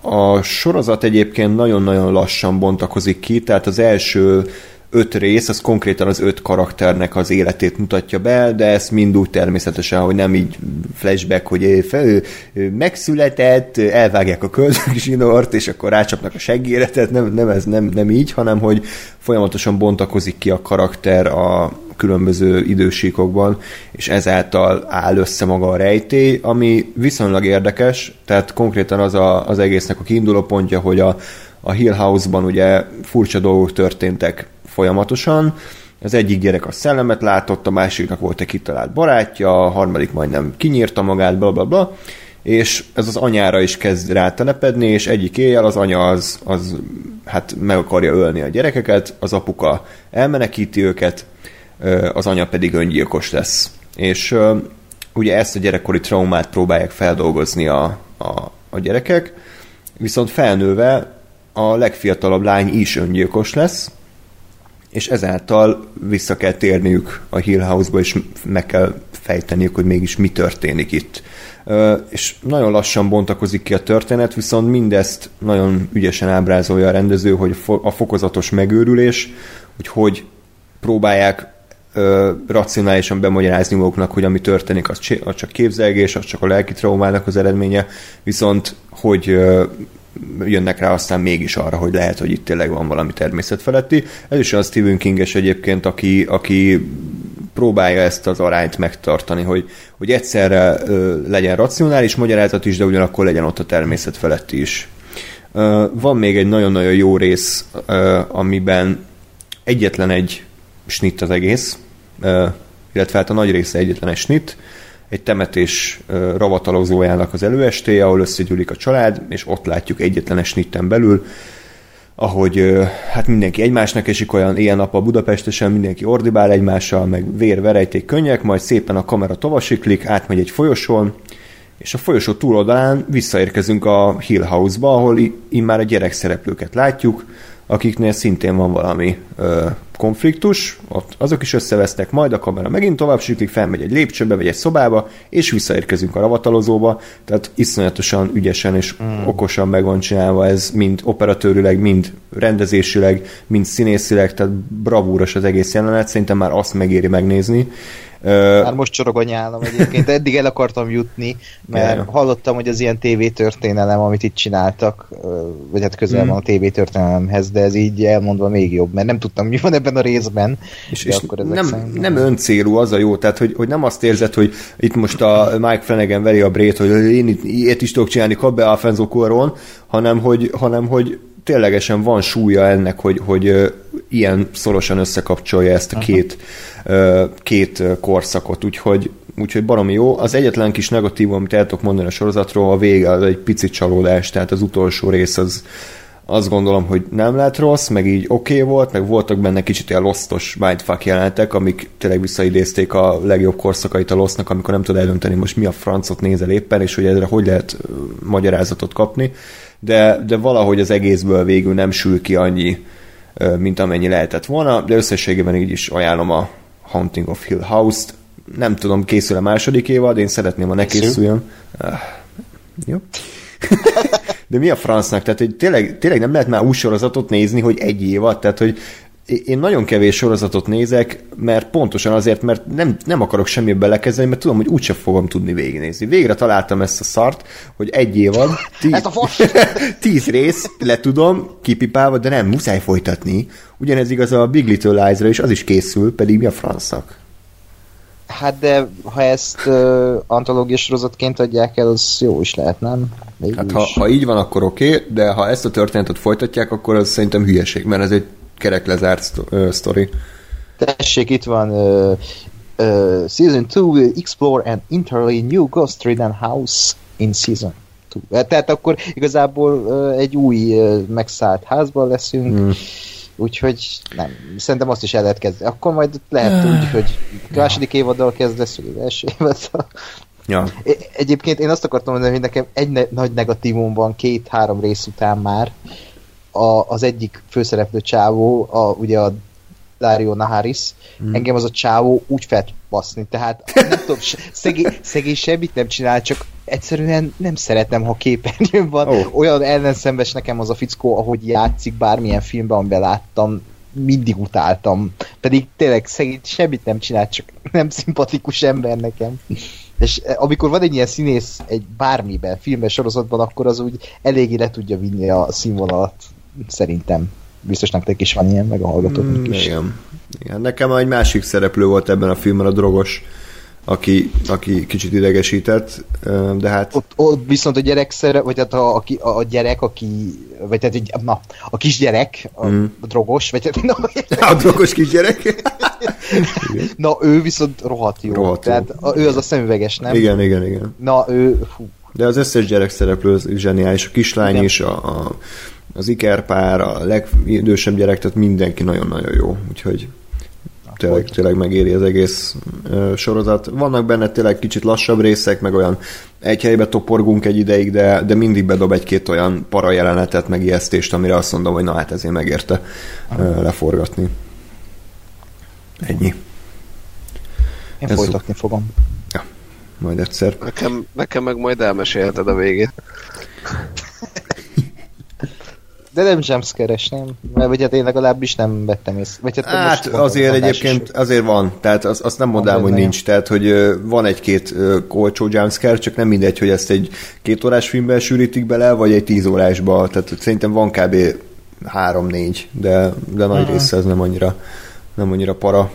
a sorozat egyébként nagyon-nagyon lassan bontakozik ki, tehát az első öt rész, az konkrétan az öt karakternek az életét mutatja be, de ezt mind úgy természetesen, hogy nem így flashback, hogy ő megszületett, elvágják a köldögzsinort, és akkor rácsapnak a seggére, tehát nem, nem, ez nem, nem így, hanem hogy folyamatosan bontakozik ki a karakter a különböző idősíkokban, és ezáltal áll össze maga a rejtély, ami viszonylag érdekes, tehát konkrétan az a, az egésznek a kiinduló pontja, hogy a, a Hill House-ban ugye furcsa dolgok történtek folyamatosan. Az egyik gyerek a szellemet látott, a másiknak volt egy kitalált barátja, a harmadik majdnem kinyírta magát, bla bla bla, és ez az anyára is kezd rátelepedni, és egyik éjjel az anya az, az hát meg akarja ölni a gyerekeket, az apuka elmenekíti őket, az anya pedig öngyilkos lesz. És ugye ezt a gyerekkori traumát próbálják feldolgozni a, a, a gyerekek, viszont felnőve a legfiatalabb lány is öngyilkos lesz, és ezáltal vissza kell térniük a Hill House-ba, és meg kell fejteniük, hogy mégis mi történik itt. És nagyon lassan bontakozik ki a történet, viszont mindezt nagyon ügyesen ábrázolja a rendező, hogy a fokozatos megőrülés, hogy hogy próbálják racionálisan bemagyarázni maguknak, hogy ami történik, az csak képzelgés, az csak a lelki traumának az eredménye, viszont hogy jönnek rá aztán mégis arra, hogy lehet, hogy itt tényleg van valami természetfeletti. Ez is a Stephen Kinges egyébként, aki, aki próbálja ezt az arányt megtartani, hogy, hogy egyszerre ö, legyen racionális magyarázat is, de ugyanakkor legyen ott a természet feletti is. Ö, van még egy nagyon-nagyon jó rész, ö, amiben egyetlen egy snit az egész, ö, illetve hát a nagy része egyetlen egy snit, egy temetés ravatalozójának az előestéje, ahol összegyűlik a család, és ott látjuk egyetlen snitten belül, ahogy hát mindenki egymásnak esik olyan ilyen nap a Budapestesen, mindenki ordibál egymással, meg vér, verejték, könnyek, majd szépen a kamera tovasiklik, átmegy egy folyosón, és a folyosó túloldalán visszaérkezünk a Hill House-ba, ahol immár a gyerek szereplőket látjuk, akiknél szintén van valami ö, konfliktus, ott azok is összevesznek, majd a kamera megint tovább siklik, felmegy egy lépcsőbe, vagy egy szobába, és visszaérkezünk a ravatalozóba, tehát iszonyatosan ügyesen és mm. okosan meg van csinálva ez, mind operatőrileg, mind rendezésileg, mind színészileg, tehát bravúros az egész jelenet, szerintem már azt megéri megnézni. Már most csorog a nyálam egyébként, eddig el akartam jutni, mert Ja. hallottam, hogy az ilyen TV történelem, amit itt csináltak, vagy hát közel van a TV történelemhez, de ez így elmondva még jobb, mert nem tudtam, mi van ebben a részben. És, és akkor nem, nem öncélú az a jó, tehát hogy, hogy nem azt érzed, hogy itt most a Mike Flanagan veri a brét, hogy én itt ilyet is tudok csinálni, kap be Alfonso Cuarón, hanem hogy, hanem hogy ténylegesen van súlya ennek, hogy, hogy ilyen szorosan összekapcsolja ezt a két, két korszakot, úgyhogy, úgyhogy baromi jó. Az egyetlen kis negatívum, amit el tudok mondani a sorozatról, a vége az egy pici csalódás, tehát az utolsó rész az, azt gondolom, hogy nem lett rossz, meg így oké okay volt, meg voltak benne kicsit ilyen losztos mindfuck jelenetek, amik tényleg visszaidézték a legjobb korszakait a losznak, amikor nem tud eldönteni, most mi a francot nézel éppen, és hogy ezre hogy lehet magyarázatot kapni, de, de valahogy az egészből végül nem sül ki annyi, mint amennyi lehetett volna, de összességében így is ajánlom a Haunting of Hill House-t. Nem tudom, készül a második évad, én szeretném, ha ne Készül. készüljön. Ah, jó. De mi a francnak? Tehát, hogy tényleg, tényleg nem lehet már új sorozatot nézni, hogy egy évad, tehát, hogy én nagyon kevés sorozatot nézek, mert pontosan azért, mert nem, nem akarok semmi belekezdeni, mert tudom, hogy úgyse fogom tudni végignézni. Végre találtam ezt a szart, hogy egy évad, tíz, a tíz rész, le tudom, kipipálva, de nem, muszáj folytatni. Ugyanez igaz a Big Little Lies-ra, és az is készül, pedig mi a francnak? Hát de ha ezt uh, antológiai sorozatként adják el, az jó is lehet, nem? Végül Hát is. ha, ha így van, akkor oké, okay, de ha ezt a történetet folytatják, akkor az szerintem hülyeség, mert ez egy kerek lezárt szto- ö, sztori. Tessék, itt van uh, uh, Season 2 will explore an entirely new Ghost Ridden house in Season 2. Tehát akkor igazából uh, egy új uh, megszállt házban leszünk, Hmm. úgyhogy nem, szerintem azt is el lehet kezdeni. Akkor majd lehet úgy, hogy a második évaddal kezdesz, vagy az első évaddal. Ja. É- Egyébként én azt akartam mondani, hogy nekem egy ne- nagy negatívum van két-három rész után már. A, az egyik főszereplő csávó, a, ugye a Dario Naharis, mm. engem az a csávó úgy fel tud baszni, tehát nem tudom, szegény, szegény semmit nem csinál, csak egyszerűen nem szeretem, ha képernyőn van. Oh. Olyan ellenszembes nekem az a fickó, ahogy játszik bármilyen filmben, amiben láttam, mindig utáltam. Pedig tényleg szegény semmit nem csinál, csak nem szimpatikus ember nekem. És amikor van egy ilyen színész egy bármiben, filmben, sorozatban, akkor az úgy eléggé le tudja vinni a színvonalat, szerintem. Biztos nektek is van ilyen, meg a hallgatóknak Mm, is. igen. igen. Nekem egy másik szereplő volt ebben a filmben, a drogos, aki, aki kicsit idegesített, de hát Ott, ott viszont a gyerek szere, vagy hát a, a, a gyerek, aki, vagy tehát, egy- na, a kisgyerek, a, Mm. drogos, vagy hát, na, a drogos kisgyerek. na, ő viszont rohadt jó. Rohadt jó. tehát a, ő az a szemüveges, nem? igen, igen, igen. Na, ő, fú, De az összes gyerek szereplő zseniális, a kislány Igen. is, a, a, az ikerpár, a legidősebb gyerek, tehát mindenki nagyon-nagyon jó, úgyhogy tényleg, tényleg megéri az egész ö, sorozat. Vannak benne tényleg kicsit lassabb részek, meg olyan egy helybe toporgunk egy ideig, de, de mindig bedob egy-két olyan para jelenetet, meg ijesztést, amire azt mondom, hogy na hát ezért megérte ö, leforgatni. Ennyi. én Ez- folytatni fogom. Ja, majd egyszer. Nekem, nekem meg majd elmesélheted a végét. De nem jumpscare-es, nem? Mert vagy hát én legalábbis nem vettem észre. Vagy hát, Hát most azért egyébként is. azért van, tehát azt, azt nem mondanám, Van hogy nincs, tehát hogy van egy-két olcsó jumpscare, csak nem mindegy, hogy ezt egy két órás filmben sűrítik bele, vagy egy tíz órásba, tehát szerintem van kb. három-négy, de, de nagy Aha. része ez nem annyira, nem annyira para.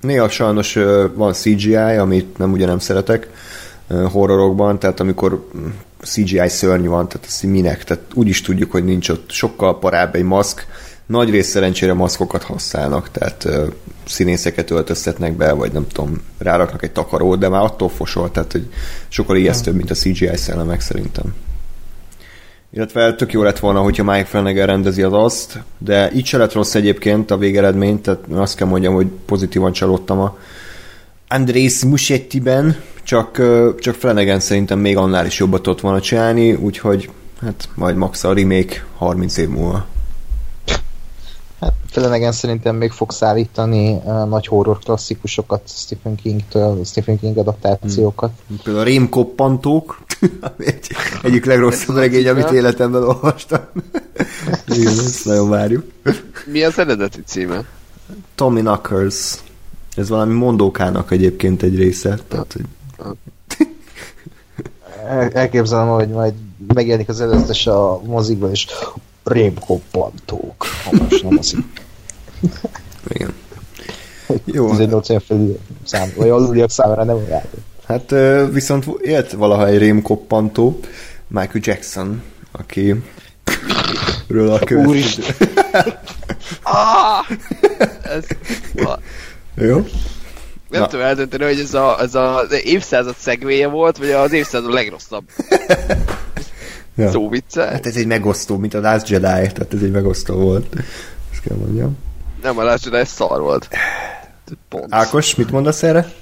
Néha sajnos van CGI, amit nem ugye nem szeretek horrorokban, tehát amikor mm, CGI szörny van, tehát így minek, tehát úgy is tudjuk, hogy nincs ott sokkal parább egy maszk, nagy rész szerencsére maszkokat használnak, tehát ö, színészeket öltöztetnek be, vagy nem tudom, ráraknak egy takarót, de már attól fosol, tehát hogy sokkal ijesztőbb, mint a CGI szellemek szerintem. Illetve tök jó lett volna, hogyha Mike Flanagan rendezi az azt, de így se lett rossz egyébként a végeredmény, tehát azt kell mondjam, hogy pozitívan csalódtam a Andrész Muschettiben, csak, csak Flanagan szerintem még annál is jobbat tudott volna csinálni, úgyhogy hát majd max a remake 30 év múlva. Hát Flanagan szerintem még fog szállítani uh, nagy horror klasszikusokat Stephen King-től, Stephen King adaptációkat. Például a Rémkoppantók, egy, egyik legrosszabb regény, amit életemben olvastam. Igen, ezt nagyon várjuk. Mi az eredeti címe? Tommy Knuckles. Ez valami mondókának egyébként egy része. Tehát, hogy... El- Elképzelem, hogy majd megjelenik az előzetes a mozikban, és rémkoppantók. Ha most nem mozik. Igen. Jó, 18 év felül szám, vagy aluliak számára nem olyan. hát viszont élt valaha egy rémkoppantó, Michael Jackson, aki ről a következő. Úristen. Ah! Ez, Jó? Nem Na. tudom eldönteni, hogy ez, a, ez a, az évszázad szegvéje volt, vagy az évszázad legrosszabb Ja. szó vicce. Hát ez egy megosztó, mint a Last Jedi, tehát ez egy megosztó volt. Ezt kell mondjam. Nem a Last Jedi, szar volt. Pont. Ákos, mit mondasz erre?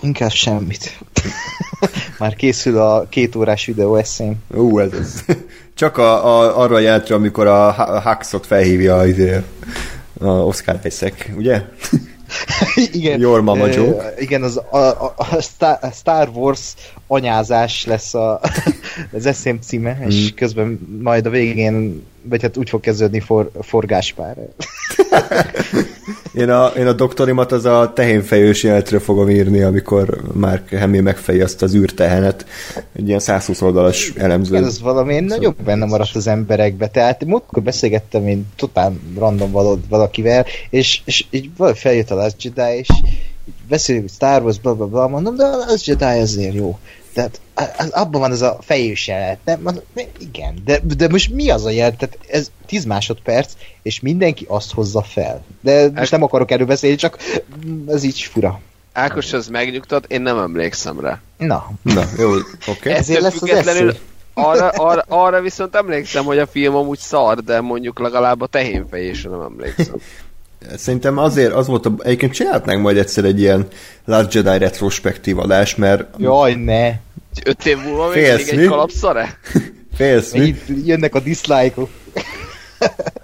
Inkább semmit. Már készül a két órás videó eszém. Ú, ez az. Csak a, a, arra a jelentre, amikor a, Huxot felhívja izé, a Oscar Isaac, ugye? igen. Your mama joke. Igen, az a, a, a Star, Wars anyázás lesz a, az eszém címe, Hmm. és közben majd a végén, vagy hát úgy fog kezdődni for, forgáspár. Én a, én a doktorimat az a tehénfejős jelentre fogom írni, amikor Mark Hamill megfeji azt az űrtehenet. Egy ilyen 120 oldalas elemző. Ez valami Szóval- nagyobb benne maradt az emberekbe. Tehát múltkor beszélgettem én totál random való, valakivel, és, és így feljött a Last Jedi, és beszélünk Star Wars, bla bla bla, mondom, de a Last Jedi azért jó. Tehát az, abban van ez a fejős jelenet, nem? Igen, de, de most mi az a jelenet? Tehát ez 10 másodperc, és mindenki azt hozza fel. De most nem akarok erről beszélni, csak ez így fura. Ákos, ez megnyugtat, én nem emlékszem rá. Na, Na, jó, oké. Okay. Ez- Ezért lesz az esző. arra, arra, arra viszont emlékszem, hogy a film amúgy szar, de mondjuk legalább a tehénfejésre nem emlékszem. Szerintem azért az volt, a, egyébként csinálhatnánk majd egyszer egy ilyen Last Jedi retrospektív adás, mert jaj, ne! Öt év múlva még Félsz, mindig mi? egy kalapszare? félsz, mi? Jönnek a dislike-ok.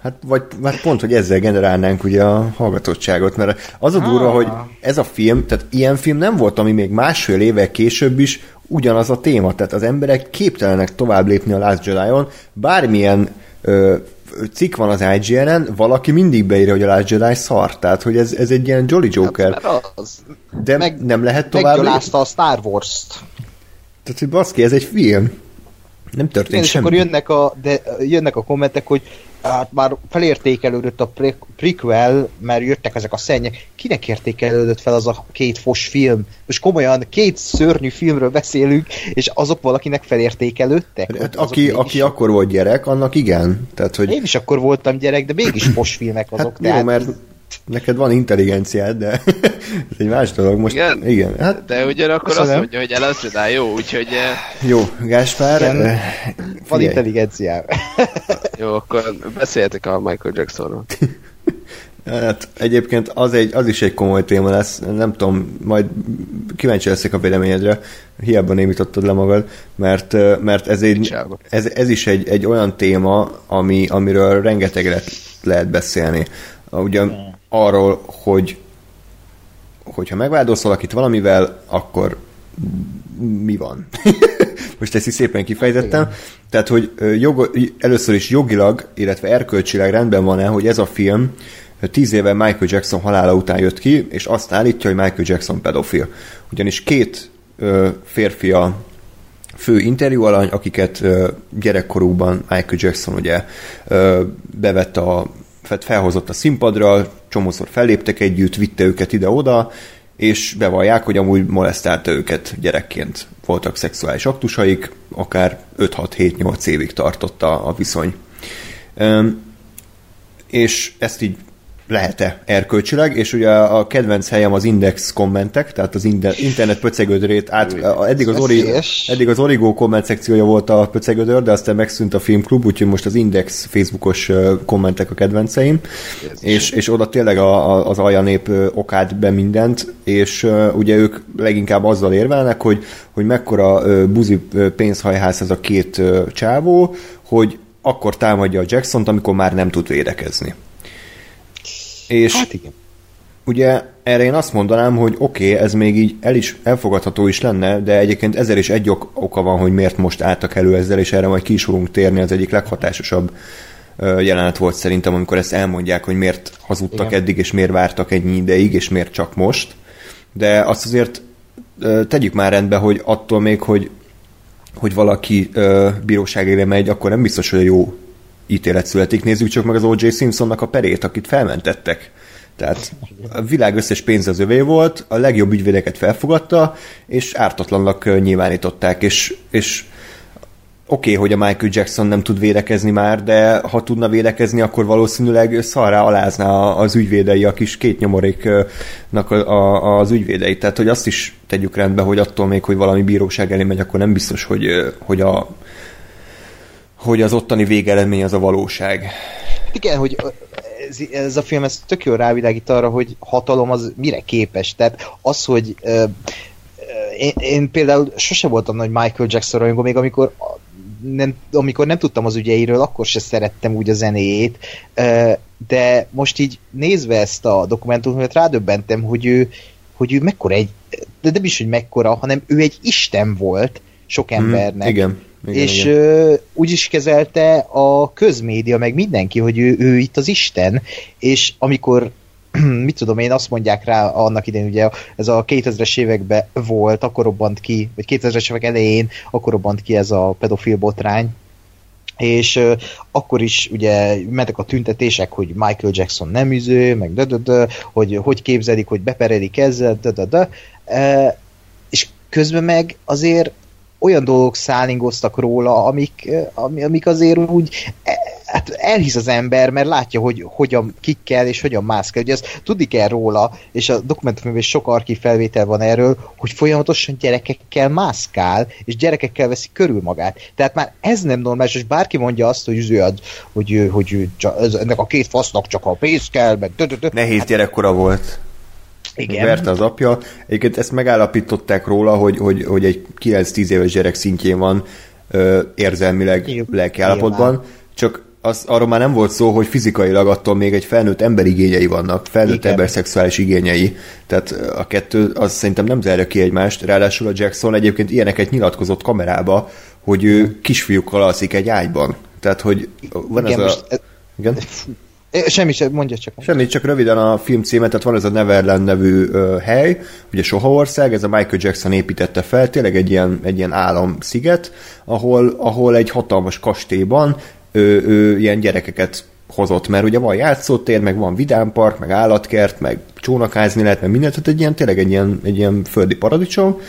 Hát vagy hát pont, hogy ezzel generálnánk ugye a hallgatottságot, mert az a durva, Ah. hogy ez a film, tehát ilyen film nem volt, ami még másfél évvel később is ugyanaz a téma, tehát az emberek képtelenek tovább lépni a Last Jedi-on, bármilyen ö, cikk van az IGN-en, valaki mindig beírja, hogy a Last Jedi szar, tehát hogy ez, ez egy ilyen Jolly Joker, Mert az. de meg- nem lehet tovább. Meggyalázta a Star Wars-t. Tehát, hogy baszki, ez egy film. Nem Igen, történt és semmi. akkor jönnek a, de, jönnek a kommentek, hogy hát már felértékelődött a pre- prequel, mert jöttek ezek a szennyek. Kinek értékelődött fel az a két fos film? Most komolyan két szörnyű filmről beszélünk, és azok valakinek felértékelődtek? Hát Azok aki, aki akkor volt gyerek, annak igen. Tehát, hogy Én is akkor voltam gyerek, de mégis fos filmek azok. Hát jó, mert neked van intelligenciád, de ez egy más dolog. Most, Igen? igen hát De ugyanakkor azt Köszönöm. mondja, hogy Jedi jó, úgyhogy eh, jó, Gáspár, Igen. eh, Van intelligenciám. jó, akkor beszéljetek a Michael Jacksonról. hát egyébként az, egy, az is egy komoly téma lesz, nem tudom, majd kíváncsi leszek a véleményedre, hiába némítottad le magad, mert, eh, mert ez, egy, ez, ez is egy, egy olyan téma, ami, amiről rengeteget lehet beszélni. Ugye arról, hogy hogyha megvádolsz valakit valamivel, akkor mi van? Most ezt is szépen kifejtettem. Tehát, hogy jog, először is jogilag, illetve erkölcsileg rendben van-e, hogy ez a film tíz éve Michael Jackson halála után jött ki, és azt állítja, hogy Michael Jackson pedofil. Ugyanis két ö, férfi a fő interjú alany, akiket ö, gyerekkorúban Michael Jackson ugye ö, bevett a felhozott a színpadra, csomószor felléptek együtt, vitte őket ide-oda, és bevallják, hogy amúgy molesztálta őket gyerekként. Voltak szexuális aktusaik, akár 5-6-7-8 évig tartott a, viszony. És ezt így lehet-e erkölcsileg, és ugye a kedvenc helyem az index kommentek, tehát az internet pöcegödrét át, eddig az, ori, eddig az Origo komment szekciója volt a pöcegödör, de aztán megszűnt a filmklub, úgyhogy most az index Facebookos kommentek a kedvenceim, és, és oda tényleg a, a, az aljanép ö, okált be mindent, és ugye ők leginkább azzal érvelnek, hogy, hogy mekkora buzi pénzhajház ez a két csávó, hogy akkor támadja a Jackson-t, amikor már nem tud védekezni. És Hát igen. ugye erre én azt mondanám, hogy oké, okay, ez még így el is elfogadható is lenne, de egyébként ezzel is egy ok- oka van, hogy miért most álltak elő ezzel, és erre majd ki is fogunk térni, az egyik leghatásosabb jelenet volt szerintem, amikor ezt elmondják, hogy miért hazudtak Igen. eddig, és miért vártak ennyi ideig, és miért csak most. De azt azért tegyük már rendbe, hogy attól még, hogy, hogy valaki bíróság élre megy, akkor nem biztos, hogy a jó ítélet születik. Nézzük csak meg az O.J. Simpsonnak a perét, akit felmentettek. Tehát a világ összes pénz az övé volt, a legjobb ügyvédeket felfogadta, és ártatlannak nyilvánították, és, és oké, okay, hogy a Michael Jackson nem tud védekezni már, de ha tudna védekezni, akkor valószínűleg szarrá alázná az ügyvédei, a kis két nyomoréknak a, a, az ügyvédei. Tehát, hogy azt is tegyük rendbe, hogy attól még, hogy valami bíróság elé megy, akkor nem biztos, hogy, hogy, a, hogy az ottani végeredmény az a valóság. Igen, hogy ez, ez a film ez tök jól rávilágít arra, hogy hatalom az mire képes. Tehát az, hogy uh, én, én például sose voltam nagy Michael Jackson rajongó, még amikor nem, amikor nem tudtam az ügyeiről, akkor se szerettem úgy a zenéjét, de most így nézve ezt a dokumentumot, rádöbbentem, hogy ő, hogy ő mekkora egy, de nem is, hogy mekkora, hanem ő egy isten volt sok mhm, embernek. Mm, igen. Igen, és igen. úgy is kezelte a közmédia, meg mindenki, hogy ő, ő itt az Isten, és amikor mit tudom én, azt mondják rá annak idején, ugye ez a 2000-es években volt, akkor robbant ki, vagy 2000-es évek elején, akkor robbant ki ez a pedofil botrány, és uh, akkor is ugye mentek a tüntetések, hogy Michael Jackson nem üző, meg de, de, de, hogy hogy képzelik, hogy beperelik ezzel, de, de, de. Uh, és közben meg azért olyan dolgok szállingoztak róla, amik, amik azért úgy hát elhisz az ember, mert látja, hogy hogyan kikkel és hogyan mászkál. Ugye ezt tudni kell róla, és a dokumentumban is sok archív felvétel van erről, hogy folyamatosan gyerekekkel mászkál, és gyerekekkel veszi körül magát. Tehát már ez nem normális, és bárki mondja azt, hogy ő, hogy, hogy, hogy hogy ennek a két fasznak csak a pénz kell, meg Nehéz hát, gyerekkora volt. Igen. Verte az apja. Egyébként ezt megállapították róla, hogy, hogy, hogy egy 9-10 éves gyerek szintjén van ö, érzelmileg, lelkiállapotban, csak az, arról már nem volt szó, hogy fizikailag attól még egy felnőtt ember igényei vannak, felnőtt Igen. ember szexuális igényei. Tehát a kettő az szerintem nem zárja ki egymást. Ráadásul a Jackson egyébként ilyeneket nyilatkozott kamerába, hogy ő kisfiúkkal alszik egy ágyban. Tehát, hogy van Igen, ez a... Igen? Semmi sem, mondja csak. Semmi, csak röviden a film címet, tehát van ez a Neverland nevű ö, hely, ugye Sohaország, ez a Michael Jackson építette fel, tényleg egy ilyen, egy ilyen álomsziget, ahol, ahol egy hatalmas kastélyban ő, ő ilyen gyerekeket hozott, mert ugye van játszótér, meg van vidámpark, meg állatkert, meg csónakázni lehet, meg mindent, tehát egy ilyen, tényleg egy ilyen, egy ilyen földi paradicsom,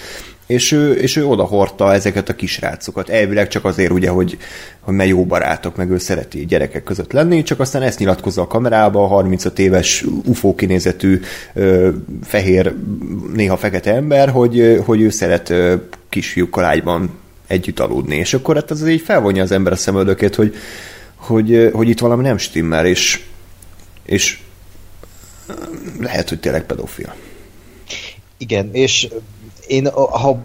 és ő, és ő oda hordta ezeket a kisrácokat. Elvileg csak azért ugye, hogy, hogy mert jó barátok, meg ő szereti gyerekek között lenni, csak aztán ezt nyilatkozza a kamerába, a 35 éves UFO kinézetű ö, fehér, néha fekete ember, hogy, hogy ő szeret ö, kisfiúkkal ágyban együtt aludni. És akkor hát ez így felvonja az ember a szemöldökét, hogy, hogy, hogy itt valami nem stimmel, és, és lehet, hogy tényleg pedofil. Igen, és én, ha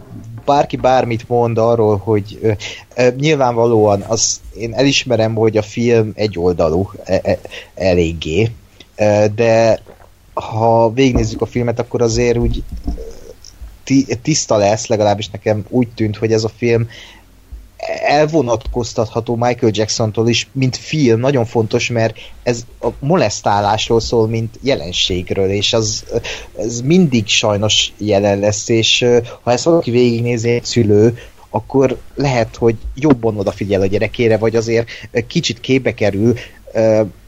bárki bármit mond arról, hogy ö, ö, nyilvánvalóan az, én elismerem, hogy a film egyoldalú e, e, eléggé, ö, de ha végignézzük a filmet, akkor azért úgy tiszta lesz, legalábbis nekem úgy tűnt, hogy ez a film elvonatkoztatható Michael Jacksontól is, mint film, nagyon fontos, mert ez a molesztálásról szól, mint jelenségről, és az, ez mindig sajnos jelen lesz, és ha ezt valaki végignézi egy szülő, akkor lehet, hogy jobban odafigyel a gyerekére, vagy azért kicsit képbe kerül,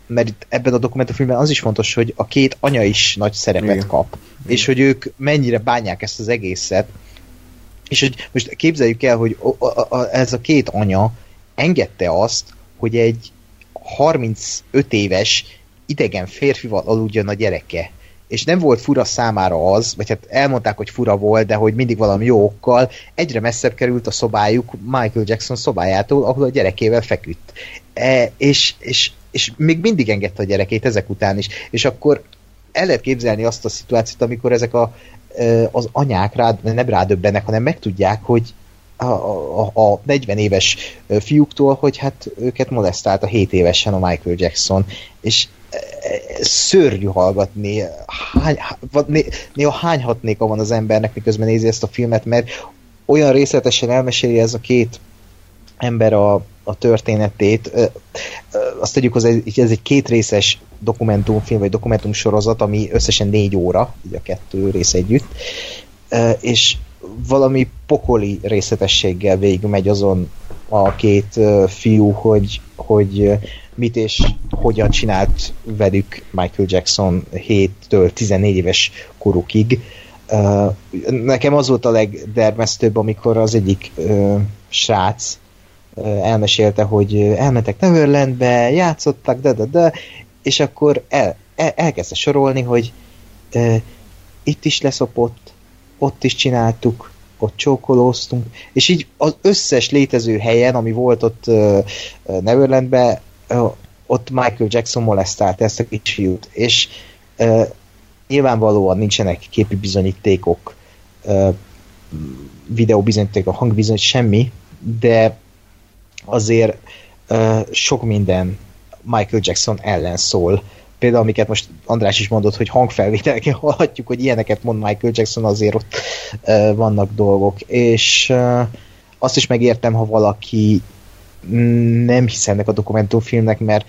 mert itt ebben a dokumentumfilmben az is fontos, hogy a két anya is nagy szerepet Igen. kap, és hogy ők mennyire bánják ezt az egészet, és hogy most képzeljük el, hogy ez a két anya engedte azt, hogy egy 35 éves idegen férfival aludjon a gyereke. És nem volt fura számára az, vagy hát elmondták, hogy fura volt, de hogy mindig valami jó okkal, egyre messzebb került a szobájuk Michael Jackson szobájától, ahol a gyerekével feküdt. E, és, és és még mindig engedte a gyerekét ezek után is. És akkor el lehet képzelni azt a szituációt, amikor ezek a, az anyák rád, nem rádöbbennek, hanem megtudják, hogy a, a, a 40 éves fiúktól, hogy hát őket a 7 évesen a Michael Jackson, és szörnyű hallgatni, hány, néha hány hatnéka van az embernek, miközben nézi ezt a filmet, mert olyan részletesen elmeséli ez a két ember a, a történetét. Azt tegyük hozzá, hogy ez egy kétrészes dokumentumfilm, vagy dokumentumsorozat, ami összesen négy óra, ugye a kettő rész együtt, és valami pokoli részletességgel végigmegy azon a két fiú, hogy, hogy mit és hogyan csinált velük Michael Jackson 7-től 14 éves korukig. Nekem az volt a legdermesztőbb, amikor az egyik srác elmesélte, hogy elmentek Neverlandbe, játszottak, de, de, de, és akkor el, el, elkezdte sorolni, hogy e, itt is leszopott, ott is csináltuk, ott csókolóztunk, és így az összes létező helyen, ami volt ott uh, Neverlandben, uh, ott Michael Jackson molesztálta ezt a kisfiút, és uh, nyilvánvalóan nincsenek képi bizonyítékok, uh, videó bizonyítékok, hangbizonyíték, semmi, de azért uh, sok minden Michael Jackson ellen szól. Például, amiket most András is mondott, hogy hangfelvételeken hallhatjuk, hogy ilyeneket mond Michael Jackson, azért ott uh, vannak dolgok. És uh, azt is megértem, ha valaki nem hisz ennek a dokumentumfilmnek, mert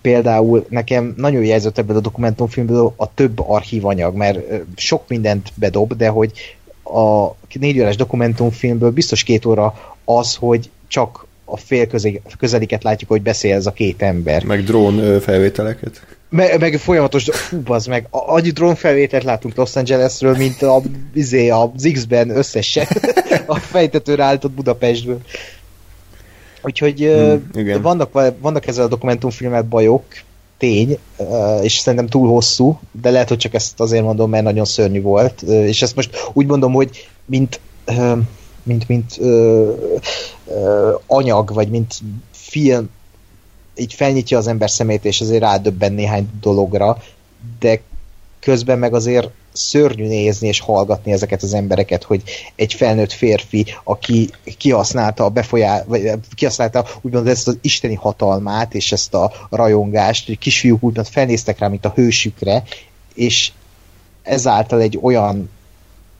például nekem nagyon jelzett ebből a dokumentumfilmből a több archívanyag, mert sok mindent bedob, de hogy a négy órás dokumentumfilmből biztos két óra az, hogy csak a fél közeliket látjuk, hogy beszél ez a két ember. Meg drón felvételeket. Meg, meg folyamatos, fú, az meg, annyi drón felvételt látunk Los Angelesről, mint a, izé, az X-ben összesen a fejtetőre állított Budapestből. Úgyhogy hmm, igen. vannak, vannak ezzel a dokumentumfilmet bajok, tény, és szerintem túl hosszú, de lehet, hogy csak ezt azért mondom, mert nagyon szörnyű volt, és ezt most úgy mondom, hogy mint mint, mint ö, ö, anyag, vagy mint film, így felnyitja az ember szemét, és azért rádöbben néhány dologra, de közben meg azért szörnyű nézni és hallgatni ezeket az embereket, hogy egy felnőtt férfi, aki kihasználta a befolyá, vagy kihasználta úgymond ezt az isteni hatalmát, és ezt a rajongást, hogy kisfiúk úgymond felnéztek rá, mint a hősükre, és ezáltal egy olyan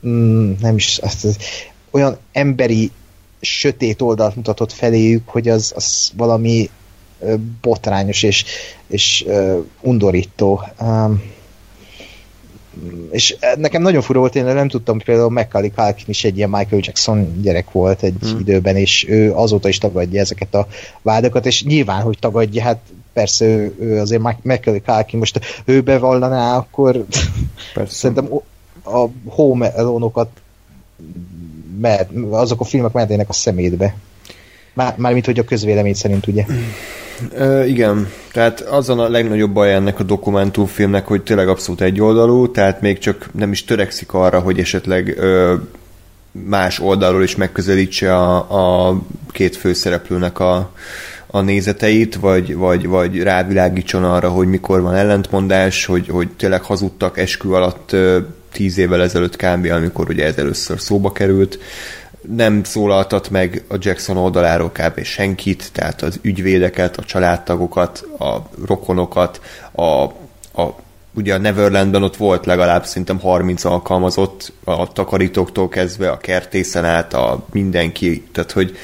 mm, nem is, azt, olyan emberi sötét oldalt mutatott feléjük, hogy az, az valami botrányos és, és uh, undorító. Um, és nekem nagyon fura volt, én nem tudtam, például Macaulay Culkin is egy ilyen Michael Jackson gyerek volt egy hmm. időben, és ő azóta is tagadja ezeket a vádakat, és nyilván, hogy tagadja, hát persze ő, ő azért Macaulay Culkin, most ő bevallaná, akkor persze. szerintem a Home Alone-okat mehet, azok a filmek mehetnének a szemétbe. Már, mármint, hogy a közvélemény szerint, ugye? Ö, igen, tehát azon a legnagyobb baj ennek a dokumentumfilmnek, hogy tényleg abszolút egyoldalú, tehát még csak nem is törekszik arra, hogy esetleg ö, más oldalról is megközelítse a, a két főszereplőnek a, a nézeteit, vagy, vagy, vagy rávilágítson arra, hogy mikor van ellentmondás, hogy, hogy tényleg hazudtak eskü alatt tíz évvel ezelőtt kb., amikor ugye ez először szóba került, nem szólaltat meg a Jackson oldaláról kb. senkit, tehát az ügyvédeket, a családtagokat, a rokonokat, a, a ugye a Neverlandben ott volt legalább szerintem 30 alkalmazott, a takarítóktól kezdve a kertészen át, a mindenki, tehát hogy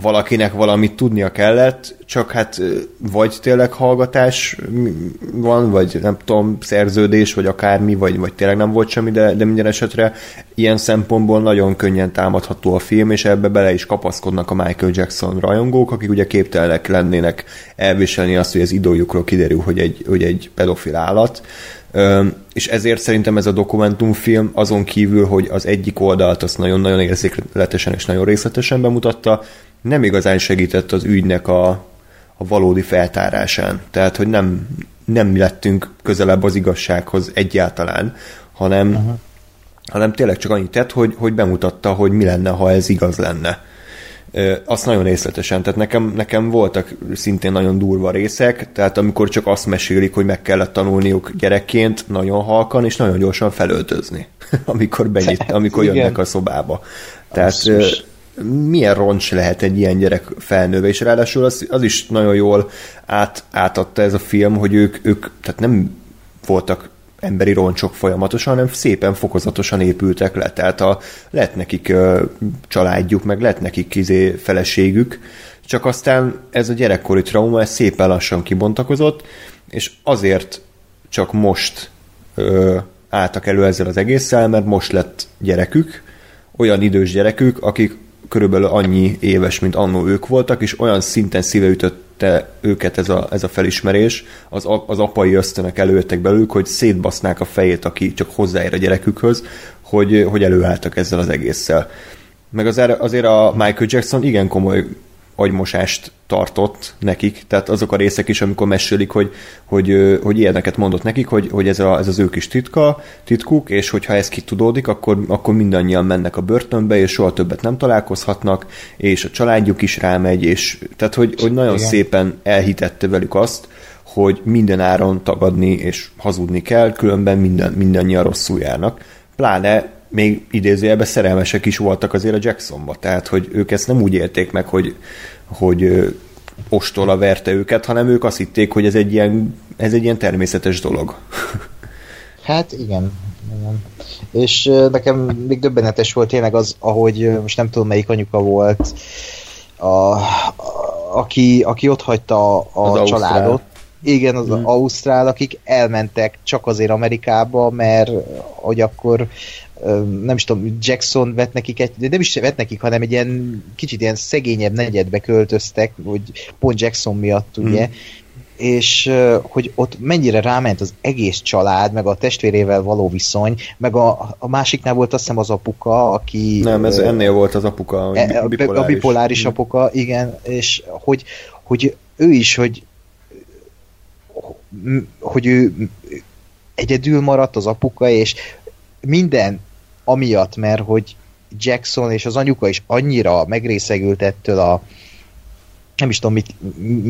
valakinek valamit tudnia kellett, csak hát vagy tényleg hallgatás van, vagy nem tudom, szerződés, vagy akármi, vagy, vagy tényleg nem volt semmi, de, de minden esetre ilyen szempontból nagyon könnyen támadható a film, és ebbe bele is kapaszkodnak a Michael Jackson rajongók, akik ugye képtelenek lennének elviselni azt, hogy az idójukról kiderül, hogy egy, hogy egy pedofil állat, és ezért szerintem ez a dokumentumfilm azon kívül, hogy az egyik oldalt azt nagyon-nagyon érzékletesen és nagyon részletesen bemutatta, nem igazán segített az ügynek a, a valódi feltárásán. Tehát, hogy nem, nem lettünk közelebb az igazsághoz egyáltalán, hanem, uh-huh. hanem tényleg csak annyit tett, hogy, hogy bemutatta, hogy mi lenne, ha ez igaz lenne. Azt nagyon részletesen, tehát nekem, nekem voltak szintén nagyon durva részek, tehát amikor csak azt mesélik, hogy meg kellett tanulniuk gyerekként nagyon halkan és nagyon gyorsan felöltözni, amikor, benyit, amikor jönnek a szobába. Tehát Asszus milyen roncs lehet egy ilyen gyerek felnőve, és ráadásul az, az is nagyon jól át, átadta ez a film, hogy ők, ők tehát nem voltak emberi roncsok folyamatosan, hanem szépen fokozatosan épültek le. Tehát a, lett nekik ö, családjuk, meg lett nekik izé, feleségük, csak aztán ez a gyerekkori trauma ez szépen lassan kibontakozott, és azért csak most ö, álltak elő ezzel az egésszel, mert most lett gyerekük, olyan idős gyerekük, akik körülbelül annyi éves, mint annó ők voltak, és olyan szinten szíve ütötte őket ez a, ez a felismerés, az, az apai ösztönek előttek belőlük, hogy szétbasznák a fejét, aki csak hozzáér a gyerekükhöz, hogy, hogy előálltak ezzel az egésszel. Meg azért, azért a Michael Jackson igen komoly agymosást tartott nekik, tehát azok a részek is, amikor mesélik, hogy, hogy, hogy ilyeneket mondott nekik, hogy, hogy ez, a, ez az ő kis titka, titkuk, és hogyha ez kitudódik, akkor, akkor mindannyian mennek a börtönbe, és soha többet nem találkozhatnak, és a családjuk is rámegy, és tehát, hogy, hogy nagyon Igen. szépen elhitette velük azt, hogy minden áron tagadni és hazudni kell, különben minden, mindannyian rosszul járnak. Pláne még idézőjelben szerelmesek is voltak azért a Jacksonba, tehát hogy ők ezt nem úgy élték meg, hogy, hogy ostola verte őket, hanem ők azt hitték, hogy ez egy ilyen, ez egy ilyen természetes dolog. Hát igen. igen. És nekem még döbbenetes volt tényleg az, ahogy most nem tudom melyik anyuka volt, a, a, aki, aki ott hagyta a, a családot. Ausztrál. Igen, az mm. Ausztrál, akik elmentek csak azért Amerikába, mert hogy akkor nem is tudom, Jackson vett nekik egy, de nem is vett nekik, hanem egy ilyen kicsit ilyen szegényebb negyedbe költöztek, hogy pont Jackson miatt, ugye, mm. és hogy ott mennyire ráment az egész család, meg a testvérével való viszony, meg a, a másiknál volt azt hiszem az apuka, aki... Nem, ez ennél volt az apuka, e, a bipoláris, a bipoláris mm. apuka, igen, és hogy, hogy ő is, hogy hogy ő egyedül maradt az apuka, és minden amiatt, mert hogy Jackson és az anyuka is annyira megrészegült ettől a nem is tudom, mit,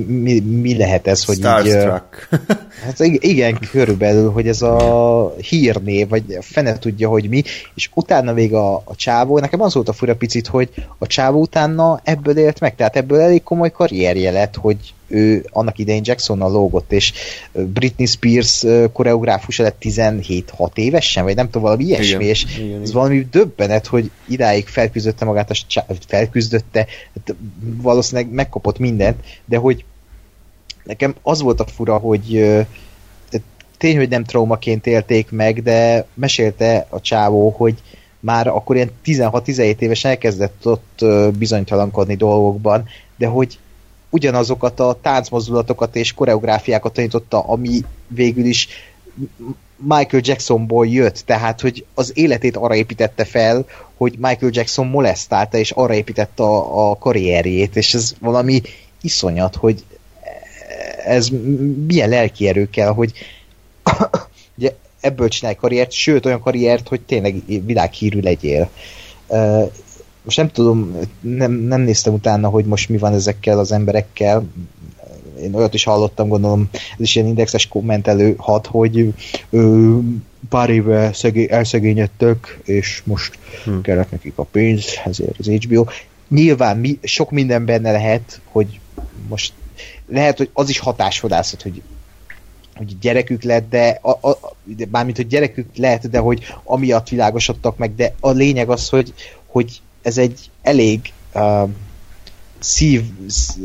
mi, mi lehet ez, hogy Starstruck. így... Hát igen, körülbelül, hogy ez a hírnév, vagy fene tudja, hogy mi, és utána még a, a csávó, nekem az volt a fura picit, hogy a csávó utána ebből élt meg, tehát ebből elég komoly karrierje lett, hogy ő annak idején Jacksonnal lógott, és Britney Spears koreográfusa lett 17-6 évesen, vagy nem tudom, valami ilyesmi, igen, és igen, ez igen. valami döbbenet, hogy idáig felküzdötte magát, a csá- felküzdötte, hát valószínűleg megkapott mindent, de hogy nekem az volt a fura, hogy tény, hogy nem traumaként élték meg, de mesélte a csávó, hogy már akkor ilyen 16-17 évesen elkezdett ott bizonytalankodni dolgokban, de hogy ugyanazokat a táncmozdulatokat és koreográfiákat tanította, ami végül is Michael Jacksonból jött, tehát hogy az életét arra építette fel, hogy Michael Jackson molesztálta, és arra építette a, a karrierjét, és ez valami iszonyat, hogy ez milyen lelki erő kell, hogy ugye ebből csinálj karriert, sőt olyan karriert, hogy tényleg világhírű legyél most nem tudom, nem, nem néztem utána, hogy most mi van ezekkel az emberekkel. Én olyat is hallottam, gondolom, ez is ilyen indexes kommentelő hat, hogy ö, pár éve szegé, elszegényedtek, és most hmm. kellett nekik a pénz, ezért az HBO. Nyilván mi, sok minden benne lehet, hogy most lehet, hogy az is hatásvadászat, hogy hogy gyerekük lett, de, a, a, de bármint, hogy gyerekük lehet, de hogy amiatt világosodtak meg, de a lényeg az, hogy, hogy ez egy elég uh, szív,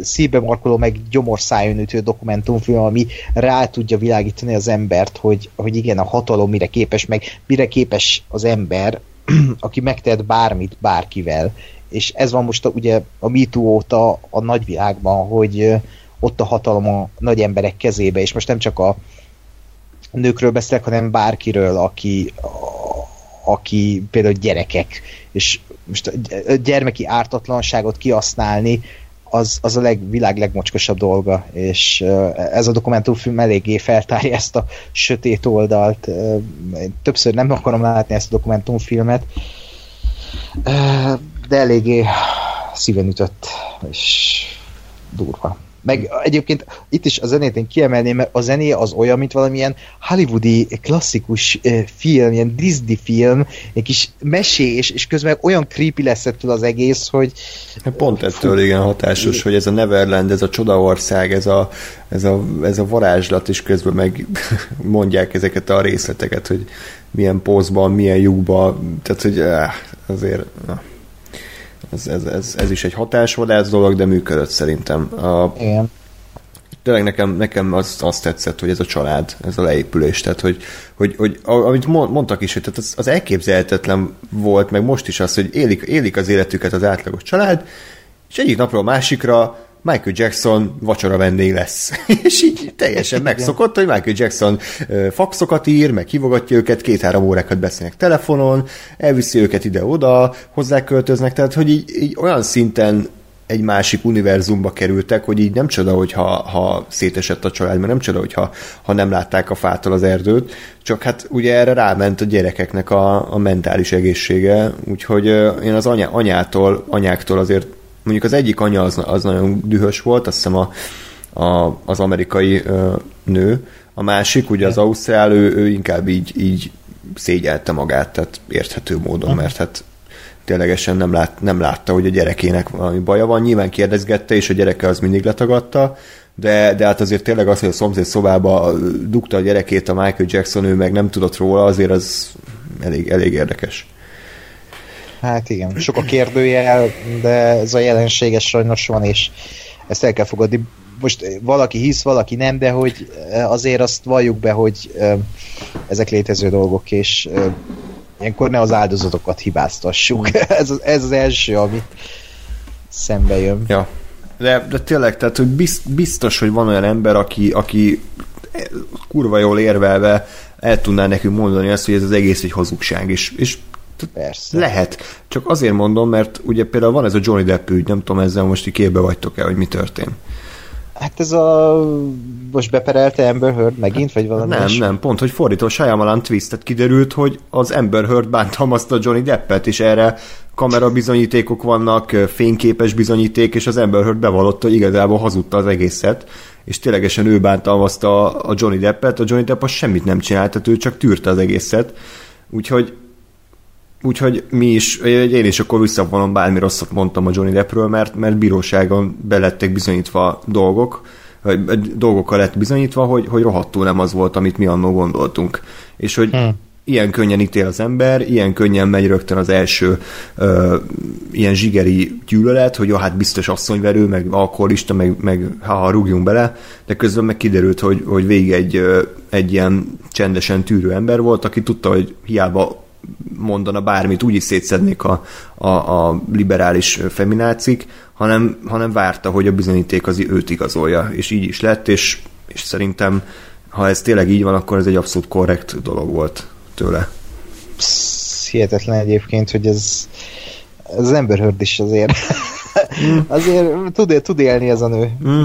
szívbe markoló, meg gyomorszájon ütő dokumentumfilm, ami rá tudja világítani az embert, hogy, hogy igen, a hatalom mire képes, meg mire képes az ember, aki megtehet bármit bárkivel. És ez van most a, ugye a MeToo óta a nagyvilágban, hogy ott a hatalom a nagy emberek kezébe, és most nem csak a nőkről beszélek, hanem bárkiről, aki, aki például gyerekek, és most a gyermeki ártatlanságot kihasználni, az, az a leg, világ legmocskosabb dolga, és ez a dokumentumfilm eléggé feltárja ezt a sötét oldalt. Többször nem akarom látni ezt a dokumentumfilmet, de eléggé szíven ütött, és durva. Meg egyébként itt is a zenét én kiemelném, mert a zené az olyan, mint valamilyen hollywoodi klasszikus film, ilyen Disney film, egy kis mesés, és közben olyan creepy lesz ettől az egész, hogy Pont ettől igen hatásos, hogy ez a Neverland, ez a csodaország, ez a, ez a, ez a varázslat, és közben meg mondják ezeket a részleteket, hogy milyen pózban, milyen lyukban, tehát hogy eh, azért na, ez, ez, ez, ez is egy hatásvadász dolog, de működött szerintem. A, igen. tényleg nekem, nekem az, azt tetszett, hogy ez a család, ez a leépülés, tehát hogy, hogy, hogy amit mond- mondtak is, hogy tehát az, az elképzelhetetlen volt, meg most is az, hogy élik, élik az életüket az átlagos család, és egyik napról a másikra Michael Jackson vacsora vendég lesz. és így teljesen megszokott, hogy Michael Jackson faxokat ír, meg hívogatja őket, két-három órákat beszélnek telefonon, elviszi őket ide-oda, hozzáköltöznek, tehát hogy így, így olyan szinten egy másik univerzumba kerültek, hogy így nem csoda, hogyha ha szétesett a család, mert nem csoda, hogyha ha nem látták a fától az erdőt, csak hát ugye erre ráment a gyerekeknek a, a mentális egészsége, úgyhogy én az anya, anyától, anyáktól azért mondjuk az egyik anya az, az nagyon dühös volt, azt hiszem a, a, az amerikai ö, nő, a másik, ugye az ausztrál, ő, ő inkább így, így szégyelte magát, tehát érthető módon, mert hát ténylegesen nem, lát, nem látta, hogy a gyerekének valami baja van. Nyilván kérdezgette, és a gyereke az mindig letagadta, de, de hát azért tényleg az, hogy a szomszéd szobába dugta a gyerekét a Michael Jackson, ő meg nem tudott róla, azért az elég, elég érdekes. Hát igen, sok a kérdőjel, de ez a jelenséges sajnos van, és ezt el kell fogadni. Most valaki hisz, valaki nem, de hogy azért azt valljuk be, hogy ezek létező dolgok, és ilyenkor ne az áldozatokat hibáztassuk. ez, az, ez az első, ami szembe jön. Ja, de, de tényleg, tehát hogy biztos, hogy van olyan ember, aki, aki kurva jól érvelve el tudná nekünk mondani azt, hogy ez az egész egy hazugság, és, és Persze. Lehet. Csak azért mondom, mert ugye például van ez a Johnny Depp ügy, nem tudom ezzel most képbe vagytok-e, hogy mi történt. Hát ez a... Most beperelte Amber Heard megint, vagy valami? Nem, is? nem, pont, hogy fordító Shyamalan twistet kiderült, hogy az Amber Heard bántalmazta Johnny Deppet, és erre kamera bizonyítékok vannak, fényképes bizonyíték, és az Amber Heard bevallotta, hogy igazából hazudta az egészet, és ténylegesen ő bántalmazta a Johnny Deppet, a Johnny Depp az semmit nem csinált, tehát ő csak tűrte az egészet. Úgyhogy Úgyhogy mi is, én is akkor visszavonom bármi rosszat mondtam a Johnny Deppről, mert, mert bíróságon belettek bizonyítva dolgok, vagy dolgokkal lett bizonyítva, hogy, hogy rohadtul nem az volt, amit mi annól gondoltunk. És hogy hmm. ilyen könnyen ítél az ember, ilyen könnyen megy rögtön az első ö, ilyen zsigeri gyűlölet, hogy jó, hát biztos asszonyverő, meg alkoholista, meg, meg ha, ha rúgjunk bele, de közben meg kiderült, hogy, hogy végig egy, egy ilyen csendesen tűrő ember volt, aki tudta, hogy hiába mondana bármit, úgyis szétszednék a, a, a liberális feminácik, hanem, hanem várta, hogy a bizonyíték az őt igazolja, és így is lett, és, és szerintem, ha ez tényleg így van, akkor ez egy abszolút korrekt dolog volt tőle. Psz, hihetetlen egyébként, hogy ez az ember hörd is azért. Mm. azért tud, tud élni ez a nő. Mm.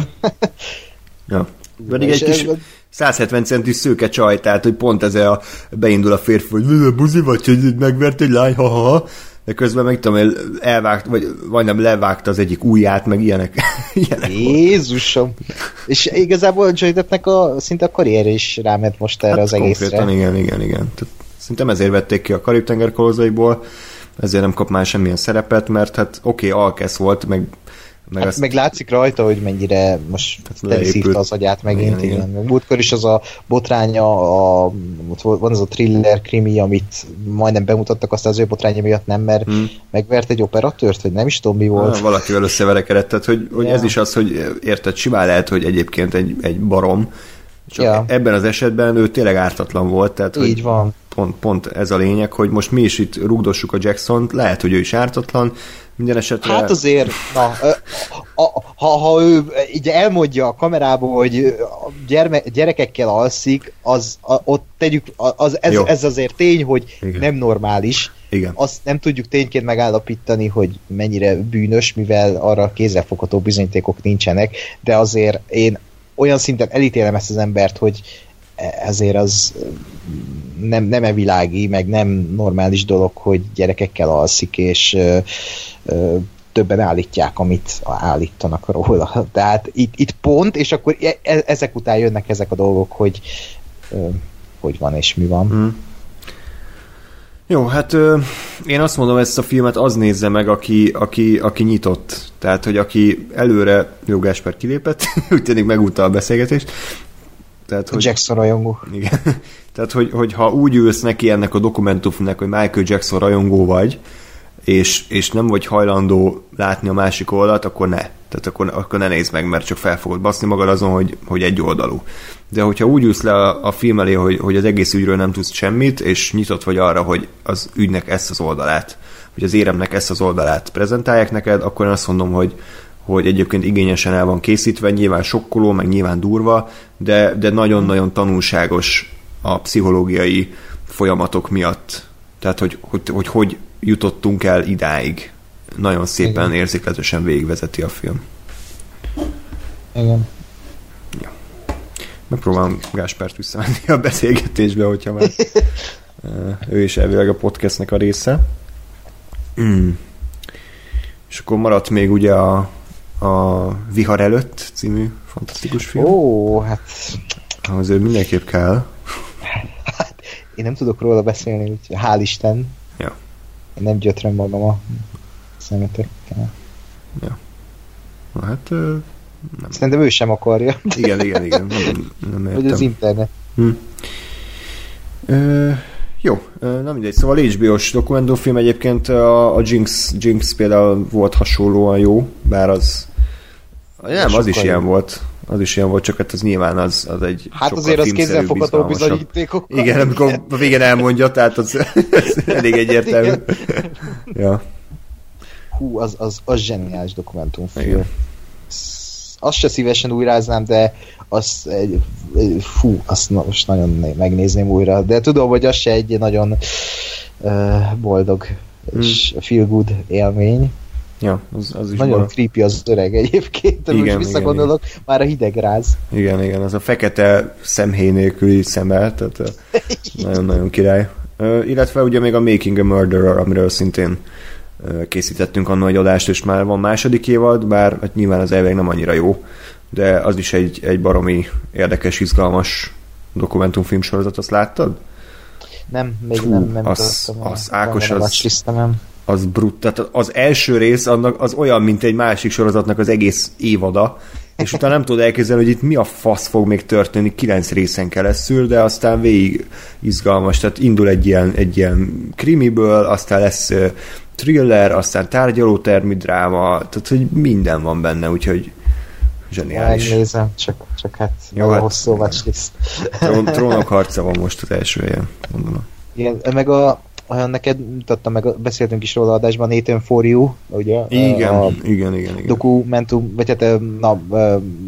ja. Pedig egy kis, 170 centis szőke csaj, tehát hogy pont ez a beindul a férfi, hogy buzi vagy, hogy megvert egy lány, ha, ha, de közben meg tudom, elvágt, vagy, vagy nem levágta az egyik ujját, meg ilyenek. ilyenek Jézusom! És igazából Joy Deppnek a, szinte a karrier is ráment most erre hát az egészre. igen, igen, igen. Tehát, szerintem ezért vették ki a Karib-tenger kolózaiból, ezért nem kap már semmilyen szerepet, mert hát oké, okay, alkesz volt, meg meg, hát azt... meg látszik rajta, hogy mennyire most teleszívta az agyát megint. Igen, igen. Múltkor is az a botránya, a, van az a thriller krimi, amit majdnem bemutattak, aztán az ő botránya miatt nem, mert hmm. megvert egy operatőrt, vagy nem is tudom mi volt. Ha, valakivel összeverekedett, tehát hogy, hogy ja. ez is az, hogy érted, simán lehet, hogy egyébként egy, egy barom, csak ja. ebben az esetben ő tényleg ártatlan volt. Tehát, Így hogy van. Pont, pont ez a lényeg, hogy most mi is itt rugdossuk a Jackson-t, lehet, hogy ő is ártatlan, minden esetre... Hát azért, na, ha, ha ő így elmondja a kamerába, hogy gyerme, gyerekekkel alszik, az a, ott tegyük, az, ez, ez azért tény, hogy Igen. nem normális. Igen. Azt nem tudjuk tényként megállapítani, hogy mennyire bűnös, mivel arra kézzelfogható bizonyítékok nincsenek, de azért én olyan szinten elítélem ezt az embert, hogy ezért az nem, nem e világi, meg nem normális dolog, hogy gyerekekkel alszik, és ö, ö, többen állítják, amit állítanak róla. Tehát itt, itt pont, és akkor e- e- ezek után jönnek ezek a dolgok, hogy ö, hogy van és mi van. Mm. Jó, hát ö, én azt mondom, ezt a filmet az nézze meg, aki, aki, aki nyitott. Tehát, hogy aki előre Jó Gásper kilépett, úgy tűnik megúta a beszélgetést. Tehát, hogy, Jackson rajongó. Igen. Tehát, hogy, hogy ha úgy ülsz neki ennek a dokumentumnak, hogy Michael Jackson rajongó vagy, és, és nem vagy hajlandó látni a másik oldalt, akkor ne. Tehát akkor, akkor ne nézd meg, mert csak fel fogod baszni magad azon, hogy, hogy egy oldalú. De hogyha úgy ülsz le a, a film elé, hogy, hogy az egész ügyről nem tudsz semmit, és nyitott vagy arra, hogy az ügynek ezt az oldalát, hogy az éremnek ezt az oldalát prezentálják neked, akkor én azt mondom, hogy, hogy egyébként igényesen el van készítve, nyilván sokkoló, meg nyilván durva, de, de nagyon-nagyon tanulságos a pszichológiai folyamatok miatt. Tehát, hogy hogy, hogy, hogy jutottunk el idáig. Nagyon szépen, Igen. érzékletesen végigvezeti a film. Igen. Ja. Megpróbálom Gáspárt visszamenni a beszélgetésbe, hogyha már ő is elvileg a podcastnek a része. Mm. És akkor maradt még ugye a, a Vihar előtt című fantasztikus film. Ó, hát... Ahhoz ő mindenképp kell. Hát, én nem tudok róla beszélni, úgyhogy hál' Isten. Ja. Én nem gyötröm magam a szemetekkel. Ja. Na hát... Nem. Szerintem ő sem akarja. Igen, igen, igen. Nem, nem értem. Vagy az internet. Hm. Ö, jó, nem mindegy. Szóval HBO-s dokumentumfilm egyébként a, a Jinx, Jinx például volt hasonlóan jó, bár az nem, az is jó. ilyen volt. Az is ilyen volt, csak hát az nyilván az, az egy Hát azért az kézzelfogható bizonyítékok. Igen, amikor a végén elmondja, tehát az, az elég egyértelmű. ja. Hú, az, az, az zseniális dokumentumfilm. Igen. Azt se szívesen újráznám, de azt egy, fú, azt most nagyon megnézném újra, de tudom, hogy az se egy nagyon uh, boldog hmm. és feel good élmény. Ja, az, az is Nagyon bal... creepy az öreg egyébként, igen, most visszagondolok, igen, már a hideg ráz. Igen, igen, az a fekete szemhéj nélküli szeme, tehát nagyon-nagyon király. Uh, illetve ugye még a Making a Murderer, amiről szintén uh, készítettünk annak egy adást, és már van második évad, bár hát nyilván az elvég nem annyira jó, de az is egy, egy baromi érdekes, izgalmas dokumentumfilm sorozat, azt láttad? Nem, még Fú, nem, nem az, az Ákos az, az brut. Tehát az első rész annak az olyan, mint egy másik sorozatnak az egész évada, és utána nem tudod elképzelni, hogy itt mi a fasz fog még történni kilenc részen keresztül, de aztán végig izgalmas, tehát indul egy ilyen, egy ilyen krimiből, aztán lesz thriller, aztán tárgyalótermi dráma, tehát hogy minden van benne, úgyhogy zseniális. Megnézem, csak, csak hát Jó, hát, hosszú watchlist. Trón, trónok harca van most az első helyen, mondom. Igen, meg a, neked mutattam meg, beszéltünk is róla adásban, Nathan for You, ugye? Igen, a igen, igen, igen. Dokumentum, vagy hát na,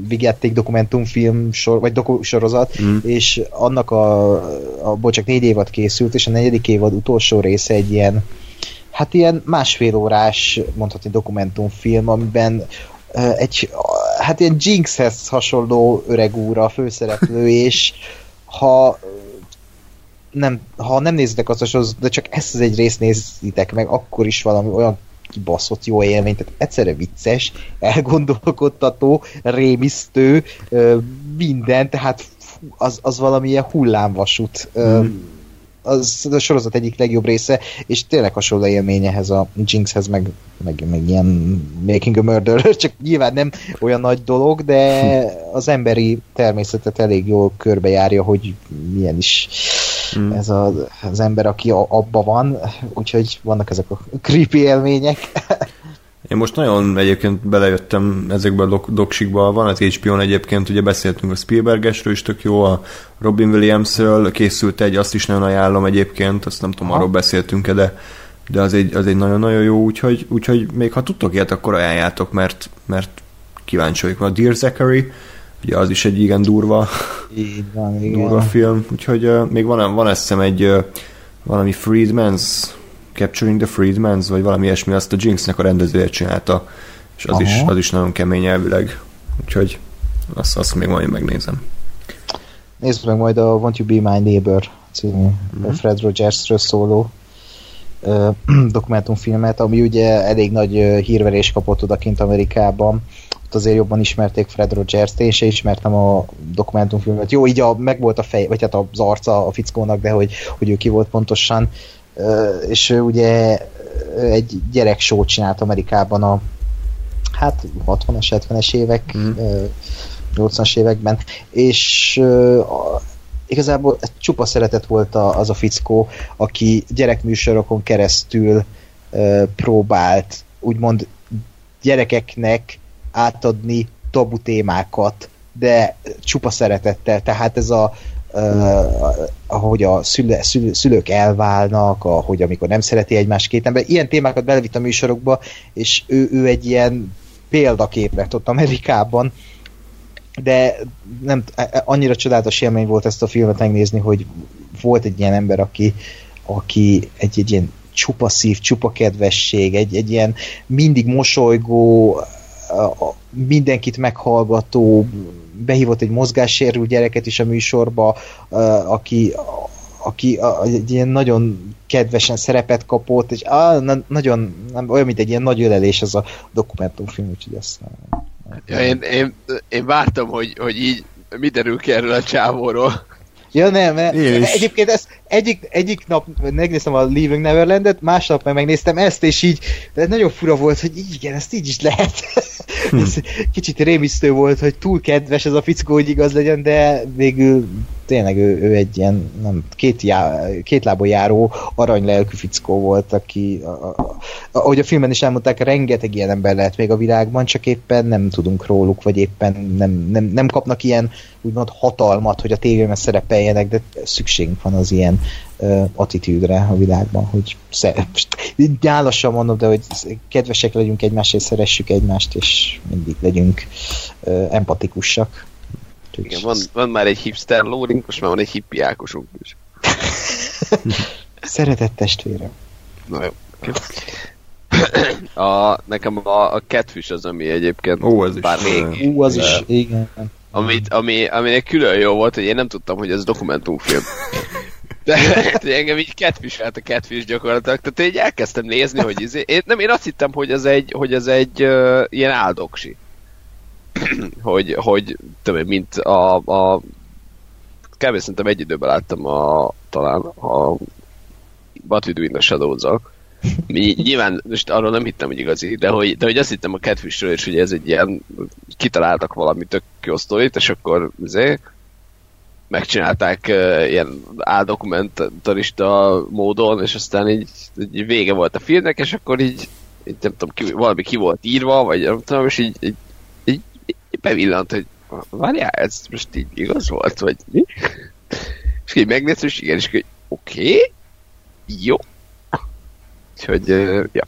vigyáték dokumentumfilm sor, vagy doku sorozat, mm. és annak a, a bocsánat, négy évad készült, és a negyedik évad utolsó része egy ilyen hát ilyen másfél órás, mondhatni dokumentumfilm, amiben egy, hát ilyen Jinxhez hasonló öreg úr a főszereplő, és ha nem, ha nem nézitek azt, az, de csak ezt az egy részt nézitek meg, akkor is valami olyan kibaszott jó élmény, tehát egyszerre vicces, elgondolkodtató, rémisztő, minden, tehát az, az valamilyen hullámvasút. Mm az a sorozat egyik legjobb része, és tényleg hasonló élmény ehhez a Jinxhez, meg, meg, meg ilyen Making a Murder, csak nyilván nem olyan nagy dolog, de az emberi természetet elég jól körbejárja, hogy milyen is mm. ez a, az ember, aki abba van, úgyhogy vannak ezek a creepy élmények. Én most nagyon egyébként belejöttem ezekbe a dok- doksikba, van az HBO-n egyébként, ugye beszéltünk a Spielbergesről is tök jó, a Robin Williamsről készült egy, azt is nagyon ajánlom egyébként, azt nem tudom, arról beszéltünk-e, de, de az egy, az egy nagyon-nagyon jó, úgyhogy, úgyhogy még ha tudtok ilyet, akkor ajánljátok, mert, mert kíváncsi vagyok. A Dear Zachary, ugye az is egy igen durva, Így van, igen. durva film, úgyhogy uh, még van, van eszem egy uh, valami Freedman's Capturing the Freedmans, vagy valami ilyesmi, azt a Jinxnek a rendezője csinálta, és az, is, az is nagyon kemény elvileg, úgyhogy azt, azt még majd megnézem. Nézd meg majd a Want You Be My Neighbor című mm-hmm. Fred Rogersről szóló dokumentumfilmet, ami ugye elég nagy hírverés kapott odakint Amerikában. Ott azért jobban ismerték Fred Rogers-t, én se ismertem a dokumentumfilmet. Jó, így a, meg volt a fej, vagy hát az arca a fickónak, de hogy, hogy ő ki volt pontosan. És ő ugye egy gyerek show csinált Amerikában a hát 60-as, 70-es évek, mm. 80-as években, és igazából csupa szeretet volt az a fickó, aki gyerekműsorokon keresztül próbált úgymond gyerekeknek átadni tabu témákat, de csupa szeretettel, tehát ez a uh, ahogy a szüle, szül, szülők elválnak, ahogy amikor nem szereti egymás két ember, ilyen témákat belevitt a műsorokba, és ő, ő egy ilyen példakép lett ott Amerikában, de nem, annyira csodálatos élmény volt ezt a filmet megnézni, hogy volt egy ilyen ember, aki, aki egy, egy ilyen csupa szív, csupa kedvesség, egy, egy ilyen mindig mosolygó, mindenkit meghallgató, behívott egy mozgássérült gyereket is a műsorba, aki, aki egy ilyen nagyon kedvesen szerepet kapott, és á, na, nagyon, nem, olyan, mint egy ilyen nagy ölelés ez a dokumentumfilm, úgyhogy ezt nem, Ja, én, én, én vártam, hogy, hogy így mi derül ki erről a csávóról. Ja nem, mert egyébként ezt egyik, egyik nap megnéztem a Leaving Neverlandet, másnap meg megnéztem ezt, és így de nagyon fura volt, hogy így, igen, ezt így is lehet. Hm. ez kicsit rémisztő volt, hogy túl kedves ez a fickó, hogy igaz legyen, de végül tényleg ő, ő egy ilyen nem, két, já, két lábon járó aranylelkű fickó volt, aki a, a, ahogy a filmen is elmondták, rengeteg ilyen ember lehet még a világban, csak éppen nem tudunk róluk, vagy éppen nem, nem, nem kapnak ilyen úgymond hatalmat, hogy a tévében szerepeljenek, de szükségünk van az ilyen uh, attitűdre a világban, hogy nyálasan mondom, de hogy kedvesek legyünk egymást, és szeressük egymást, és mindig legyünk uh, empatikusak. Igen, van, van már egy hipster lórink, most már van egy hippiákosunk is. Szeretett testvérem. Na jó. A, nekem a, a catfish az, ami egyébként Ó, az bár is. még, Ú, az is, igen. amit, ami, aminek külön jó volt, hogy én nem tudtam, hogy ez dokumentumfilm. De hogy engem így catfish a catfish gyakorlatilag. Tehát én elkezdtem nézni, hogy izé, én, nem, én azt hittem, hogy ez egy, hogy ez egy uh, ilyen áldoksi. hogy, hogy tudom, mint a, a kb. szerintem egy időben láttam a, talán a What We Do in the Mi, nyilván most arról nem hittem, hogy igazi, de hogy, de hogy azt hittem a Catfishről, és hogy ez egy ilyen, kitaláltak valami tök jó sztorit, és akkor azért megcsinálták ilyen áldokumentarista módon, és aztán így, így vége volt a filmnek, és akkor így, így nem tudom, ki, valami ki volt írva, vagy nem tudom, és így, így, így, így bevillant, hogy várjál, ez most így igaz volt, vagy mi? És így megnéztem, és igen, és oké, okay, jó. Úgyhogy, uh, ja.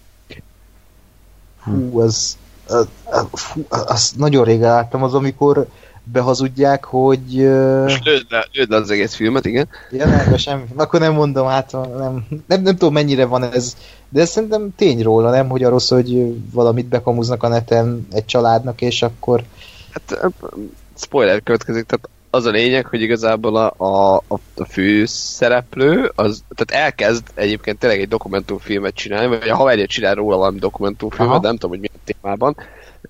Hú, az, az, az, az nagyon régen láttam az, amikor behazudják, hogy... Most lőd le, lőd le az egész filmet, igen. Ja, nem, semmi. Akkor nem mondom, hát nem, nem, nem tudom mennyire van ez, de ez szerintem tény róla, nem? Hogy arról hogy valamit bekamuznak a neten egy családnak, és akkor... Hát spoiler következik, tehát az a lényeg, hogy igazából a, a, a fő szereplő, az, tehát elkezd egyébként tényleg egy dokumentumfilmet csinálni, vagy a haverja csinál róla valami dokumentumfilmet, Aha. nem tudom, hogy milyen témában,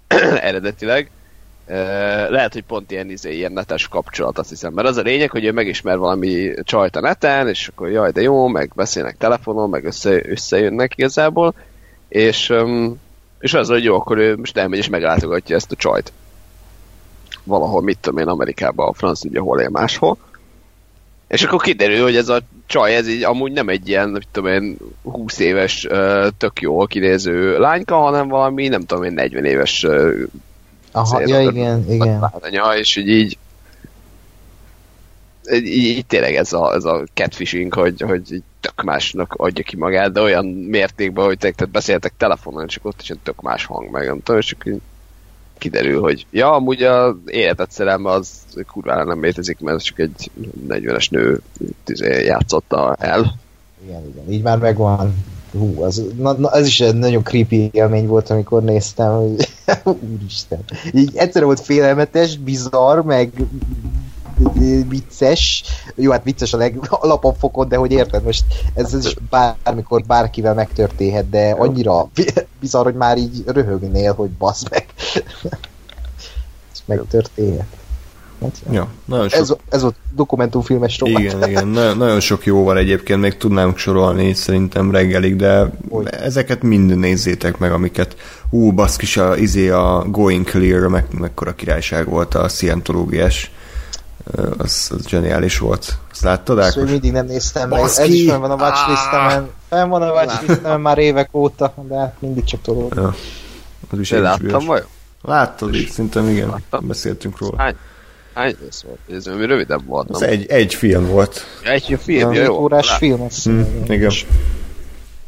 eredetileg, lehet, hogy pont ilyen, izé, ilyen netes kapcsolat, azt hiszem. Mert az a lényeg, hogy ő megismer valami csajt a neten, és akkor jaj, de jó, meg beszélnek telefonon, meg össze, összejönnek igazából, és, és az, hogy jó, akkor ő most elmegy és meglátogatja ezt a csajt. Valahol, mit tudom én, Amerikában, a franc ugye hol él máshol. És akkor kiderül, hogy ez a csaj, ez így amúgy nem egy ilyen, mit tudom én, 20 éves, tök jó kinéző lányka, hanem valami, nem tudom én, 40 éves Aha, ja, igen, igen. Anya, és így, így így, így tényleg ez a, ez a catfishing, hogy, hogy tök másnak adja ki magát, de olyan mértékben, hogy te, tehát beszéltek telefonon, csak ott is tök más hang meg, nem tudom, és csak így kiderül, hogy ja, amúgy az életet szerelme az kurvára nem létezik, mert csak egy 40-es nő játszotta el. Igen, igen, így már megvan hú, az, na, na, ez is egy nagyon creepy élmény volt, amikor néztem, hogy úristen. Így egyszerűen volt félelmetes, bizarr, meg vicces. Jó, hát vicces a legalapabb fokon, de hogy érted, most ez, ez is bármikor bárkivel megtörténhet, de annyira bizarr, hogy már így röhögnél, hogy basz meg. ez megtörténhet. Hát, Ja, nagyon sok, Ez, ez volt dokumentumfilmes rovat. igen, igen, nagyon, nagyon sok jó van egyébként, még tudnám sorolni szerintem reggelig, de Hogy? ezeket mind nézzétek meg, amiket ú, baszkis, a, izé a Going Clear, meg, mekkora királyság volt a szientológiás, az, az zseniális volt. Azt láttad, Ákos? mindig nem néztem meg. Ez is fenn van a watchlistemen. Fenn van a watchlistemen már évek óta, de hát mindig csak tolód. Ja, az is láttam vajon? Láttad, így, szerintem igen, Láttam. beszéltünk róla. Hány? Hány rész volt? Ez ami rövidebb volt, Az nem? egy, egy film volt. Egy film, Egy jó. órás Lát- film, azt Hm, hiszem. igen.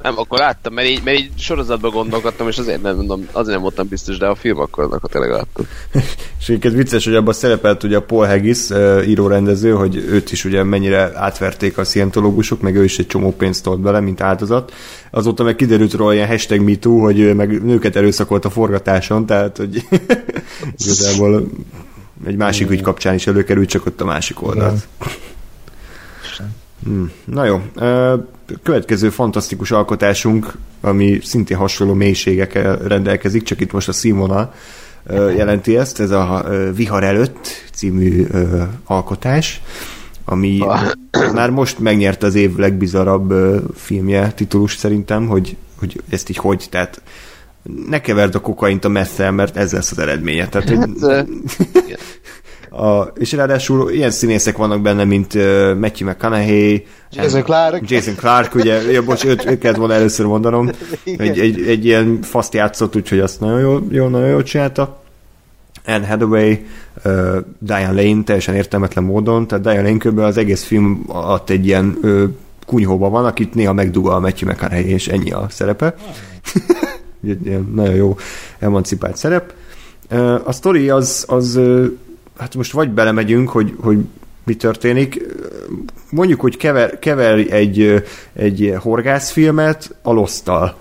Nem, akkor láttam, mert így, mert így sorozatban gondolkodtam, és azért nem, mondom, azért nem voltam biztos, de a film akkor, akkor tényleg láttam. És egyébként vicces, hogy abban szerepelt ugye a Paul Haggis, írórendező, hogy őt is ugye mennyire átverték a szientológusok, meg ő is egy csomó pénzt tolt bele, mint áldozat. Azóta meg kiderült róla ilyen hashtag MeToo, hogy ő meg nőket erőszakolt a forgatáson, tehát hogy igazából egy másik ügy kapcsán is előkerült, csak ott a másik oldalt. Hmm. Na jó, következő fantasztikus alkotásunk, ami szintén hasonló mélységekkel rendelkezik, csak itt most a színvonal jelenti ezt, ez a Vihar előtt című alkotás, ami már most megnyerte az év legbizarabb filmje titulus szerintem, hogy, hogy ezt így hogy, tehát ne keverd a kokaint a messzel, mert ez lesz az eredménye. Tehát, hogy, Ö, igen. a, és ráadásul ilyen színészek vannak benne, mint uh, Matthew McConaughey, Jason Clarke. Jason Clark, ugye, ja, bocs, őt, őt kellett volna először mondanom, egy, egy, egy ilyen faszt játszott, úgyhogy azt nagyon jól, jól, nagyon jól csinálta. Anne Hathaway, uh, Diane Lane teljesen értelmetlen módon, tehát Diane Lane kb. az egész film alatt egy ilyen uh, kunyhóban van, akit néha megdugol a Matthew McConaughey, és ennyi a szerepe. Egy ilyen nagyon jó emancipált szerep. A sztori az, az hát most vagy belemegyünk, hogy, hogy mi történik. Mondjuk, hogy kever, kever egy, egy horgászfilmet a losztal.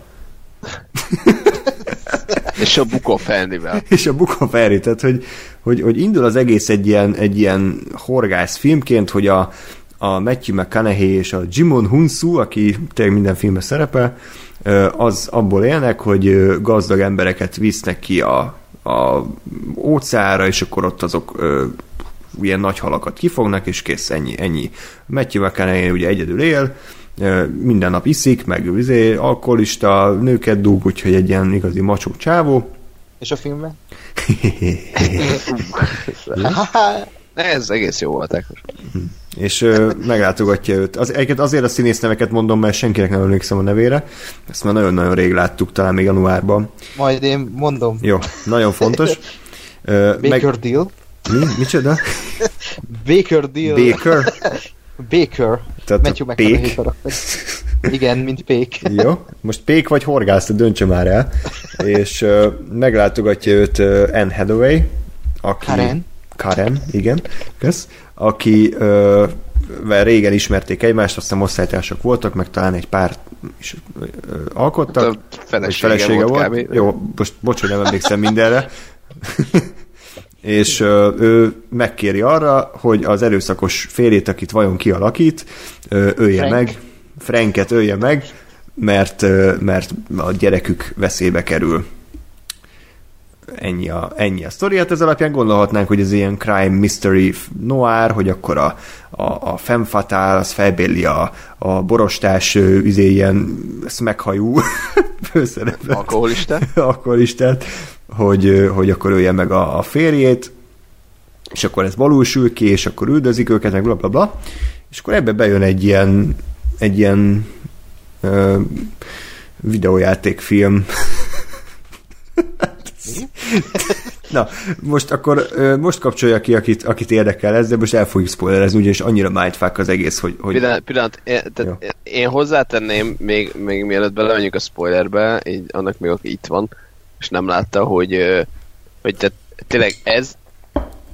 És a Bukó Fendivel. és a Buka Ferry, tehát hogy, hogy, hogy indul az egész egy ilyen, egy ilyen horgász filmként, hogy a, a Matthew McConaughey és a Jimon Hunsu, aki tényleg minden filmben szerepel, az abból élnek, hogy gazdag embereket visznek ki a, a óceára, és akkor ott azok ö, ilyen nagy halakat kifognak, és kész, ennyi, ennyi. Matthew McConaughey ugye egyedül él, minden nap iszik, meg izé, alkoholista, nőket dúg, úgyhogy egy ilyen igazi macsó csávó. És a filmben? Ez egész jó volt, Ákos. és ö, meglátogatja őt. Az, egyébként azért a színészneveket mondom, mert senkinek nem emlékszem a nevére. Ezt már nagyon-nagyon rég láttuk, talán még januárban. Majd én mondom. Jó, nagyon fontos. Ö, Baker Deal. Mi? Micsoda? Baker Deal. Baker? Baker. Tehát Matthew McConaughey. Igen, mint pék. Jó, most pék vagy horgász, döntse már el. És ö, meglátogatja őt ö, Anne Hathaway, aki... Karen. Karen, igen, kösz. Aki ö, régen ismerték egymást, aztán osztálytársak voltak, meg talán egy pár is ö, alkottak. A Vagy felesége, volt, kb. Jó, most bocs, hogy nem emlékszem mindenre. és ö, ő megkéri arra, hogy az erőszakos férjét, akit vajon kialakít, ö, ölje Frank. meg, Franket ölje meg, mert, ö, mert a gyerekük veszélybe kerül. Ennyi a, ennyi a sztori. Hát ez alapján gondolhatnánk, hogy ez ilyen crime mystery noir, hogy akkor a, a, a femme fatale, az felbéli a, a borostás ö, izé, ilyen szmeghajú főszerepet Alkoholista. alkoholistát, hogy, hogy akkor ölje meg a, a férjét, és akkor ez valósul ki, és akkor üldözik őket, meg bla bla bla, és akkor ebbe bejön egy ilyen egy ilyen ö, videójátékfilm. Na, most akkor most kapcsolja ki, akit, akit érdekel ez, de most el fogjuk spoilerezni, ugyanis annyira mindfuck az egész, hogy, hogy Pillanat, pillanat én, tehát én hozzátenném, még, még mielőtt belemenjünk a spoilerbe, így annak még aki itt van, és nem látta, hogy, hogy tehát, tényleg ez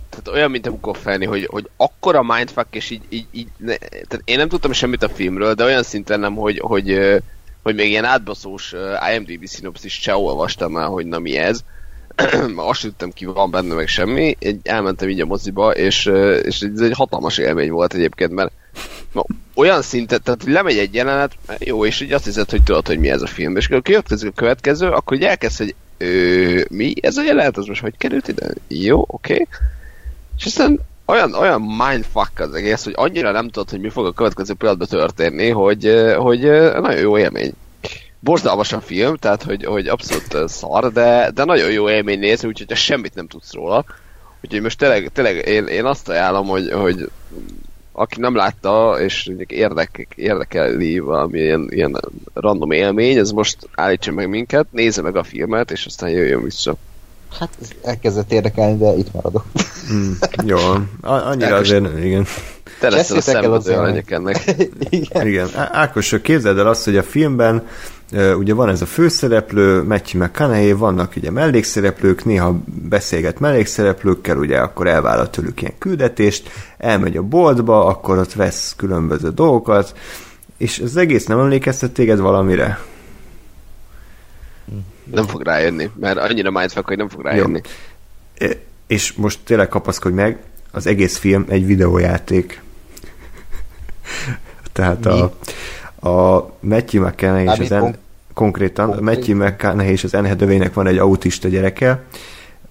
tehát olyan, mint a Book of Fanny, hogy, hogy akkora mindfuck, és így, így, így ne, tehát én nem tudtam semmit a filmről, de olyan szinten nem, hogy, hogy, ö, hogy még ilyen átbaszós IMDb szinopszis se olvastam el, hogy na mi ez. azt tudtam ki, van benne meg semmi, egy, elmentem így a moziba, és, és ez egy hatalmas élmény volt egyébként, mert na, olyan szinten, tehát lemegy egy jelenet, jó, és így azt hiszed, hogy tudod, hogy mi ez a film, és akkor következő a következő, akkor így elkezd, hogy ö, mi ez a jelenet, az most hogy került ide? Jó, oké. Okay. És aztán olyan, olyan mindfuck az egész, hogy annyira nem tudod, hogy mi fog a következő pillanatban történni, hogy, hogy nagyon jó élmény. Borzalmas a film, tehát hogy, hogy abszolút ö, szar, de, de nagyon jó élmény nézni, úgyhogy semmit nem tudsz róla. Úgyhogy most tényleg, tényleg én, én azt ajánlom, hogy, hogy aki nem látta, és mondjuk érdek, érdekeli valami ilyen, ilyen random élmény, ez most állítsa meg minket, nézze meg a filmet, és aztán jöjjön vissza. Hát ez elkezdett érdekelni, de itt maradok. Mm, jó, A- annyira Ákos- azért, igen. Te leszel a el az ennek. Igen. Igen, Ákos, képzeld el azt, hogy a filmben ugye van ez a főszereplő, Matthew McConaughey, vannak ugye mellékszereplők, néha beszélget mellékszereplőkkel, ugye akkor elvállal tőlük ilyen küldetést, elmegy a boltba, akkor ott vesz különböző dolgokat, és az egész nem emlékeztet téged valamire? Nem fog rájönni, mert annyira mindfuck, hogy nem fog rájönni. E, És most tényleg kapaszkodj meg, az egész film egy videójáték. Tehát a, a Matthew McConaughey és az en, kon- konkrétan, a? Matthew McConaughey és az Anne Hathaway-nek van egy autista gyereke,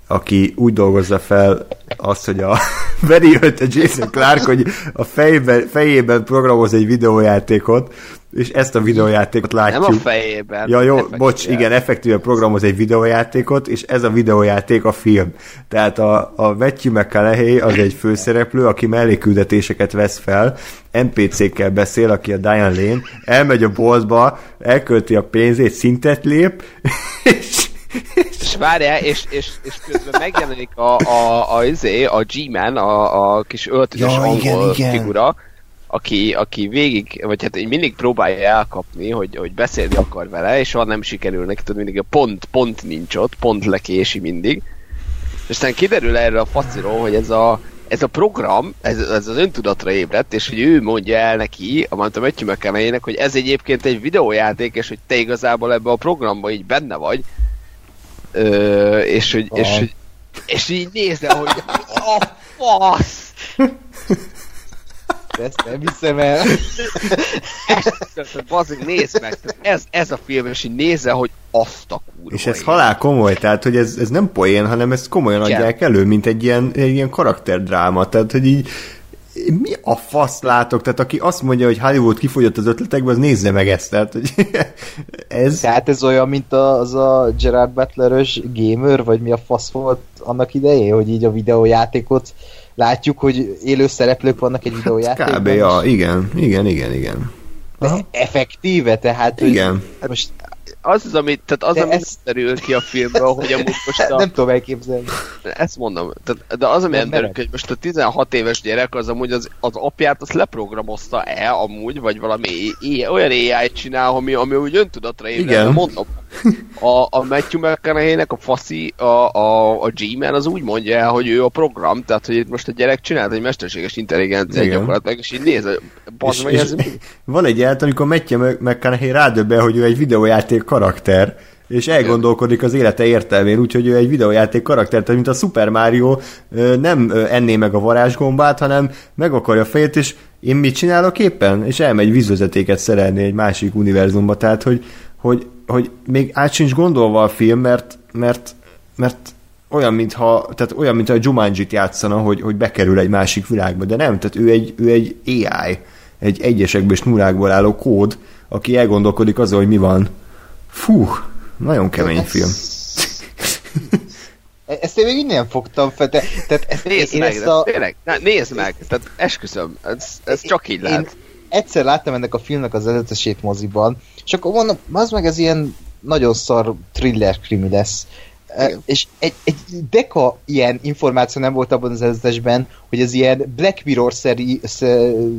aki úgy dolgozza fel azt, hogy a veri őt a Jason Clark, hogy a fejében, fejében programoz egy videójátékot, és ezt a videójátékot látjuk. Nem a fejében. Ja, jó, effektíve. bocs, igen, effektíve programoz egy videójátékot, és ez a videójáték a film. Tehát a, a Matthew McConaughey az egy főszereplő, aki melléküldetéseket vesz fel, NPC-kkel beszél, aki a Diane Lane, elmegy a boltba, elkölti a pénzét, szintet lép, és, És várjál, és, és, és közben megjelenik a, a, a, izé, a G-Man, a, a kis öltönyös Ja, igen, angol igen. figura, aki, aki végig, vagy hát így mindig próbálja elkapni, hogy, hogy beszélni akar vele, és ha nem sikerül neki, tudod, mindig a pont, pont nincs ott, pont lekési mindig. És aztán kiderül erre a faciról, hogy ez a, ez a program, ez, ez az öntudatra ébredt, és hogy ő mondja el neki, a mondta Matthew mcconaughey hogy ez egyébként egy videójáték, és hogy te igazából ebbe a programba így benne vagy, Ö, és, hogy, és, hogy, és így nézze, hogy a fasz! Ezt nem hiszem el. Bazzik, nézd meg! Ez, ez a film, és így nézze, hogy azt a kurva és ez halál komoly, tehát hogy ez, ez nem poén, hanem ezt komolyan Igen. adják elő, mint egy ilyen, egy ilyen karakterdráma, tehát hogy így mi a fasz látok? Tehát aki azt mondja, hogy Hollywood kifogyott az ötletekbe, az nézze meg ezt. Tehát, hogy ez... Tehát ez olyan, mint a, az a Gerard Butler-ös gamer, vagy mi a fasz volt annak idején, hogy így a videójátékot látjuk, hogy élő szereplők vannak egy videójátékban. Kb. Ja, igen, igen, igen, igen. De effektíve, tehát... hogy- Igen. Most az az, ami, tehát az, De ami ez- derül ki a filmből, hogy amúgy most a, Nem tudom elképzelni. ezt mondom, tehát, de az, ami Nem nem derül ki, hogy most a 16 éves gyerek az amúgy az, az apját azt leprogramozta el amúgy, vagy valami é- olyan AI csinál, ami, ami úgy öntudatra ébred, Igen. de mondom. A, a Matthew McConaughey-nek a faszi, a, a, a G-Man az úgy mondja el, hogy ő a program, tehát hogy itt most a gyerek csinált egy mesterséges intelligencia Igen. gyakorlatilag, és így néz, És, meg, és ez van egy jelent, amikor Matthew McConaughey rádöbben, hogy ő egy videójáték karakter, és elgondolkodik az élete értelmén, úgyhogy ő egy videójáték karakter, tehát mint a Super Mario nem enné meg a varázsgombát, hanem meg akarja fejét, és én mit csinálok éppen? És elmegy vízvezetéket szerelni egy másik univerzumba, tehát hogy, hogy, hogy még át sincs gondolva a film, mert, mert, mert olyan, mintha, tehát olyan, mintha a Jumanji-t játszana, hogy, hogy bekerül egy másik világba, de nem, tehát ő egy, ő egy AI, egy egyesekből és nullákból álló kód, aki elgondolkodik azon, hogy mi van. Fú, nagyon kemény film. E- Ezt én még innen fogtam fel. Te, tehát ezt, Nézd én meg, ezt a, tényleg, na, nézd meg, tehát esküszöm, ez, ez csak így Én lehet. egyszer láttam ennek a filmnek az előzetesét moziban, és akkor mondom, az meg ez ilyen nagyon szar thriller krimi lesz. E, Igen. És egy, egy deka ilyen információ nem volt abban az előzetesben, hogy ez ilyen Black Mirror szeri, sz-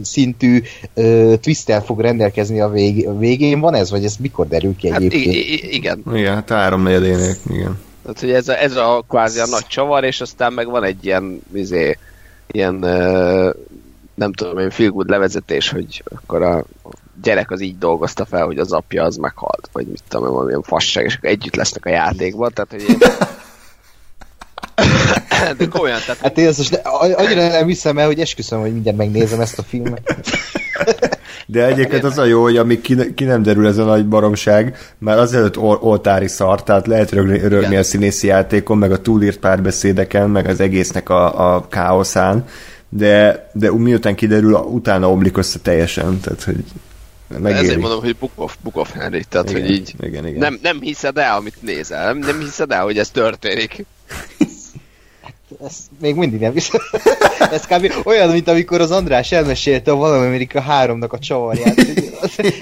szintű uh, twisttel fog rendelkezni a, vég, a végén. Van ez, vagy ez mikor derül ki Hát egyébként? i- i- igen, Igen, hát háromnegyedének, igen. tehát hogy ez a, ez a kvázi a nagy csavar, és aztán meg van egy ilyen, izé, ilyen, uh, nem tudom én, feel good levezetés, hogy akkor a gyerek az így dolgozta fel, hogy az apja az meghalt, vagy mit tudom én, valamilyen fasság, és akkor együtt lesznek a játékban, tehát hogy ilyen, Komolyan, tehát Hát én ezt a- annyira nem hiszem el, hogy esküszöm, hogy mindjárt megnézem ezt a filmet. De egyébként az a jó, hogy amíg ki, ki nem derül ez a nagy baromság, már azelőtt ol, oltári szar, tehát lehet rögni, rögni a színészi játékon, meg a túlírt párbeszédeken, meg az egésznek a, a káoszán, de, de miután kiderül, utána omlik össze teljesen, tehát hogy megéri. ezért mondom, hogy book of, book of Henry, tehát Igen, hogy így igen, igen. Nem, nem hiszed el, amit nézel, nem, nem hiszed el, hogy ez történik. Ezt még mindig nem hiszem. Ez kb. olyan, mint amikor az András elmesélte a Valami Amerika 3-nak a csavarját.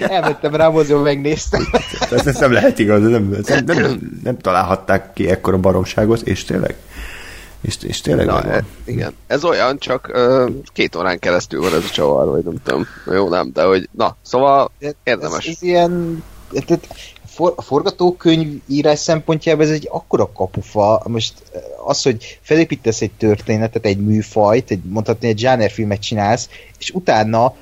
Elmentem rá moziba, megnéztem. Tehát ez nem lehet igaz, nem, nem, nem, nem találhatták ki ekkora baromságot, és tényleg. És, és tényleg Na, megvan. e, igen. Ez olyan, csak ö, két órán keresztül van ez a csavar, vagy nem tudom. Jó, nem, de hogy, na, szóval érdemes. Ez, ez ilyen... Tehát for, a forgatókönyv írás szempontjából ez egy akkora kapufa. Most az, hogy felépítesz egy történetet, egy műfajt, egy, mondhatni egy zsánerfilmet csinálsz, és utána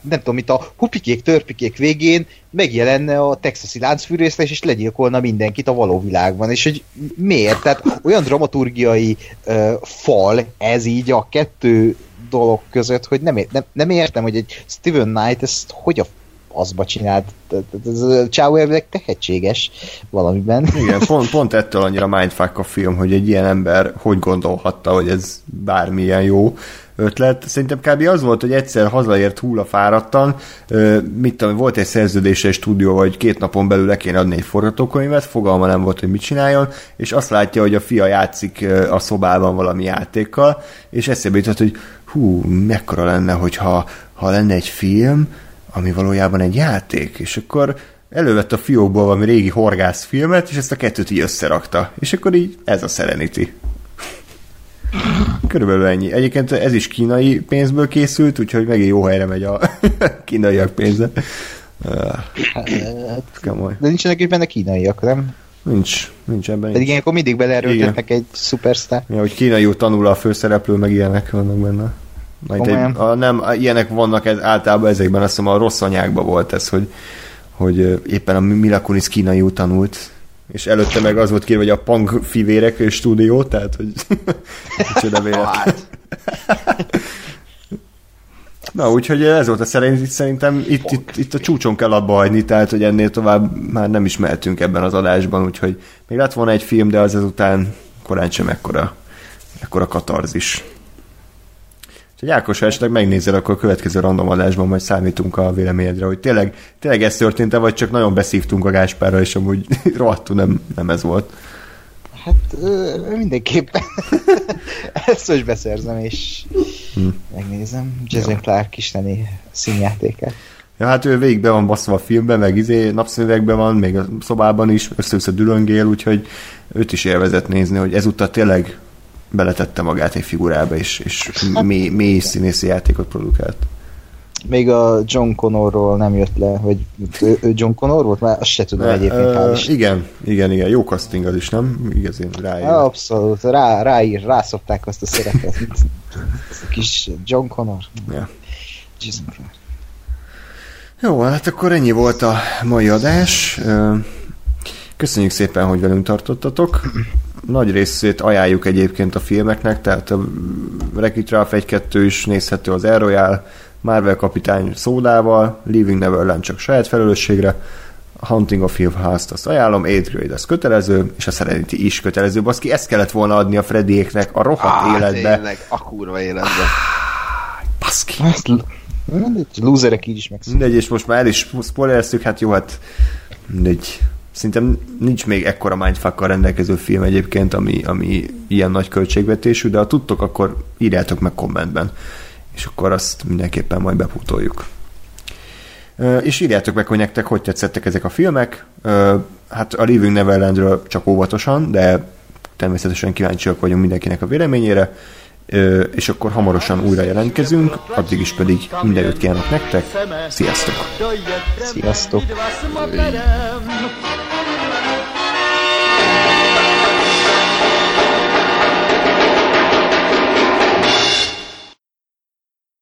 nem tudom, mint a hupikék, törpikék végén megjelenne a texasi láncfűrészes, és legyilkolna mindenkit a való világban. És hogy miért? Tehát olyan dramaturgiai uh, fal ez így a kettő dolog között, hogy nem, ér- nem, nem értem, hogy egy Steven Knight ezt hogy a azba csinált. Csávó elvileg tehetséges valamiben. Igen, pont, pont ettől annyira mindfuck a film, hogy egy ilyen ember hogy gondolhatta, hogy ez bármilyen jó ötlet. Szerintem kb. az volt, hogy egyszer hazaért hullafáradtan, ö, mit tudom, volt egy szerződése egy stúdió, hogy két napon belül le kéne adni egy forgatókönyvet, fogalma nem volt, hogy mit csináljon, és azt látja, hogy a fia játszik a szobában valami játékkal, és eszébe jutott, hogy hú, mekkora lenne, hogyha ha lenne egy film, ami valójában egy játék, és akkor elővett a fiókból valami régi horgászfilmet, és ezt a kettőt így összerakta. És akkor így ez a Serenity. Körülbelül ennyi. Egyébként ez is kínai pénzből készült, úgyhogy megint jó helyre megy a kínaiak pénze. Uh, Hát, komoly. De nincsenek is benne kínaiak, nem? Nincs, nincs ebben Pedig ilyenkor mindig beleerőltetnek egy szupersztár. Ja, hogy kínaiul tanul a főszereplő, meg ilyenek vannak benne. Majd egy, a, nem, ilyenek vannak ez, általában ezekben, azt hiszem a rossz anyákban volt ez, hogy, hogy ö, éppen a Mila Kunis kínaiul tanult, és előtte meg az volt kérve, hogy a Pang fivérek stúdió, tehát hogy micsoda véletlen. Na, úgyhogy ez volt a szerint, szerintem itt, itt, itt a csúcson kell abba hagyni, tehát hogy ennél tovább már nem is mehetünk ebben az adásban, úgyhogy még lett volna egy film, de az ezután korán sem ekkora, ekkora katarzis. Úgyhogy Ákos, ha esetleg megnézel, akkor a következő random adásban majd számítunk a véleményedre, hogy tényleg, tényleg ez történt-e, vagy csak nagyon beszívtunk a Gáspárra, és amúgy rohadtul nem, nem ez volt. Hát mindenképpen. Ezt most beszerzem, és Hm. megnézem. Jason Clark isteni színjátékát. Ja, hát ő végig be van baszva a filmben, meg izé, napszövegben van, még a szobában is, össze-össze dülöngél, úgyhogy őt is élvezett nézni, hogy ezúttal tényleg beletette magát egy figurába, és, és mély, mély színészi játékot produkált. Még a John Connorról nem jött le, hogy ő, ő John Connor volt? Már azt se tudom egyébként. Ö, hál' Isten. igen, igen, igen, jó casting az is, nem? Igazán ráér. Abszolút, rá, ráír, rászopták azt a szerepet. Ez a kis John Connor. Ja. Jó, hát akkor ennyi volt a mai adás. Köszönjük szépen, hogy velünk tartottatok. Nagy részét ajánljuk egyébként a filmeknek, tehát a Wreck-It Ralph 1-2 is nézhető az Air Royale, Marvel kapitány szódával, Leaving Neverland csak saját felelősségre, a Hunting of Hill House-t azt ajánlom, 8 Grade az kötelező, és a Serenity is kötelező. Baszki, ezt kellett volna adni a Freddyéknek a rohadt Á, életbe. Tényleg, a kurva életbe. Baszki. Hát, mindegy, lúzerek így is megszólnak. Mindegy, és most már el is spoilereztük, hát jó, hát mindegy. Szerintem nincs még ekkora mindfuckkal rendelkező film egyébként, ami, ami ilyen nagy költségvetésű, de ha tudtok, akkor írjátok meg kommentben, és akkor azt mindenképpen majd bepútoljuk. Ö, És írjátok meg, hogy nektek hogy tetszettek ezek a filmek. Hát a Leaving Neverlandről csak óvatosan, de természetesen kíváncsiak vagyunk mindenkinek a véleményére, és akkor hamarosan újra jelentkezünk, addig is pedig minden jót kívánok nektek, sziasztok! Sziasztok. Sziasztok!